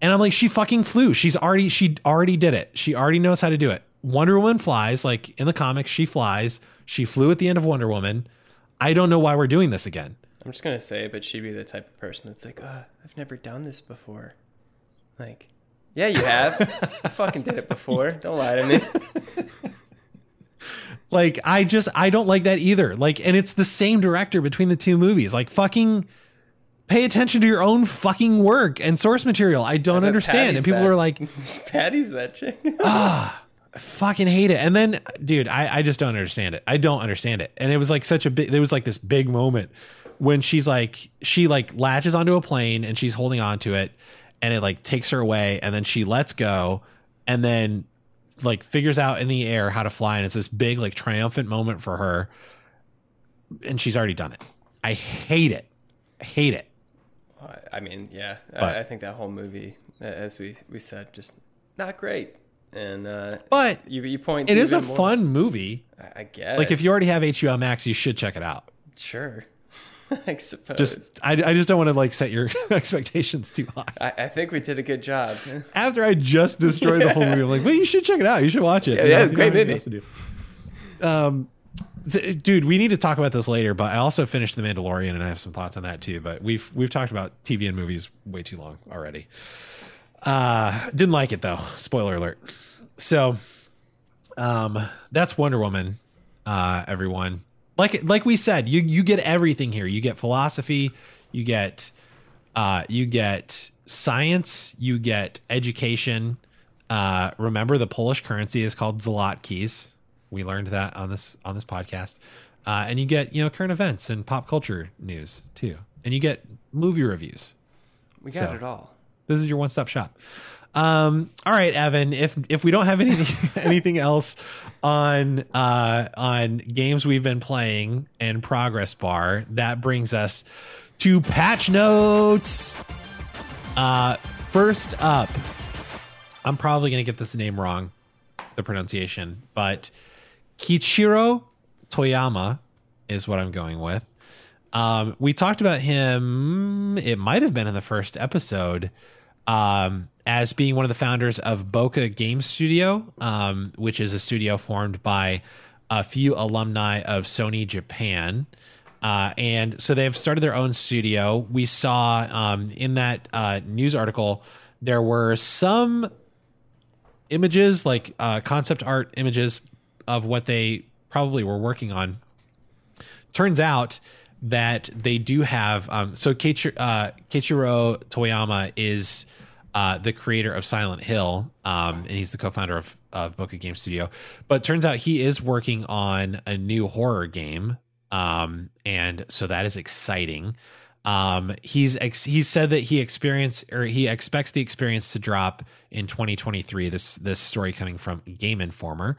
And I'm like, she fucking flew. She's already she already did it. She already knows how to do it. Wonder Woman flies like in the comics. She flies. She flew at the end of Wonder Woman. I don't know why we're doing this again. I'm just gonna say, but she'd be the type of person that's like, uh, I've never done this before. Like, yeah, you have. you fucking did it before. Don't lie to me. Like I just I don't like that either. Like and it's the same director between the two movies. Like fucking pay attention to your own fucking work and source material. I don't bet understand. And people that- are like Patty's that chick. Fucking hate it. And then, dude, I, I just don't understand it. I don't understand it. And it was like such a big, there was like this big moment when she's like, she like latches onto a plane and she's holding on to it and it like takes her away and then she lets go and then like figures out in the air how to fly. And it's this big, like triumphant moment for her. And she's already done it. I hate it. I hate it. I mean, yeah, But- I, I think that whole movie, as we we said, just not great. And uh, But you you point. it is a more. fun movie. I, guess. Like if you already have HBO Max, you should check it out. sure, I suppose. Just I, I just don't want to like set your expectations too high. I, I think we did a good job. after I just destroyed the whole movie, I'm like, well, you should check it out. You should watch it. Yeah, yeah, great don't have anything movie. else to do. Um, so, dude, we need to talk about this later. But I also finished The Mandalorian, and I have some thoughts on that too. But we've we've talked about TV and movies way too long already. Uh, didn't like it though. Spoiler alert. So, um, that's Wonder Woman. Uh, everyone, like like we said, you you get everything here. You get philosophy. You get uh, you get science, you get education. Uh, remember, the Polish currency is called zlotkis. We learned that on this on this podcast. Uh, and you get you know current events and pop culture news too, and you get movie reviews. We got So. it all. This is your one stop shop. Um, all right, Evan. If if we don't have anything anything else on uh, on games we've been playing and progress bar, that brings us to patch notes. Uh, first up, I'm probably gonna get this name wrong, the pronunciation, but Kichiro Toyama is what I'm going with. Um, we talked about him. It might have been in the first episode um, as being one of the founders of Bokeh Game Studio, um, which is a studio formed by a few alumni of Sony Japan. Uh, and so they've started their own studio. We saw um, in that uh, news article there were some images, like uh, concept art images of what they probably were working on turns out that they do have um, so Keiichi, uh, Keiichiro Toyama is uh, the creator of Silent Hill, um, and he's the co-founder of of Bokeh Game Studio. But turns out he is working on a new horror game, um, and so that is exciting. Um, he's ex- he's said that he experienced or he expects the experience to drop in 2023. This this story coming from Game Informer.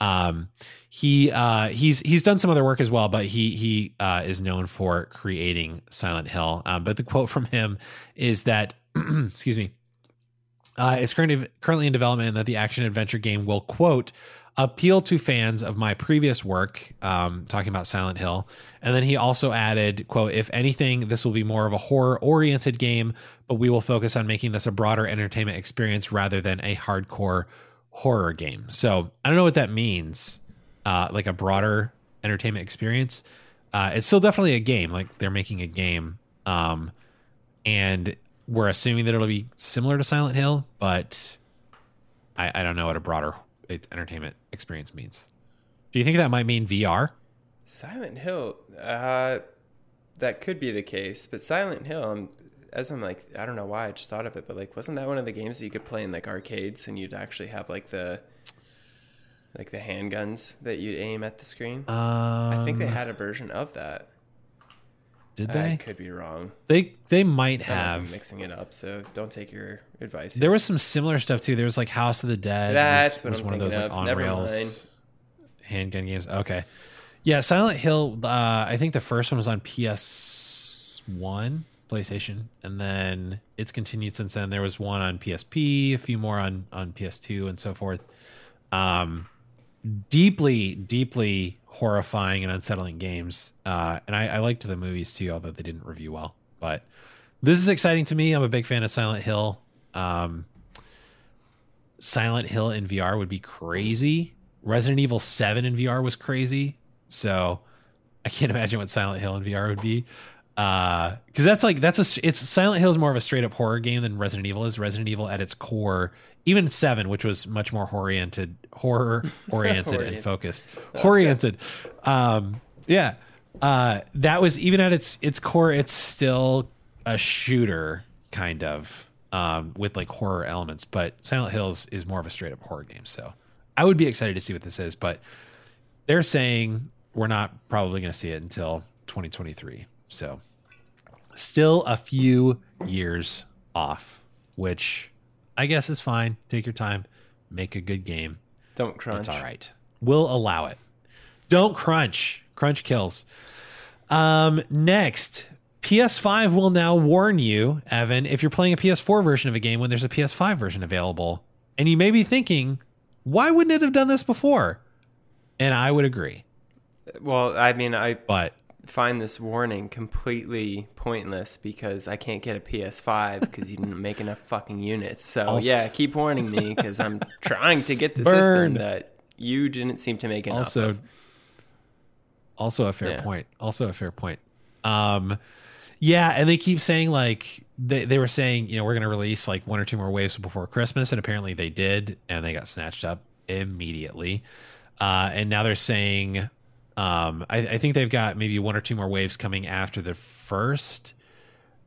Um, he uh, he's he's done some other work as well, but he he uh, is known for creating Silent Hill. Um, but the quote from him is that excuse me, uh, it's currently currently in development, that the action adventure game will quote appeal to fans of my previous work, um, talking about Silent Hill. And then he also added, quote, if anything, this will be more of a horror oriented game, but we will focus on making this a broader entertainment experience rather than a hardcore horror game. So I don't know what that means, uh, like a broader entertainment experience. Uh, it's still definitely a game. Like they're making a game. Um, and we're assuming that it'll be similar to Silent Hill, but I, I don't know what a broader entertainment experience means. Do you think that might mean VR? Silent Hill, uh, that could be the case, but Silent Hill, I'm, as I'm like, I don't know why I just thought of it, but like, wasn't that one of the games that you could play in like arcades and you'd actually have like the like the handguns that you'd aim at the screen? Um, I think they had a version of that. Did they? I could be wrong. They they might have. mixing it up, so don't take your advice. There was some similar stuff too. There was like House of the Dead. That's was, what was I'm one of those thinking like of. on Never rails handgun games. Okay, yeah, Silent Hill. Uh, I think the first one was on PS One, PlayStation, and then it's continued since then. There was one on PSP, a few more on on PS2, and so forth. Um, deeply, deeply horrifying and unsettling games. Uh, and I, I liked the movies too, although they didn't review well. But this is exciting to me. I'm a big fan of Silent Hill. Um, Silent Hill in VR would be crazy. Resident Evil 7 in VR was crazy. So I can't imagine what Silent Hill in VR would be. Uh, cause that's like, that's a, it's Silent Hill is more of a straight up horror game than Resident Evil is. Resident Evil at its core, even seven, which was much more oriented, horror oriented and focused, oriented. Um, yeah. Uh, that was even at its, its core, it's still a shooter kind of, um, with like horror elements, but Silent Hills is more of a straight up horror game. So I would be excited to see what this is, but they're saying we're not probably going to see it until 2023. So still a few years off, which I guess is fine. Take your time, make a good game. Don't crunch. It's all right. We'll allow it. Don't crunch. Crunch kills. Um, next, PS5 will now warn you, Evan, if you're playing a PS4 version of a game when there's a PS5 version available. And you may be thinking, why wouldn't it have done this before? And I would agree. Well, I mean, I But find this warning completely pointless because I can't get a PS5 because you didn't make enough fucking units. So Also- yeah, keep warning me because I'm trying to get the Burn. system that you didn't seem to make enough. also of. also a fair Yeah. point also a fair point um yeah and they keep saying like they, they were saying you know we're going to release like one or two more waves before christmas and apparently they did and they got snatched up immediately uh and now they're saying um i, I think they've got maybe one or two more waves coming after the first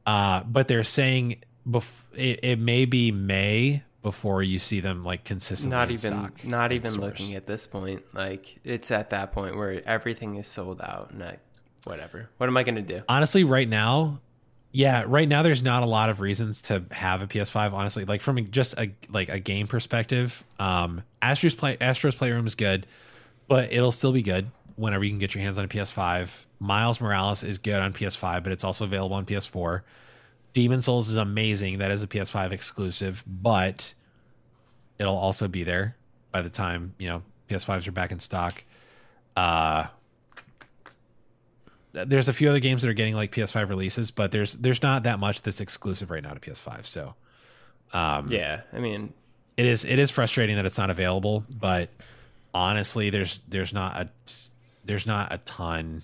uh but they're saying bef- it, it may be may before you see them like consistently not in even stock not even stores. looking at this point. Like it's at that point where everything is sold out and I, whatever. What am I gonna do? honestly right now yeah right now there's not a lot of reasons to have a ps5 honestly like from just a like a game perspective um astro's play astro's playroom is good but it'll still be good whenever you can get your hands on a ps5 miles morales is good on ps5 but it's also available on ps4 Demon's Souls is amazing. That is a ps5 exclusive but it'll also be there by the time you know ps5s are back in stock. Uh there's a few other games that are getting like PS5 releases, but there's there's not that much that's exclusive right now to PS5. So um Yeah, I mean, it is it is frustrating that it's not available, but honestly there's there's not a there's not a ton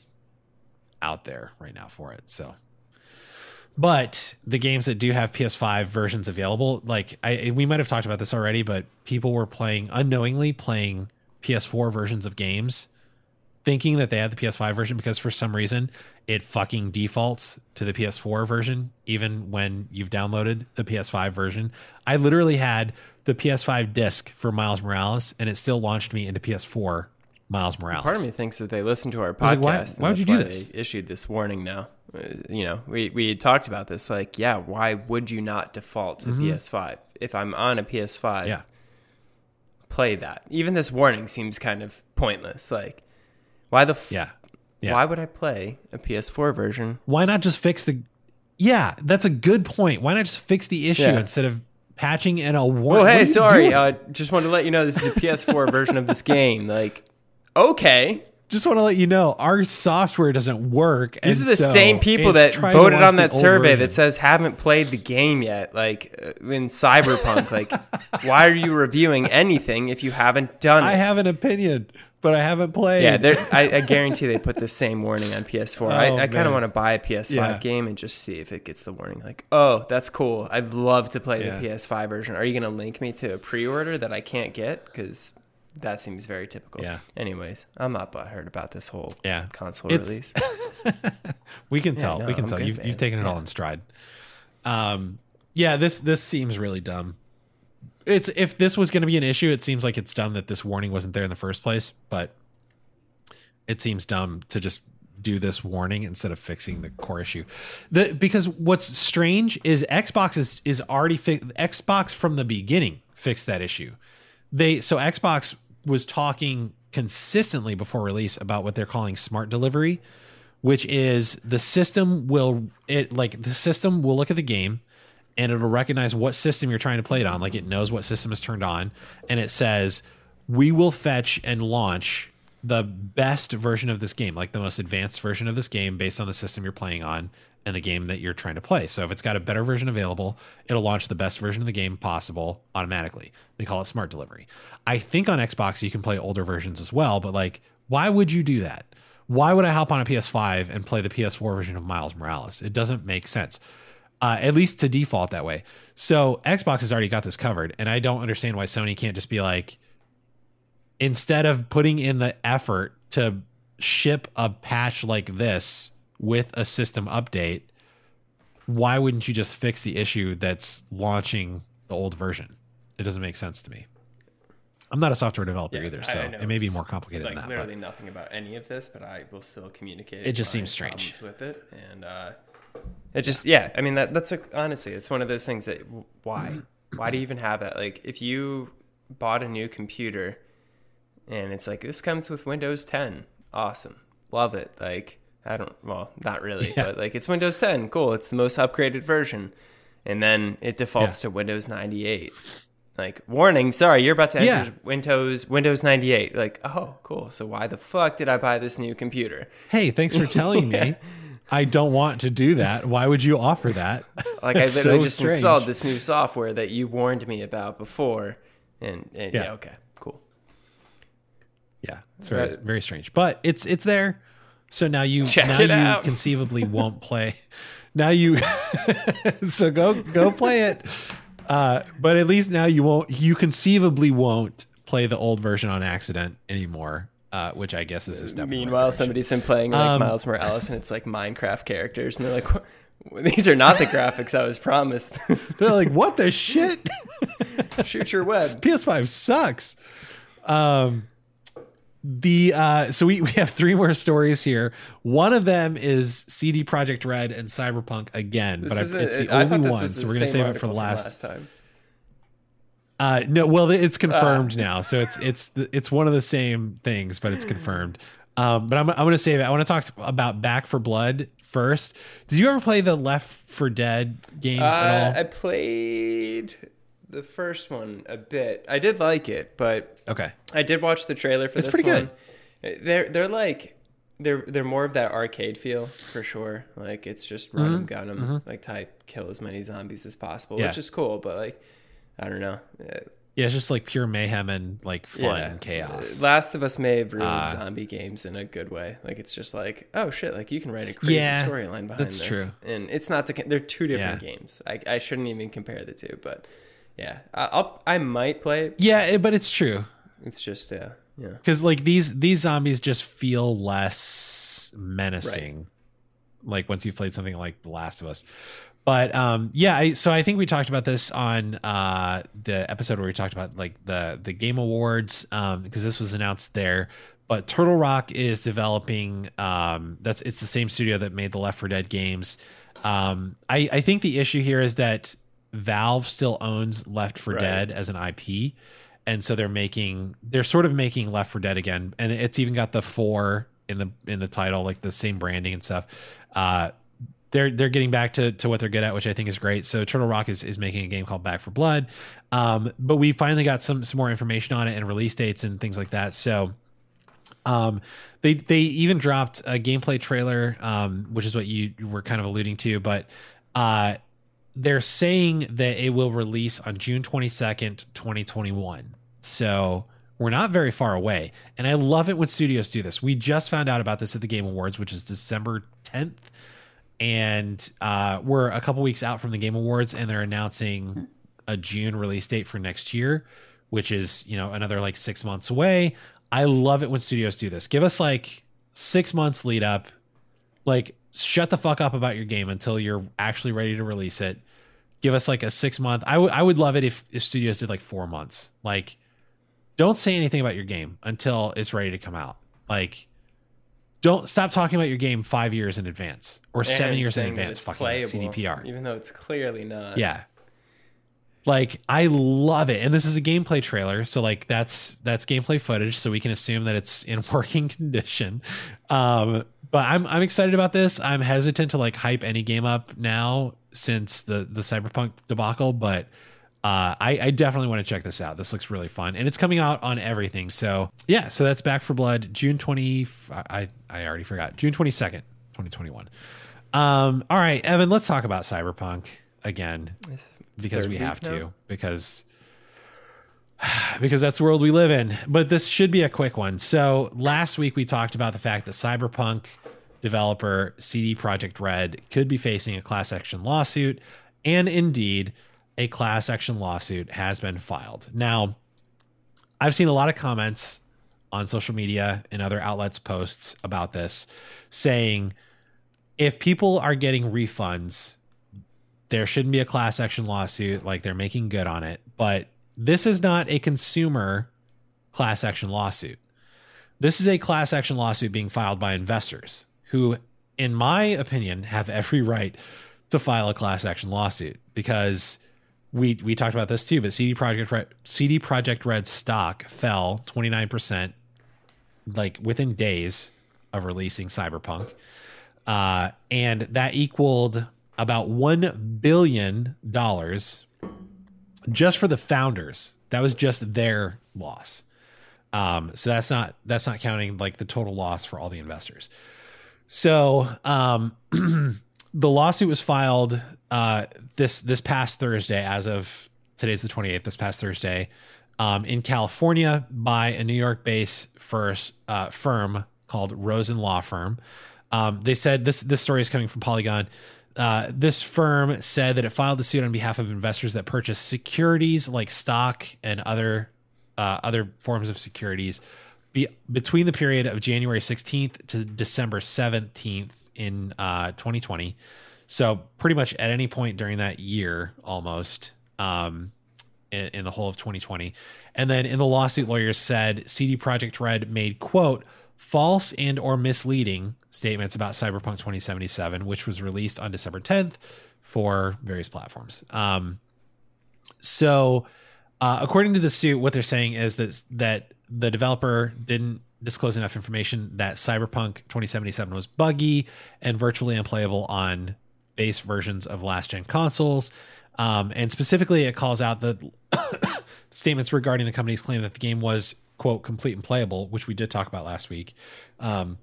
out there right now for it. So but the games that do have PS5 versions available, like I we might have talked about this already, but people were playing unknowingly playing PS4 versions of games thinking that they had the PS5 version because for some reason it fucking defaults to the PS4 version even when you've downloaded the PS5 version. I literally had the PS5 disc for Miles Morales and it still launched me into PS4 Miles Morales. Part of me thinks that they listened to our podcast. like, why- and why would you do this? They issued this warning now. Uh, You know, we we talked about this. Like, yeah, why would you not default to PS5 if I'm on a PS5? Mm-hmm. Yeah. play that. Even this warning seems kind of pointless. Like, why the f- Yeah. Yeah. Why would I play a PS4 version? Why not just fix the Yeah, that's a good point. Why not just fix the issue Yeah. instead of patching in a warning? Oh, hey, sorry. Uh, just wanted to let you know this is a PS4 version of this game. Like, okay. just want to let you know our software doesn't work. These are the so same people that voted on that survey version. that says haven't played the game yet. Like uh, in Cyberpunk, like why are you reviewing anything if you haven't done it? I have an opinion, but I haven't played. yeah, I, I guarantee they put the same warning on PS4. I, Oh, I kind of want to buy a PS5 Yeah. game and just see if it gets the warning. Like, oh, that's cool. I'd love to play Yeah. the PS5 version. Are you going to link me to a pre-order that I can't get? Because that seems very typical. Yeah. Anyways, I'm not butthurt about this whole Yeah. console It's- release. we can tell. no, we can I'm tell. good, You've, you've taken it all in stride. Um, yeah. This this seems really dumb. It's if this was going to be an issue, it seems like it's dumb that this warning wasn't there in the first place. But it seems dumb to just do this warning instead of fixing the core issue. The because what's strange is Xbox is is already fi- Xbox from the beginning fixed that issue. They so Xbox was talking consistently before release about what they're calling smart delivery, which is the system will it like the system will look at the game and it'll recognize what system you're trying to play it on. Like it knows what system is turned on and it says we will fetch and launch the best version of this game like the most advanced version of this game based on the system you're playing on and the game that you're trying to play so if it's got a better version available it'll launch the best version of the game possible automatically they call it smart delivery i think on xbox you can play older versions as well but like why would you do that why would I hop on a PS5 and play the PS4 version of Miles Morales? It doesn't make sense. Uh, at least to default that way. So Xbox has already got this covered, and I don't understand why Sony can't just be like, instead of putting in the effort to ship a patch like this with a system update, why wouldn't you just fix the issue that's launching the old version? It doesn't make sense to me. I'm not a software developer either, so it may be more complicated like than that. literally nothing about any of this, but I will still communicate. It just seems strange. with it, and uh, it just yeah. I mean that that's a, honestly, it's one of those things that why why do you even have that? Like if you bought a new computer and it's like this comes with Windows 10, awesome, love it. Like I don't well not really, Yeah. but like it's Windows 10, cool. It's the most upgraded version, and then it defaults to Windows 98 like warning sorry you're about to enter Yeah. windows windows 98 like oh cool so why the fuck did i buy this new computer hey, thanks for telling me. I don't want to do that. Why would you offer that? like i literally so just strange. installed this new software that you warned me about before and, and yeah. Yeah. okay cool Yeah, it's very Right. very strange, but it's it's there. So now you Check now it you out. conceivably won't play. Now you so go go play it. Uh, but at least now you won't you conceivably won't play the old version on accident anymore. Uh, which I guess is a step. in the right meanwhile somebody's been playing like Um, miles morales and it's like minecraft characters and they're like these are not the graphics i was promised they're like, "What the shit? shoot your web PS5 sucks." Um, the uh, so we we have three more stories here. One of them is CD Projekt Red and Cyberpunk again, this but I, it's the I only one, so we're gonna save it for the last. last time Uh, no, well, it's confirmed now, so it's it's the, it's one of the same things, but it's confirmed. Um, but I'm I'm gonna save it. I want to talk about Back 4 Blood first. Did you ever play the Left 4 Dead games Uh, at all? I played the first one a bit. I did like it, but okay. I did watch the trailer for It's this pretty one. They're they're like they're they're more of that arcade feel for sure. Like it's just run 'em, gun 'em, like type kill as many zombies as possible, Mm-hmm. Yeah. which is cool. But like I don't know. Uh, Yeah, it's just like pure mayhem and like fun yeah. and chaos. Last of Us may have ruined Uh, zombie games in a good way. Like it's just like, oh shit, like you can write a crazy Yeah, storyline behind that's this. true. And it's not the they're two different Yeah. games. I, I shouldn't even compare the two, but yeah, I- I'll I might play it. Yeah, but it's true. It's just yeah, Yeah. because like these these zombies just feel less menacing like once you've played something like the last of us but um yeah I, so i think we talked about this on uh the episode where we talked about like the the game awards um because this was announced there but turtle rock is developing um that's it's the same studio that made the left 4 dead games um i i think the issue here is that valve still owns left for Right. dead as an ip and so they're making they're sort of making left 4 dead again and it's even got the four in the in the title like the same branding and stuff uh they're they're getting back to, to what they're good at, which I think is great. So Turtle Rock is, is making a game called Back 4 Blood, um, but we finally got some some more information on it and release dates and things like that. So um, they they even dropped a gameplay trailer, um, which is what you were kind of alluding to, but uh, they're saying that it will release on June twenty second, twenty twenty one. So we're not very far away, and I love it when studios do this. We just found out about this at the Game Awards, which is December tenth, and uh, we're a couple weeks out from the Game Awards, and they're announcing a June release date for next year, which is you know another like six months away. I love it when studios do this. Give us like six months lead up, like shut the fuck up about your game until you're actually ready to release it. Give us like a six month. I would I would love it if if studios did like four months. Like, don't say anything about your game until it's ready to come out. Like. Don't stop talking about your game five years in advance or seven years in advance. it's Fucking playable, CDPR. even though it's clearly not. Yeah. Like I love it. And this is a gameplay trailer, so like that's that's gameplay footage, so we can assume that it's in working condition. Um but I'm I'm excited about this. I'm hesitant to like hype any game up now since the the Cyberpunk debacle, but uh, I, I definitely want to check this out. This looks really fun, and it's coming out on everything. So yeah, so that's Back 4 Blood, June twenty. I I already forgot. June twenty second, twenty twenty one. Um, all right, Evan, let's talk about Cyberpunk again because third we have to now? because because that's the world we live in. But this should be a quick one. So last week we talked about the fact that Cyberpunk developer CD Projekt Red could be facing a class action lawsuit, and indeed, a class action lawsuit has been filed. Now, I've seen a lot of comments on social media and other outlets posts about this saying if people are getting refunds there shouldn't be a class action lawsuit like they're making good on it but this is not a consumer class action lawsuit. This is a class action lawsuit being filed by investors who in my opinion have every right to file a class action lawsuit because we we talked about this too but CD Projekt Red, CD Projekt Red stock fell 29% like within days of releasing Cyberpunk. Uh, and that equaled about one billion dollars just for the founders. That was just their loss. Um, so that's not that's not counting like the total loss for all the investors. So um, the lawsuit was filed uh, this this past Thursday, as of today's the 28th. This past Thursday, um, in California, by a New York-based first uh, firm called Rosen Law Firm. Um, they said this this story is coming from Polygon. Uh, this firm said that it filed the suit on behalf of investors that purchased securities like stock and other uh, other forms of securities be, between the period of January 16th to December 17th in uh, 2020. So pretty much at any point during that year, almost um, in, in the whole of 2020. And then in the lawsuit, lawyers said CD Projekt Red made quote false and or misleading statements about Cyberpunk 2077, which was released on December 10th for various platforms. Um, so, uh, according to the suit, what they're saying is that that the developer didn't disclose enough information that Cyberpunk 2077 was buggy and virtually unplayable on base versions of last gen consoles. Um, and specifically, it calls out the statements regarding the company's claim that the game was quote complete and playable, which we did talk about last week. Um,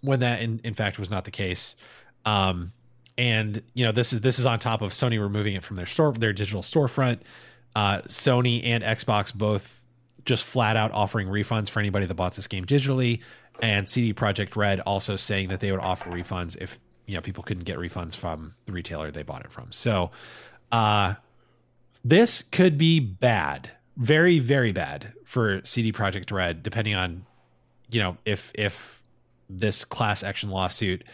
when that in, in fact was not the case. Um, and you know this is this is on top of Sony removing it from their store their digital storefront. Uh, Sony and Xbox both just flat out offering refunds for anybody that bought this game digitally, and CD Projekt Red also saying that they would offer refunds if you know people couldn't get refunds from the retailer they bought it from. So, uh, this could be bad. Very very bad for CD Projekt Red, depending on you know if if this class action lawsuit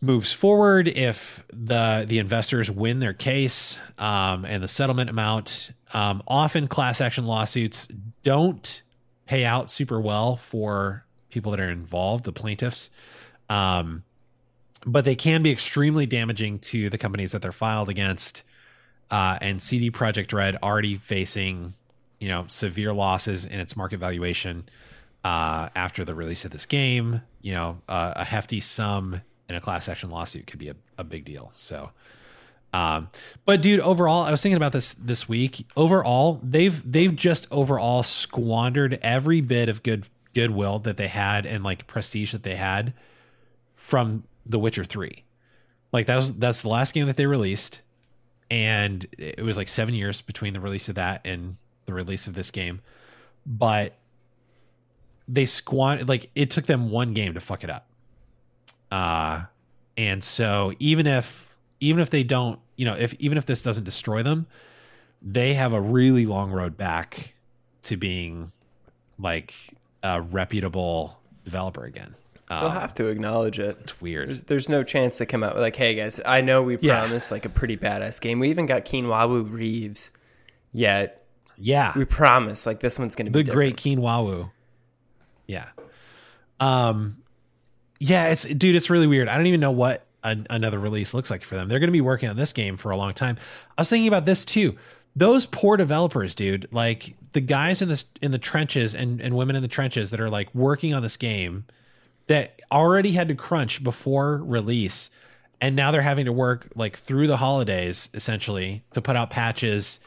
moves forward if the the investors win their case um, and the settlement amount um, often class action lawsuits don't pay out super well for people that are involved the plaintiffs. Um, but they can be extremely damaging to the companies that they're filed against uh, and cd projekt red already facing you know severe losses in its market valuation uh, after the release of this game you know uh, a hefty sum in a class action lawsuit could be a, a big deal. So, um, but dude, overall, I was thinking about this this week. Overall, they've they've just overall squandered every bit of good goodwill that they had and like prestige that they had from The Witcher Three. Like that was that's the last game that they released, and it was like seven years between the release of that and the release of this game, but they squandered like it took them one game to fuck it up uh, and so even if even if they don't, you know, if even if this doesn't destroy them, they have a really long road back to being like a reputable developer again. Um, They'll have to acknowledge it. It's weird. There's, there's no chance to come out like, "Hey guys, I know we Yeah. promised like a pretty badass game. We even got Keanu Reeves, yet Yeah. we promise like this one's going to be the great Keen Wawu. Yeah. Um yeah, it's dude, it's really weird. I don't even know what an, another release looks like for them. They're going to be working on this game for a long time. I was thinking about this too. Those poor developers, dude, like the guys in this in the trenches and and women in the trenches that are like working on this game that already had to crunch before release and now they're having to work like through the holidays essentially to put out patches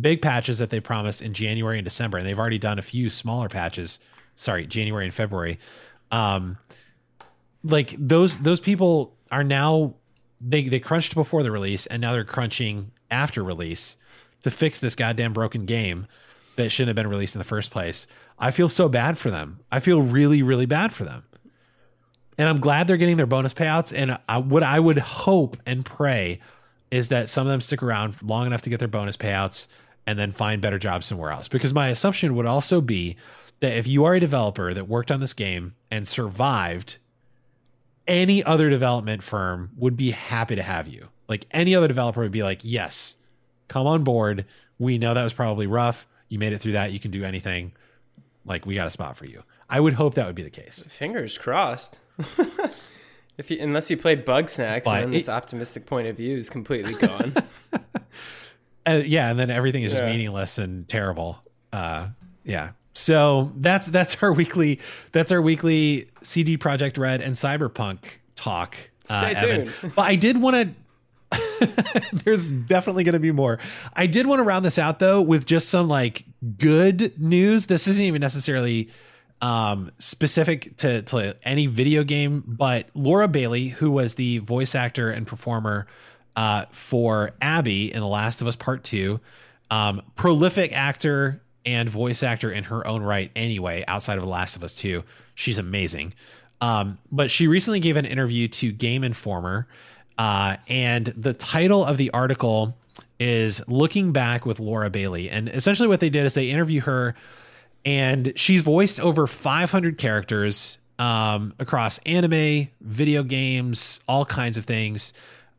big patches that they promised in January and December and they've already done a few smaller patches sorry January and February um like those those people are now they they crunched before the release and now they're crunching after release to fix this goddamn broken game that shouldn't have been released in the first place. I feel so bad for them. I feel really really bad for them. And I'm glad they're getting their bonus payouts and I, what I would hope and pray is that some of them stick around long enough to get their bonus payouts and then find better jobs somewhere else because my assumption would also be that if you are a developer that worked on this game and survived any other development firm would be happy to have you. Like any other developer would be like, yes, come on board. We know that was probably rough. You made it through that. You can do anything. Like we got a spot for you. I would hope that would be the case. Fingers crossed. if you, unless you played Bugsnax, But and then this it- optimistic point of view is completely gone. Uh, yeah, and then everything is just Yeah. meaningless and terrible. Uh, yeah. So that's that's our weekly that's our weekly CD Projekt Red and Cyberpunk talk. uh, Stay Evan. tuned. But I did want to. There's definitely going to be more. I did want to round this out though with just some like good news. This isn't even necessarily um, specific to, to any video game, but Laura Bailey, who was the voice actor and performer uh, for Abby in The Last of Us Part Two, um, prolific actor and voice actor in her own right. Anyway, outside of The Last of Us Two, she's amazing. Um, but she recently gave an interview to Game Informer, uh, and the title of the article is "Looking Back with Laura Bailey." And essentially, what they did is they interview her and she's voiced over 500 characters um, across anime, video games, all kinds of things.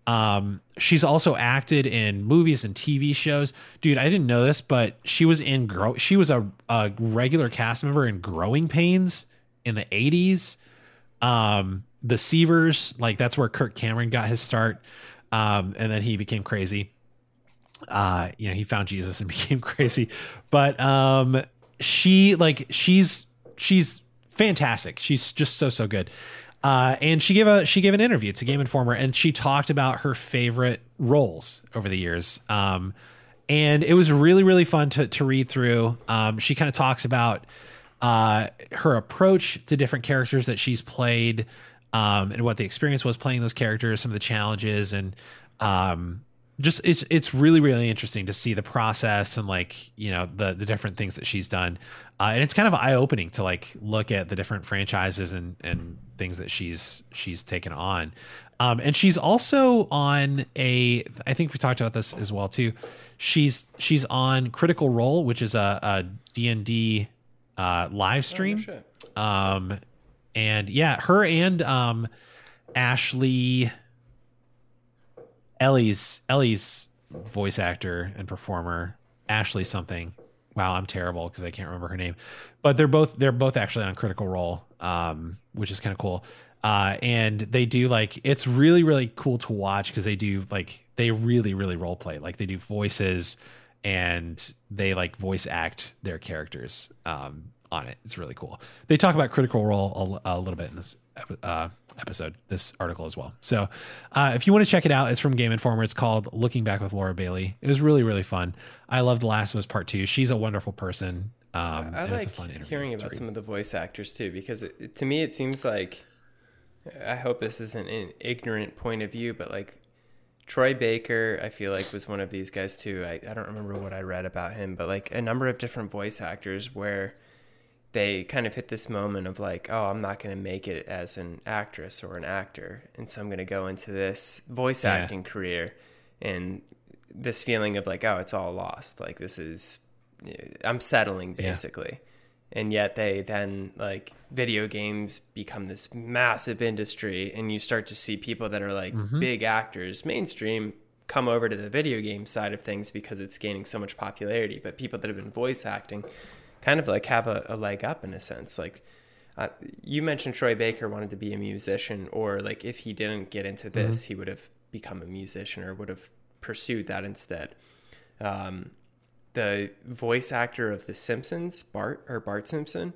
Um, she's also acted in movies and TV shows. Dude, I didn't know this, but she was in grow. She was a, a regular cast member in Growing Pains in the 80s. Um, the Seavers, like that's where Kirk Cameron got his start. Um, and then he became crazy uh you know he found jesus and became crazy but um she like she's she's fantastic. She's just so so good. Uh and she gave a she gave an interview. To game informer and she talked about her favorite roles over the years. Um and it was really really fun to to read through. Um she kind of talks about uh her approach to different characters that she's played um and what the experience was playing those characters some of the challenges and um just it's it's really really interesting to see the process and like you know the the different things that she's done uh, and it's kind of eye opening to like look at the different franchises and and things that she's she's taken on Um, and she's also on a. I think we talked about this as well too. She's she's on Critical Role, which is a, a D&D uh, live stream. shit. um, and yeah, her and um, Ashley Ellie's Ellie's voice actor and performer Ashley something. Wow, I'm terrible because I can't remember her name. But they're both they're both actually on Critical Role, um, which is kind of cool. Uh, and they do like it's really really cool to watch because they do like they really really role play like they do voices and they like voice act their characters um, on it. It's really cool. They talk about Critical Role a, a little bit in this uh, episode, this article as well. So uh, if you want to check it out, it's from Game Informer. It's called Looking Back with Laura Bailey. It was really really fun. I loved The Last of Us Part Two. She's a wonderful person. Um, I and like it's a fun interview. hearing about some of the voice actors too, because it, it- to me it seems like I hope this isn't an ignorant point of view, but like Troy Baker, I feel like was one of these guys too. I, I don't remember what I read about him, but like a number of different voice actors where they kind of hit this moment of like, oh, I'm not going to make it as an actress or an actor, and so I'm going to go into this voice Yeah. acting career, and this feeling of like, oh, it's all lost. Like this is, eh, I'm settling Yeah. basically, and yet they then like video games become this massive industry, and you start to see people that are like mm-hmm. big actors, mainstream. Come over to the video game side of things because it's gaining so much popularity, but people that have been voice acting kind of like have a, a leg up in a sense. Like uh, you mentioned, Troy Baker wanted to be a musician, or like if he didn't get into this, he would have become a musician or would have pursued that instead. Um, the voice actor of The Simpsons, Bart or Bart Simpson,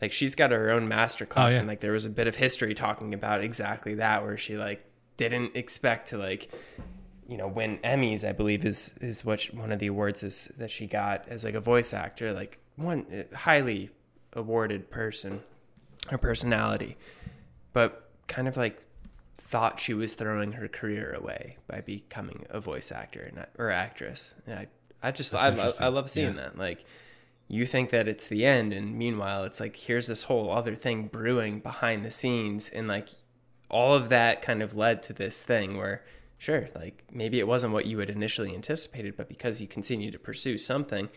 like she's got her own master class, yeah. and like there was a bit of history talking about exactly that, where she like didn't expect to like you know win Emmys. I believe is is what she- one of the awards is that she got as like a voice actor, like one uh, highly awarded person her personality, but kind of like thought she was throwing her career away by becoming a voice actor and or actress. And I I just I love. I love seeing Yeah. that like. You think that it's the end, and meanwhile, it's like here's this whole other thing brewing behind the scenes, and like all of that kind of led to this thing where sure like maybe it wasn't what you had initially anticipated but because you continue to pursue something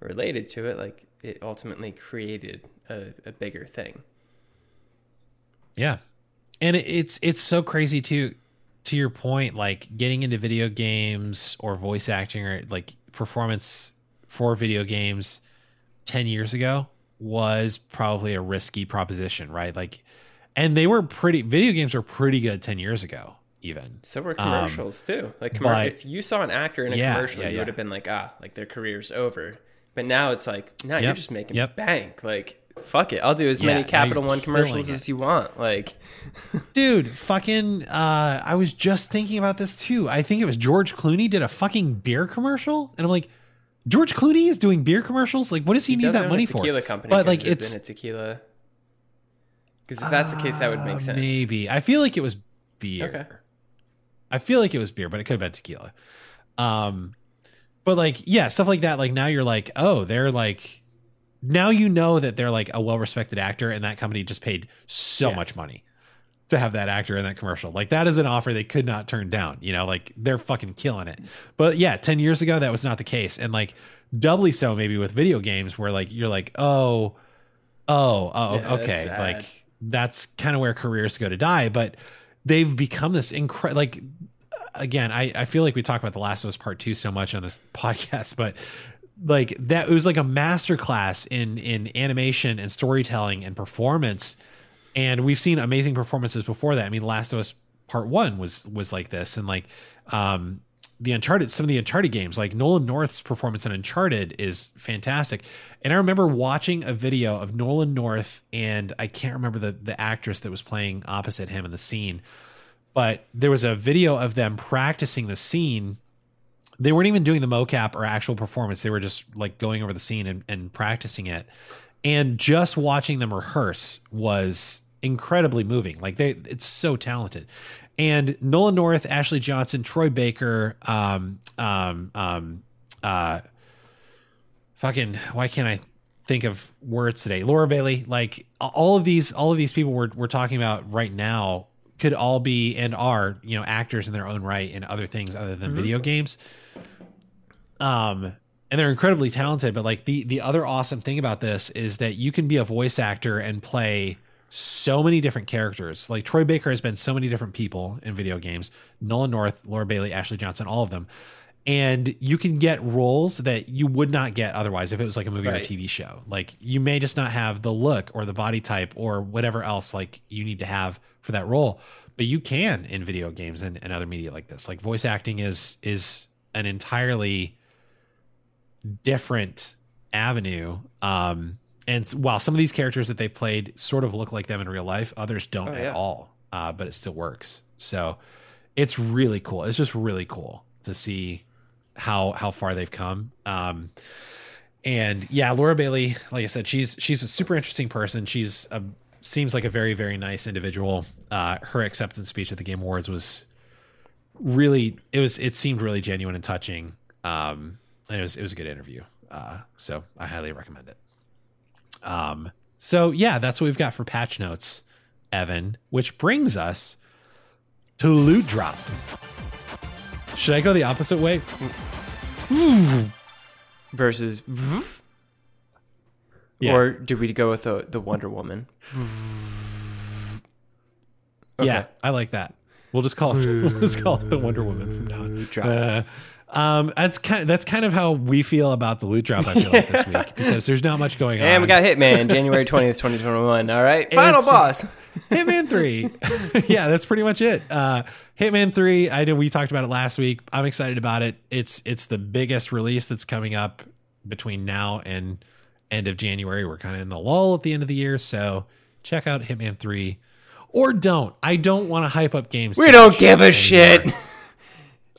related to it like it ultimately created a, a bigger thing Yeah. And it's it's so crazy too to your point like getting into video games or voice acting or like performance for video games 10 years ago was probably a risky proposition, right? Like and they were pretty video games were pretty good 10 years ago even. so were commercials too like commer- Um, if you saw an actor in a Yeah, commercial yeah, you yeah. would have been like ah like their career's over but now it's like now you're just making yep. bank like fuck it i'll do as many capital one commercials as you want like Dude, fucking uh I was just thinking about this too. I think it was George Clooney did a fucking beer commercial and I'm like George Clooney is doing beer commercials? Like what does he, need does that money a for? tequila company But like it's been a tequila because if that's the case that would make sense Maybe. I feel like it was beer. Okay. I feel like it was beer, but it could have been tequila. Um but like yeah, stuff like that like now you're like, "Oh, they're like now you know that they're like a well-respected actor and that company just paid so Yes. much money to have that actor in that commercial. Like that is an offer they could not turn down, you know, like they're fucking killing it. But yeah, 10 years ago that was not the case and like doubly so maybe with video games where like you're like, "Oh, oh, oh, Yeah, okay." sad. Like that's kind of where careers go to die, but they've become this incredible like again, I, I feel like we talk about The Last of Us Part Two so much on this podcast, but like that it was like a masterclass in in animation and storytelling and performance. And we've seen amazing performances before that. I mean, Last of Us Part One was was like this, and like um the Uncharted, some of the Uncharted games, like Nolan North's performance in Uncharted is fantastic. And I remember watching a video of Nolan North and I can't remember the the actress that was playing opposite him in the scene, but there was a video of them practicing the scene. They weren't even doing the mocap or actual performance. They were just like going over the scene and, and practicing it. And just watching them rehearse was incredibly moving. Like they it's so talented. And Nolan North, Ashley Johnson, Troy Baker, um, um, um, uh, fucking why can't I think of words today? Laura Bailey, like all of these, all of these people we're we're talking about right now could all be and are you know actors in their own right in other things other than video games. Um, and they're incredibly talented. But like the the other awesome thing about this is that you can be a voice actor and play so many different characters. Like Troy Baker has been so many different people in video games. Nolan North, Laura Bailey, Ashley Johnson, all of them. And you can get roles that you would not get otherwise if it was like a movie or a TV show. Like you may just not have the look or the body type or whatever else like you need to have for that role. But you can in video games and, and other media like this. Like voice acting is is an entirely different avenue. Um, and while some of these characters that they've played sort of look like them in real life, others don't Oh, at yeah. all. Uh, but it still works. So it's really cool. It's just really cool to see how how far they've come. Um, and yeah, Laura Bailey, like I said, she's she's a super interesting person. She's a seems like a very very nice individual. Uh, her acceptance speech at the Game Awards was really it was it seemed really genuine and touching. Um, and it was it was a good interview. Uh, so I highly recommend it. Um, so yeah, that's what we've got for patch notes, Evan. Which brings us to loot drop. Should I go the opposite way? Versus. Yeah. Or do we go with the the Wonder Woman? Yeah, I like that. We'll just call it, we'll just call it the Wonder Woman from now on. Drop. Uh, um, that's kind that's kind of how we feel about the loot drop. I feel like this week because there's not much going on. And we got Hitman, January 20th, 2021. All right. Final It's- boss. Hitman Three. yeah, that's pretty much it. Uh, Hitman Three. I know we talked about it last week. I'm excited about it. It's it's the biggest release that's coming up between now and end of January. We're kind of in the lull at the end of the year, so check out Hitman Three, or don't. I don't want to hype up games. We don't give a anymore. shit.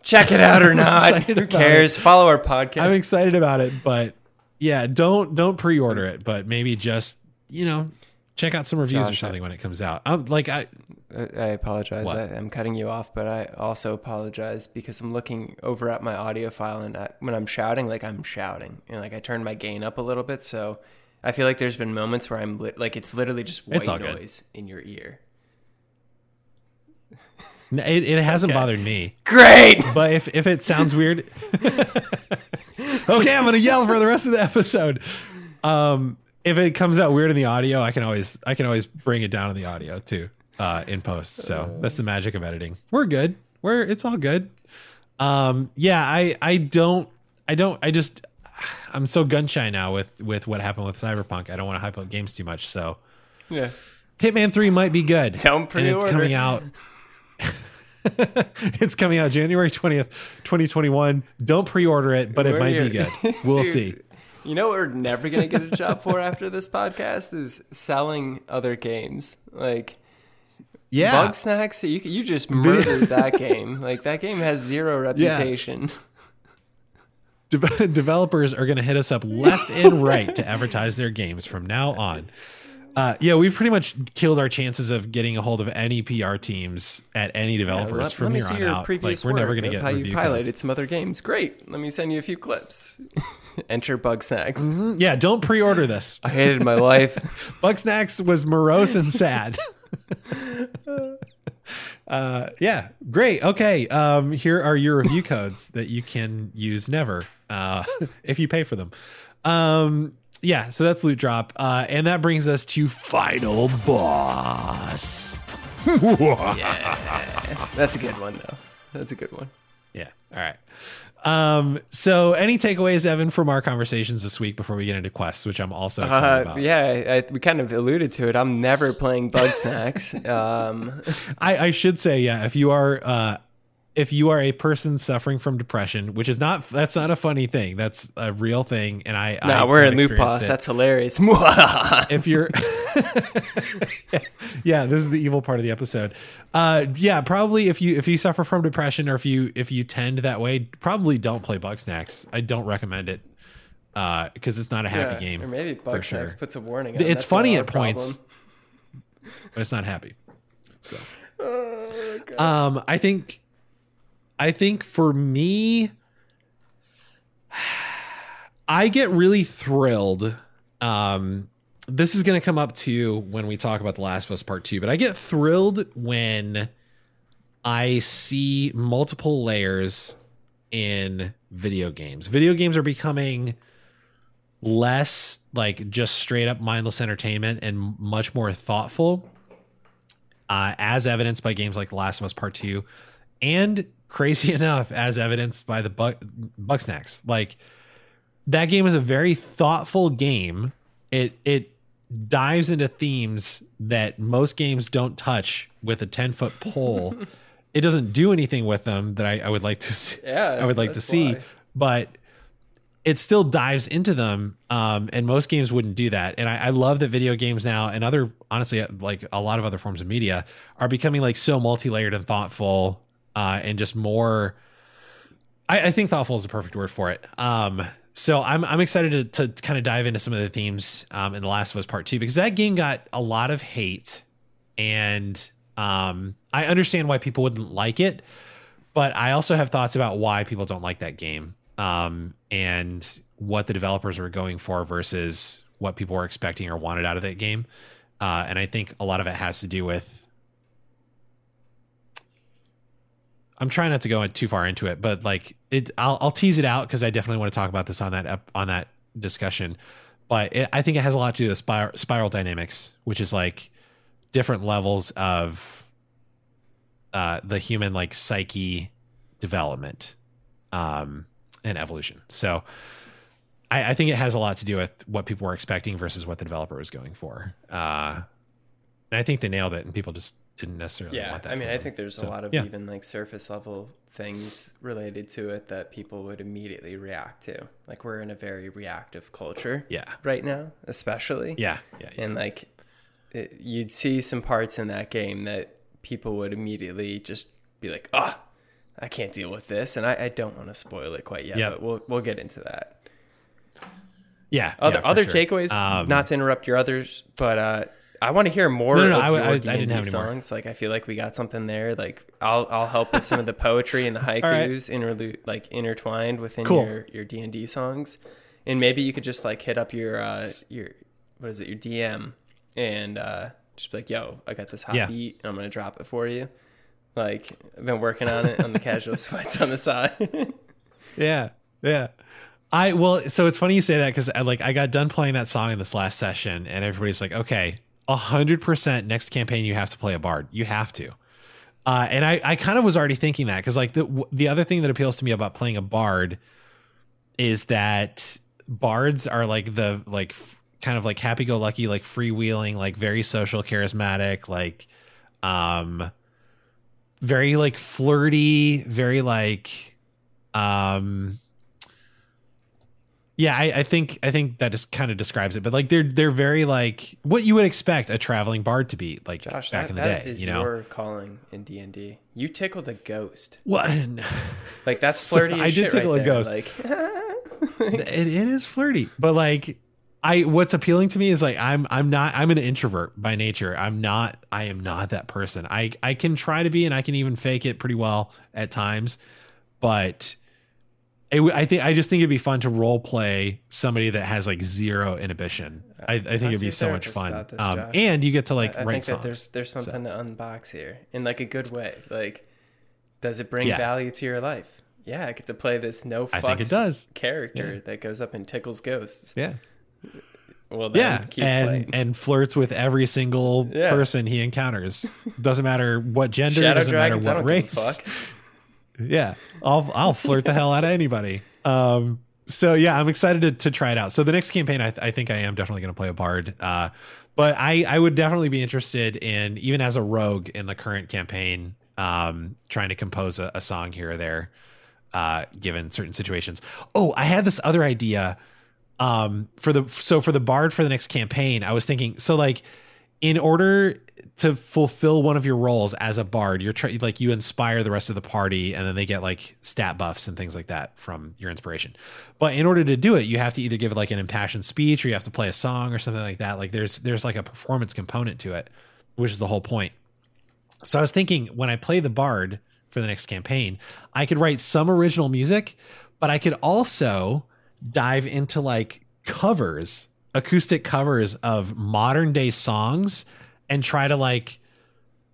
Check it out or not. Who cares? Follow our podcast. I'm excited about it, but yeah, don't don't pre-order it, but maybe just you know check out some reviews or something when it comes out. I'm like I I I apologize. What? I, I'm cutting you off, but I also apologize because I'm looking over at my audio file and I, when I'm shouting, like I'm shouting, and like I turned my gain up a little bit, so I feel like there's been moments where I'm lit, like it's literally just white It's all good. noise in your ear. It, it hasn't Okay. bothered me. Great. but if if it sounds weird, okay, I'm gonna yell for the rest of the episode. Um, if it comes out weird in the audio, I can always I can always bring it down in the audio too, uh, in post. So that's the magic of editing. We're good. We're it's all good. Um, yeah, I I don't I don't I just I'm so gun shy now with with what happened with Cyberpunk. I don't want to hype up games too much. So Yeah. Hitman Three might be good. Don't and it's coming out. it's coming out January twentieth, twenty twenty one. Don't pre-order it, but it might be good. We'll Dude, see. You know what we're never gonna get a job for after this podcast is selling other games. Like Yeah, Bugsnax, you you just murdered that game. Like that game has zero reputation. De- developers are going to hit us up left and right to advertise their games from now on. Uh, yeah, we've pretty much killed our chances of getting a hold of any PR teams at any developers let, from let here on out. Like we're never going to get how review you highlighted codes. some other games. Great. Let me send you a few clips. Enter Bug Snacks. Mm-hmm. Yeah, don't pre-order this. I hated my life. Bugsnax was morose and sad. uh, yeah, great. Okay, um, here are your review codes that you can use never uh, if you pay for them. Um, yeah, so that's loot drop, uh, and that brings us to final boss. That's a good one though. That's a good one. Yeah. All right. Um, so any takeaways, Evan, from our conversations this week before we get into quests, which I'm also excited Uh, about? yeah, I, we kind of alluded to it. I'm never playing Bug Snacks. Um, I, I should say, yeah, if you are uh if you are a person suffering from depression, which is not that's not a funny thing, that's a real thing, and I nah, I we're in it. That's hilarious. if you're yeah this is the evil part of the episode uh yeah probably if you if you suffer from depression or if you if you tend that way probably don't play bugsnax i don't recommend it uh because it's not a happy Yeah, game Or maybe for Bug sure. Snacks puts a warning. It's. That's funny at points. but it's not happy so Oh, um i think i think for me i get really thrilled um this is going to come up too when we talk about The Last of Us Part 2, but I get thrilled when I see multiple layers in video games. Video games are becoming less like just straight up mindless entertainment and much more thoughtful, uh, as evidenced by games like The Last of Us Part 2, and crazy enough, as evidenced by the Bug Bugsnax. Like, that game is a very thoughtful game. It it dives into themes that most games don't touch with a 10 foot pole. it doesn't do anything with them that I, I would like to see. Yeah, I would like to see, why. but it still dives into them. Um, and most games wouldn't do that. And I, I love that video games now and other, honestly, like a lot of other forms of media are becoming like so multi-layered and thoughtful, uh, and just more, I, I think thoughtful is the perfect word for it. Um, so I'm I'm excited to, to kind of dive into some of the themes um, in The Last of Us Part Two because that game got a lot of hate, and um, I understand why people wouldn't like it, but I also have thoughts about why people don't like that game um, and what the developers were going for versus what people were expecting or wanted out of that game. Uh, and I think a lot of it has to do with I'm trying not to go too far into it, but like it, I'll, I'll tease it out because I definitely want to talk about this on that on that discussion. But it, I think it has a lot to do with spiral, spiral dynamics, which is like different levels of uh, the human like psyche development um, and evolution. So I, I think it has a lot to do with what people were expecting versus what the developer was going for. Uh, and I think they nailed it, and people just didn't necessarily Yeah, want that. I mean, I think there's So, a lot of yeah. even like surface level things related to it that people would immediately react to. Like we're in a very reactive culture Yeah. right now, especially. Yeah. Yeah. yeah. And like it, you'd see some parts in that game that people would immediately just be like, "Ah, I can't deal with this," and I, I don't want to spoil it quite yet, Yep. but we'll we'll get into that. Yeah. Other yeah, other sure. takeaways, Um, not to interrupt your others, but uh, I want to hear more No, no, no, of I- your I- didn't have any more. songs. Like I feel like we got something there. Like I'll I'll help with some of the poetry and the right. haikus interlude like intertwined within Cool. your your D and D songs, and maybe you could just like hit up your uh your what is it your DM and uh just be like, yo, I got this hot Yeah. beat and I'm gonna drop it for you. Like I've been working on it on the casual sweats on the side. Yeah, yeah. I well, so it's funny you say that because I like I got done playing that song in this last session, and everybody's like, "Okay, hundred percent next campaign you have to play a bard. You have to." Uh, and I I kind of was already thinking that because like the the other thing that appeals to me about playing a bard is that bards are like the like f- kind of like happy go lucky, like freewheeling, like very social, charismatic, like um very like flirty, very like um yeah I, I think i think that just kind of describes it but like they're they're very like what you would expect a traveling bard to be like Josh, back that, in the that day is you know your calling in D and D. You tickle the ghost. what Like that's So flirty. as I did tickle right a there. ghost. Like it, it is flirty but like i what's appealing to me is like i'm i'm not i'm an introvert by nature i'm not i am not that person i i can try to be and i can even fake it pretty well at times but it, I think I just think it'd be fun to role play somebody that has like zero inhibition. I, I think it'd be so much fun, this, um, and you get to like I, I write think songs. that there's there's something to unbox here in like a good way. Like, does it bring Yeah. value to your life? Yeah, I get to play this no fucks it does. character that goes up and tickles ghosts. yeah, Well, yeah, keep and playing. and flirts with every single Yeah. person he encounters. Doesn't matter what gender, Shadow doesn't dragons, I matter don't what give a race. Yeah i'll i'll flirt the hell out of anybody. Um so yeah i'm excited to, to try it out. So the next campaign i, I think i am definitely going to play a bard uh but i i would definitely be interested in even as a rogue in the current campaign um trying to compose a, a song here or there uh given certain situations. Oh i had this other idea um for the so for the bard for the next campaign i was thinking so like in order to fulfill one of your roles as a bard you're like you inspire the rest of the party and then they get like stat buffs and things like that from your inspiration. But in order to do it you have to either give like an impassioned speech or you have to play a song or something like that. Like there's there's like a performance component to it which is the whole point. So I was thinking when I play the bard for the next campaign, I could write some original music, but I could also dive into like covers acoustic covers of modern day songs and try to like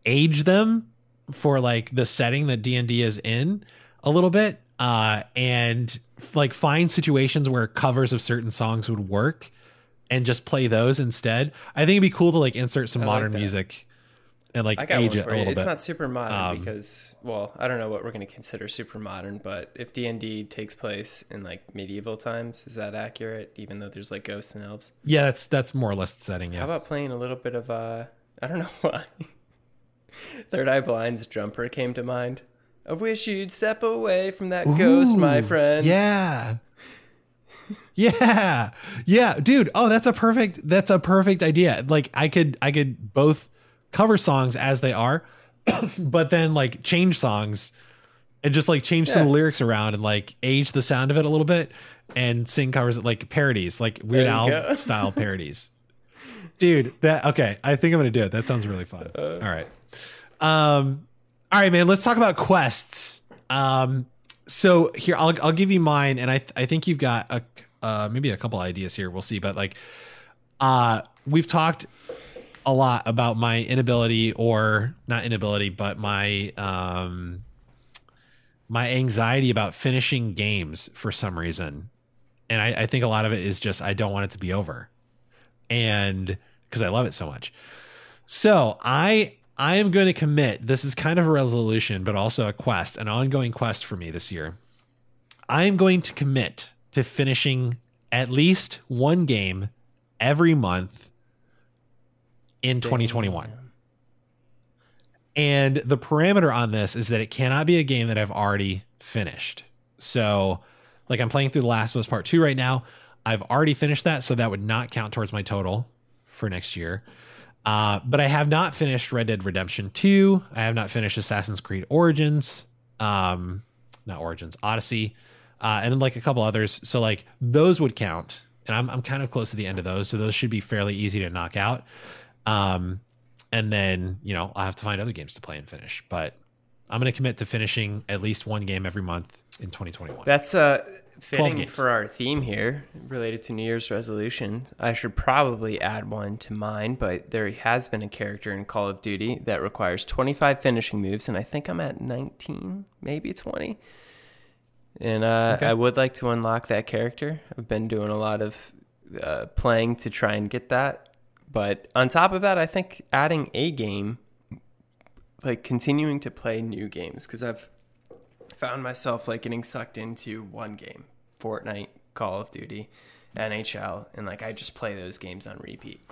age them for like the setting that D&D is in a little bit uh and like find situations where covers of certain songs would work and just play those instead. I think it'd be cool to like insert some I modern that. music and like age it a little It's bit. not super modern Um, because, well, I don't know what we're going to consider super modern, but if D and D takes place in like medieval times, is that accurate? Even though there's like ghosts and elves, yeah, that's that's more or less the setting. Yeah. how about playing a little bit of uh, I don't know why. Third Eye Blind's jumper came to mind. I wish you'd step away from that ghost, my friend. Yeah. Yeah. Yeah, dude. Oh, that's a perfect that's a perfect idea. Like I could I could both cover songs as they are, but then like change songs and just like change some of the lyrics around and like age the sound of it a little bit and sing covers like parodies, like Weird Al style parodies. Dude, that okay. I think I'm gonna do it. That sounds really fun. Uh. all right. Um all right, man. Let's talk about quests. Um, so here I'll I'll give you mine, and I I think you've got a uh maybe a couple ideas here. We'll see, but like, uh, we've talked a lot about my inability, or not inability, but my um my anxiety about finishing games for some reason, and I, I think a lot of it is just I don't want it to be over, and because I love it so much. So I I am going to commit. This is kind of a resolution, but also a quest, an ongoing quest for me this year. I am going to commit to finishing at least one game every month in 2021. And the parameter on this is that it cannot be a game that I've already finished. So, like I'm playing through The Last of Us Part 2 right now. I've already finished that, so that would not count towards my total for next year. Uh, but I have not finished Red Dead Redemption 2. I have not finished Assassin's Creed Origins. Um, not Origins, Odyssey. Uh, and then like a couple others. So like those would count. And I'm I'm kind of close to the end of those. So those should be fairly easy to knock out. Um, and then, you know, I'll have to find other games to play and finish. But I'm gonna commit to finishing at least one game every month in 2021. That's uh fitting for our theme here related to New Year's resolutions. I should probably add one to mine, but there has been a character in Call of Duty that requires 25 finishing moves, and I think I'm at 19, maybe 20. And uh, Okay. I would like to unlock that character. I've been doing a lot of uh, playing to try and get that. But on top of that, I think adding a game, like continuing to play new games, because I've found myself like getting sucked into one game Fortnite, Call of Duty, NHL, and like I just play those games on repeat.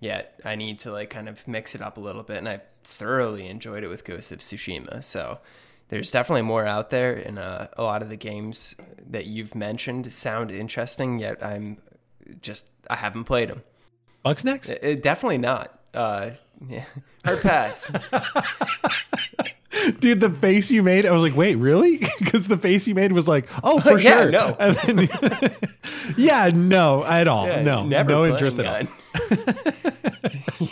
Yet I need to like kind of mix it up a little bit, and I've thoroughly enjoyed it with Ghost of Tsushima. So there's definitely more out there, and uh, a lot of the games that you've mentioned sound interesting. Yet I'm just I haven't played them. Bugsnax? Uh, definitely not. Uh, yeah. Hard pass. Dude, the face you made, I was like, wait, really? Because the face you made was like, oh, for Yeah, sure. no. Then, yeah, no, at all. Yeah, no, never no interest at all.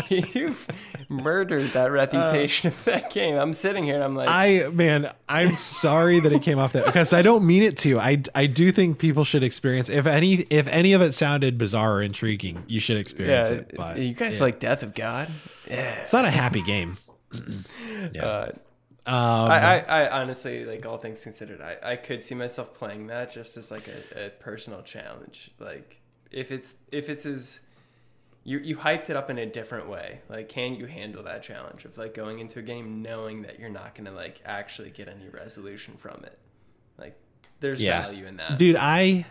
You've murdered that reputation of that game. I'm sitting here and I'm like, I man, I'm sorry that it came off that because I don't mean it to. I I do think people should experience if any if any of it sounded bizarre or intriguing, you should experience yeah, it. But you guys like Death of God? Yeah. it's not a happy game. yeah. Uh, um, I, I, I honestly, like all things considered, I, I could see myself playing that just as like a, a personal challenge. Like if it's if it's as you you hyped it up in a different way. Like, can you handle that challenge of like going into a game knowing that you're not gonna like actually get any resolution from it? Like, there's Yeah. value in that. dude i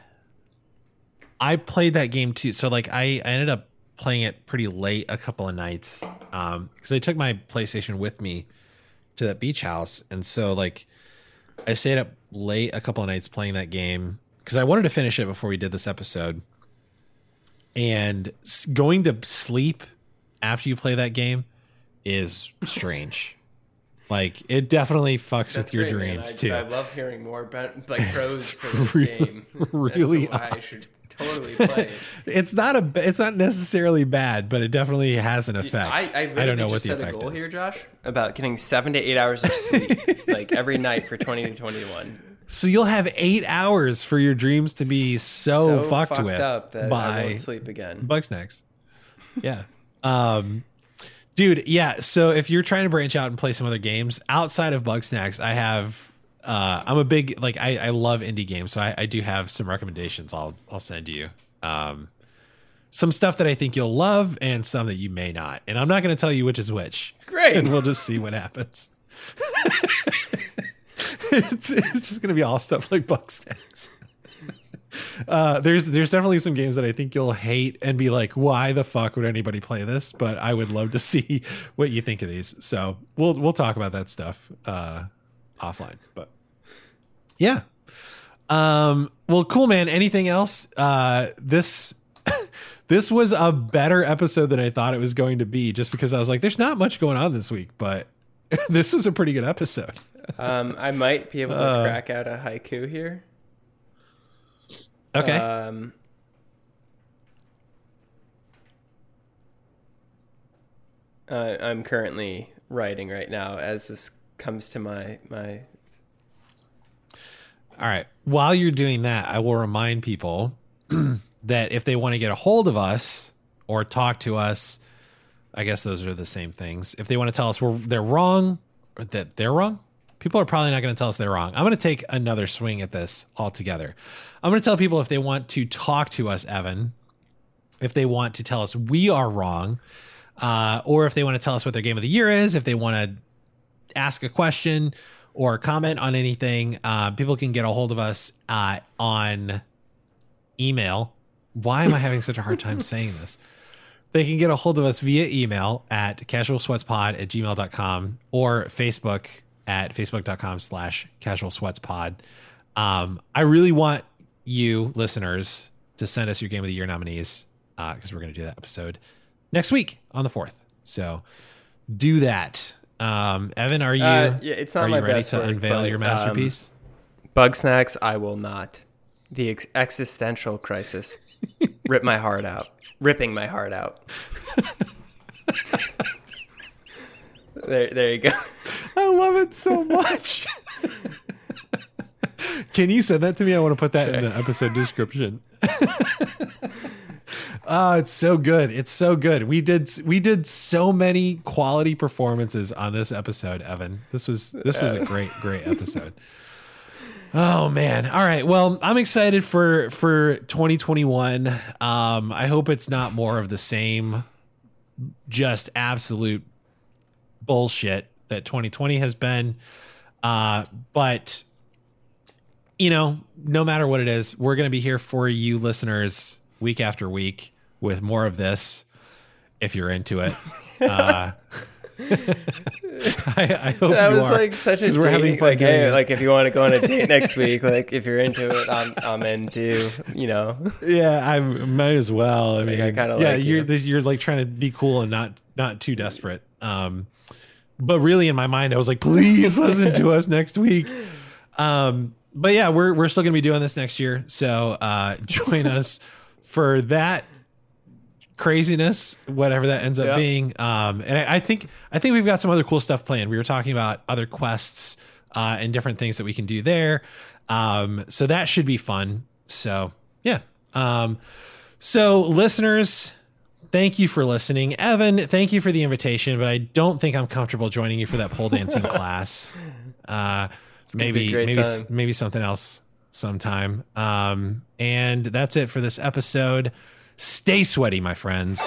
i played that game too so like i, I ended up playing it pretty late a couple of nights um because i took my playstation with me to that beach house and so like i stayed up late a couple of nights playing that game because i wanted to finish it before we did this episode and going to sleep after you play that game is strange like it definitely fucks That's with your great, dreams I, too I love hearing more about, like pros for this really- game. really as why I should totally play. it. it's not a it's not necessarily bad, but it definitely has an effect. I, I, literally don't know just what the set a effect goal is. here, Josh, about getting seven to eight hours of sleep, like every night for 20 to 21. So you'll have eight hours for your dreams to be so, fucked, with up that I by won't sleep again. Bugsnax. Yeah. um, dude, yeah. So if you're trying to branch out and play some other games outside of Bugsnax, I have. Uh, I'm a big like I, I love indie games, so I, I do have some recommendations. I'll I'll send you. Um, some stuff that I think you'll love, and some that you may not. And I'm not going to tell you which is which. Great. And we'll just see what happens. it's, it's just to be all stuff like Bugsnax. Uh, there's there's definitely some games that I think you'll hate and be like, why the fuck would anybody play this? But I would love to see what you think of these. So we'll we'll talk about that stuff uh, offline. But yeah. Um, well, cool, man. Anything else? Uh, this this was a better episode than I thought it was going to be, just because I was like, there's not much going on this week, but this was a pretty good episode. Um, I might be able to Uh, crack out a haiku here. Okay. Um, uh, I'm currently writing right now as this comes to my my. All right. While you're doing that, I will remind people that if they want to get a hold of us or talk to us, I guess those are the same things. If they want to tell us we're they're wrong or that they're wrong, people are probably not going to tell us they're wrong. I'm going to take another swing at this altogether. I'm going to tell people if they want to talk to us, Evan, if they want to tell us we are wrong, uh, or if they want to tell us what their game of the year is, if they want to ask a question or comment on anything, uh, people can get a hold of us uh, on email. Why am I having such a hard time saying this? They can get a hold of us via email at casualsweatspod at gmail.com or Facebook at facebook.com slash casualsweatspod. Um, I really want you listeners to send us your game of the year nominees because we're going to do that episode next week on the 4th. So do that. Um, Evan, are you, Uh, yeah, it's not are my you ready best to work, unveil but, your um, masterpiece? Bugsnax, I will not. The ex- existential crisis. Rip my heart out. Ripping my heart out. there, there you go. I love it so much. Can you send that to me? I want to put that in the episode description. oh, it's so good. It's so good. We did we did so many quality performances on this episode, Evan. This was this was a great great episode. Oh man. All right. Well, I'm excited for for 2021. Um I hope it's not more of the same just absolute bullshit that 2020 has been. Uh, but you know, no matter what it is, we're going to be here for you listeners week after week with more of this if you're into it. Uh, I, I hope That you was are, like such a we're having fun like hey, it. like if you want to go on a date next week, like if you're into it, I'm I'm into, you know. yeah, I might as well. I mean, I kinda yeah, like you're you. you're like trying to be cool and not not too desperate. Um, but really in my mind, I was like, please listen to us next week. Um, but yeah, we're we're still gonna be doing this next year, so uh, join us for that craziness, whatever that ends up Yeah. being. Um, and I, I think I think we've got some other cool stuff planned. We were talking about other quests uh, and different things that we can do there. Um, so that should be fun. So yeah. Um, so listeners, thank you for listening. Evan, thank you for the invitation, but I don't think I'm comfortable joining you for that pole dancing class. Uh, maybe maybe time. maybe something else sometime. Um, and that's it for this episode. Stay sweaty, my friends.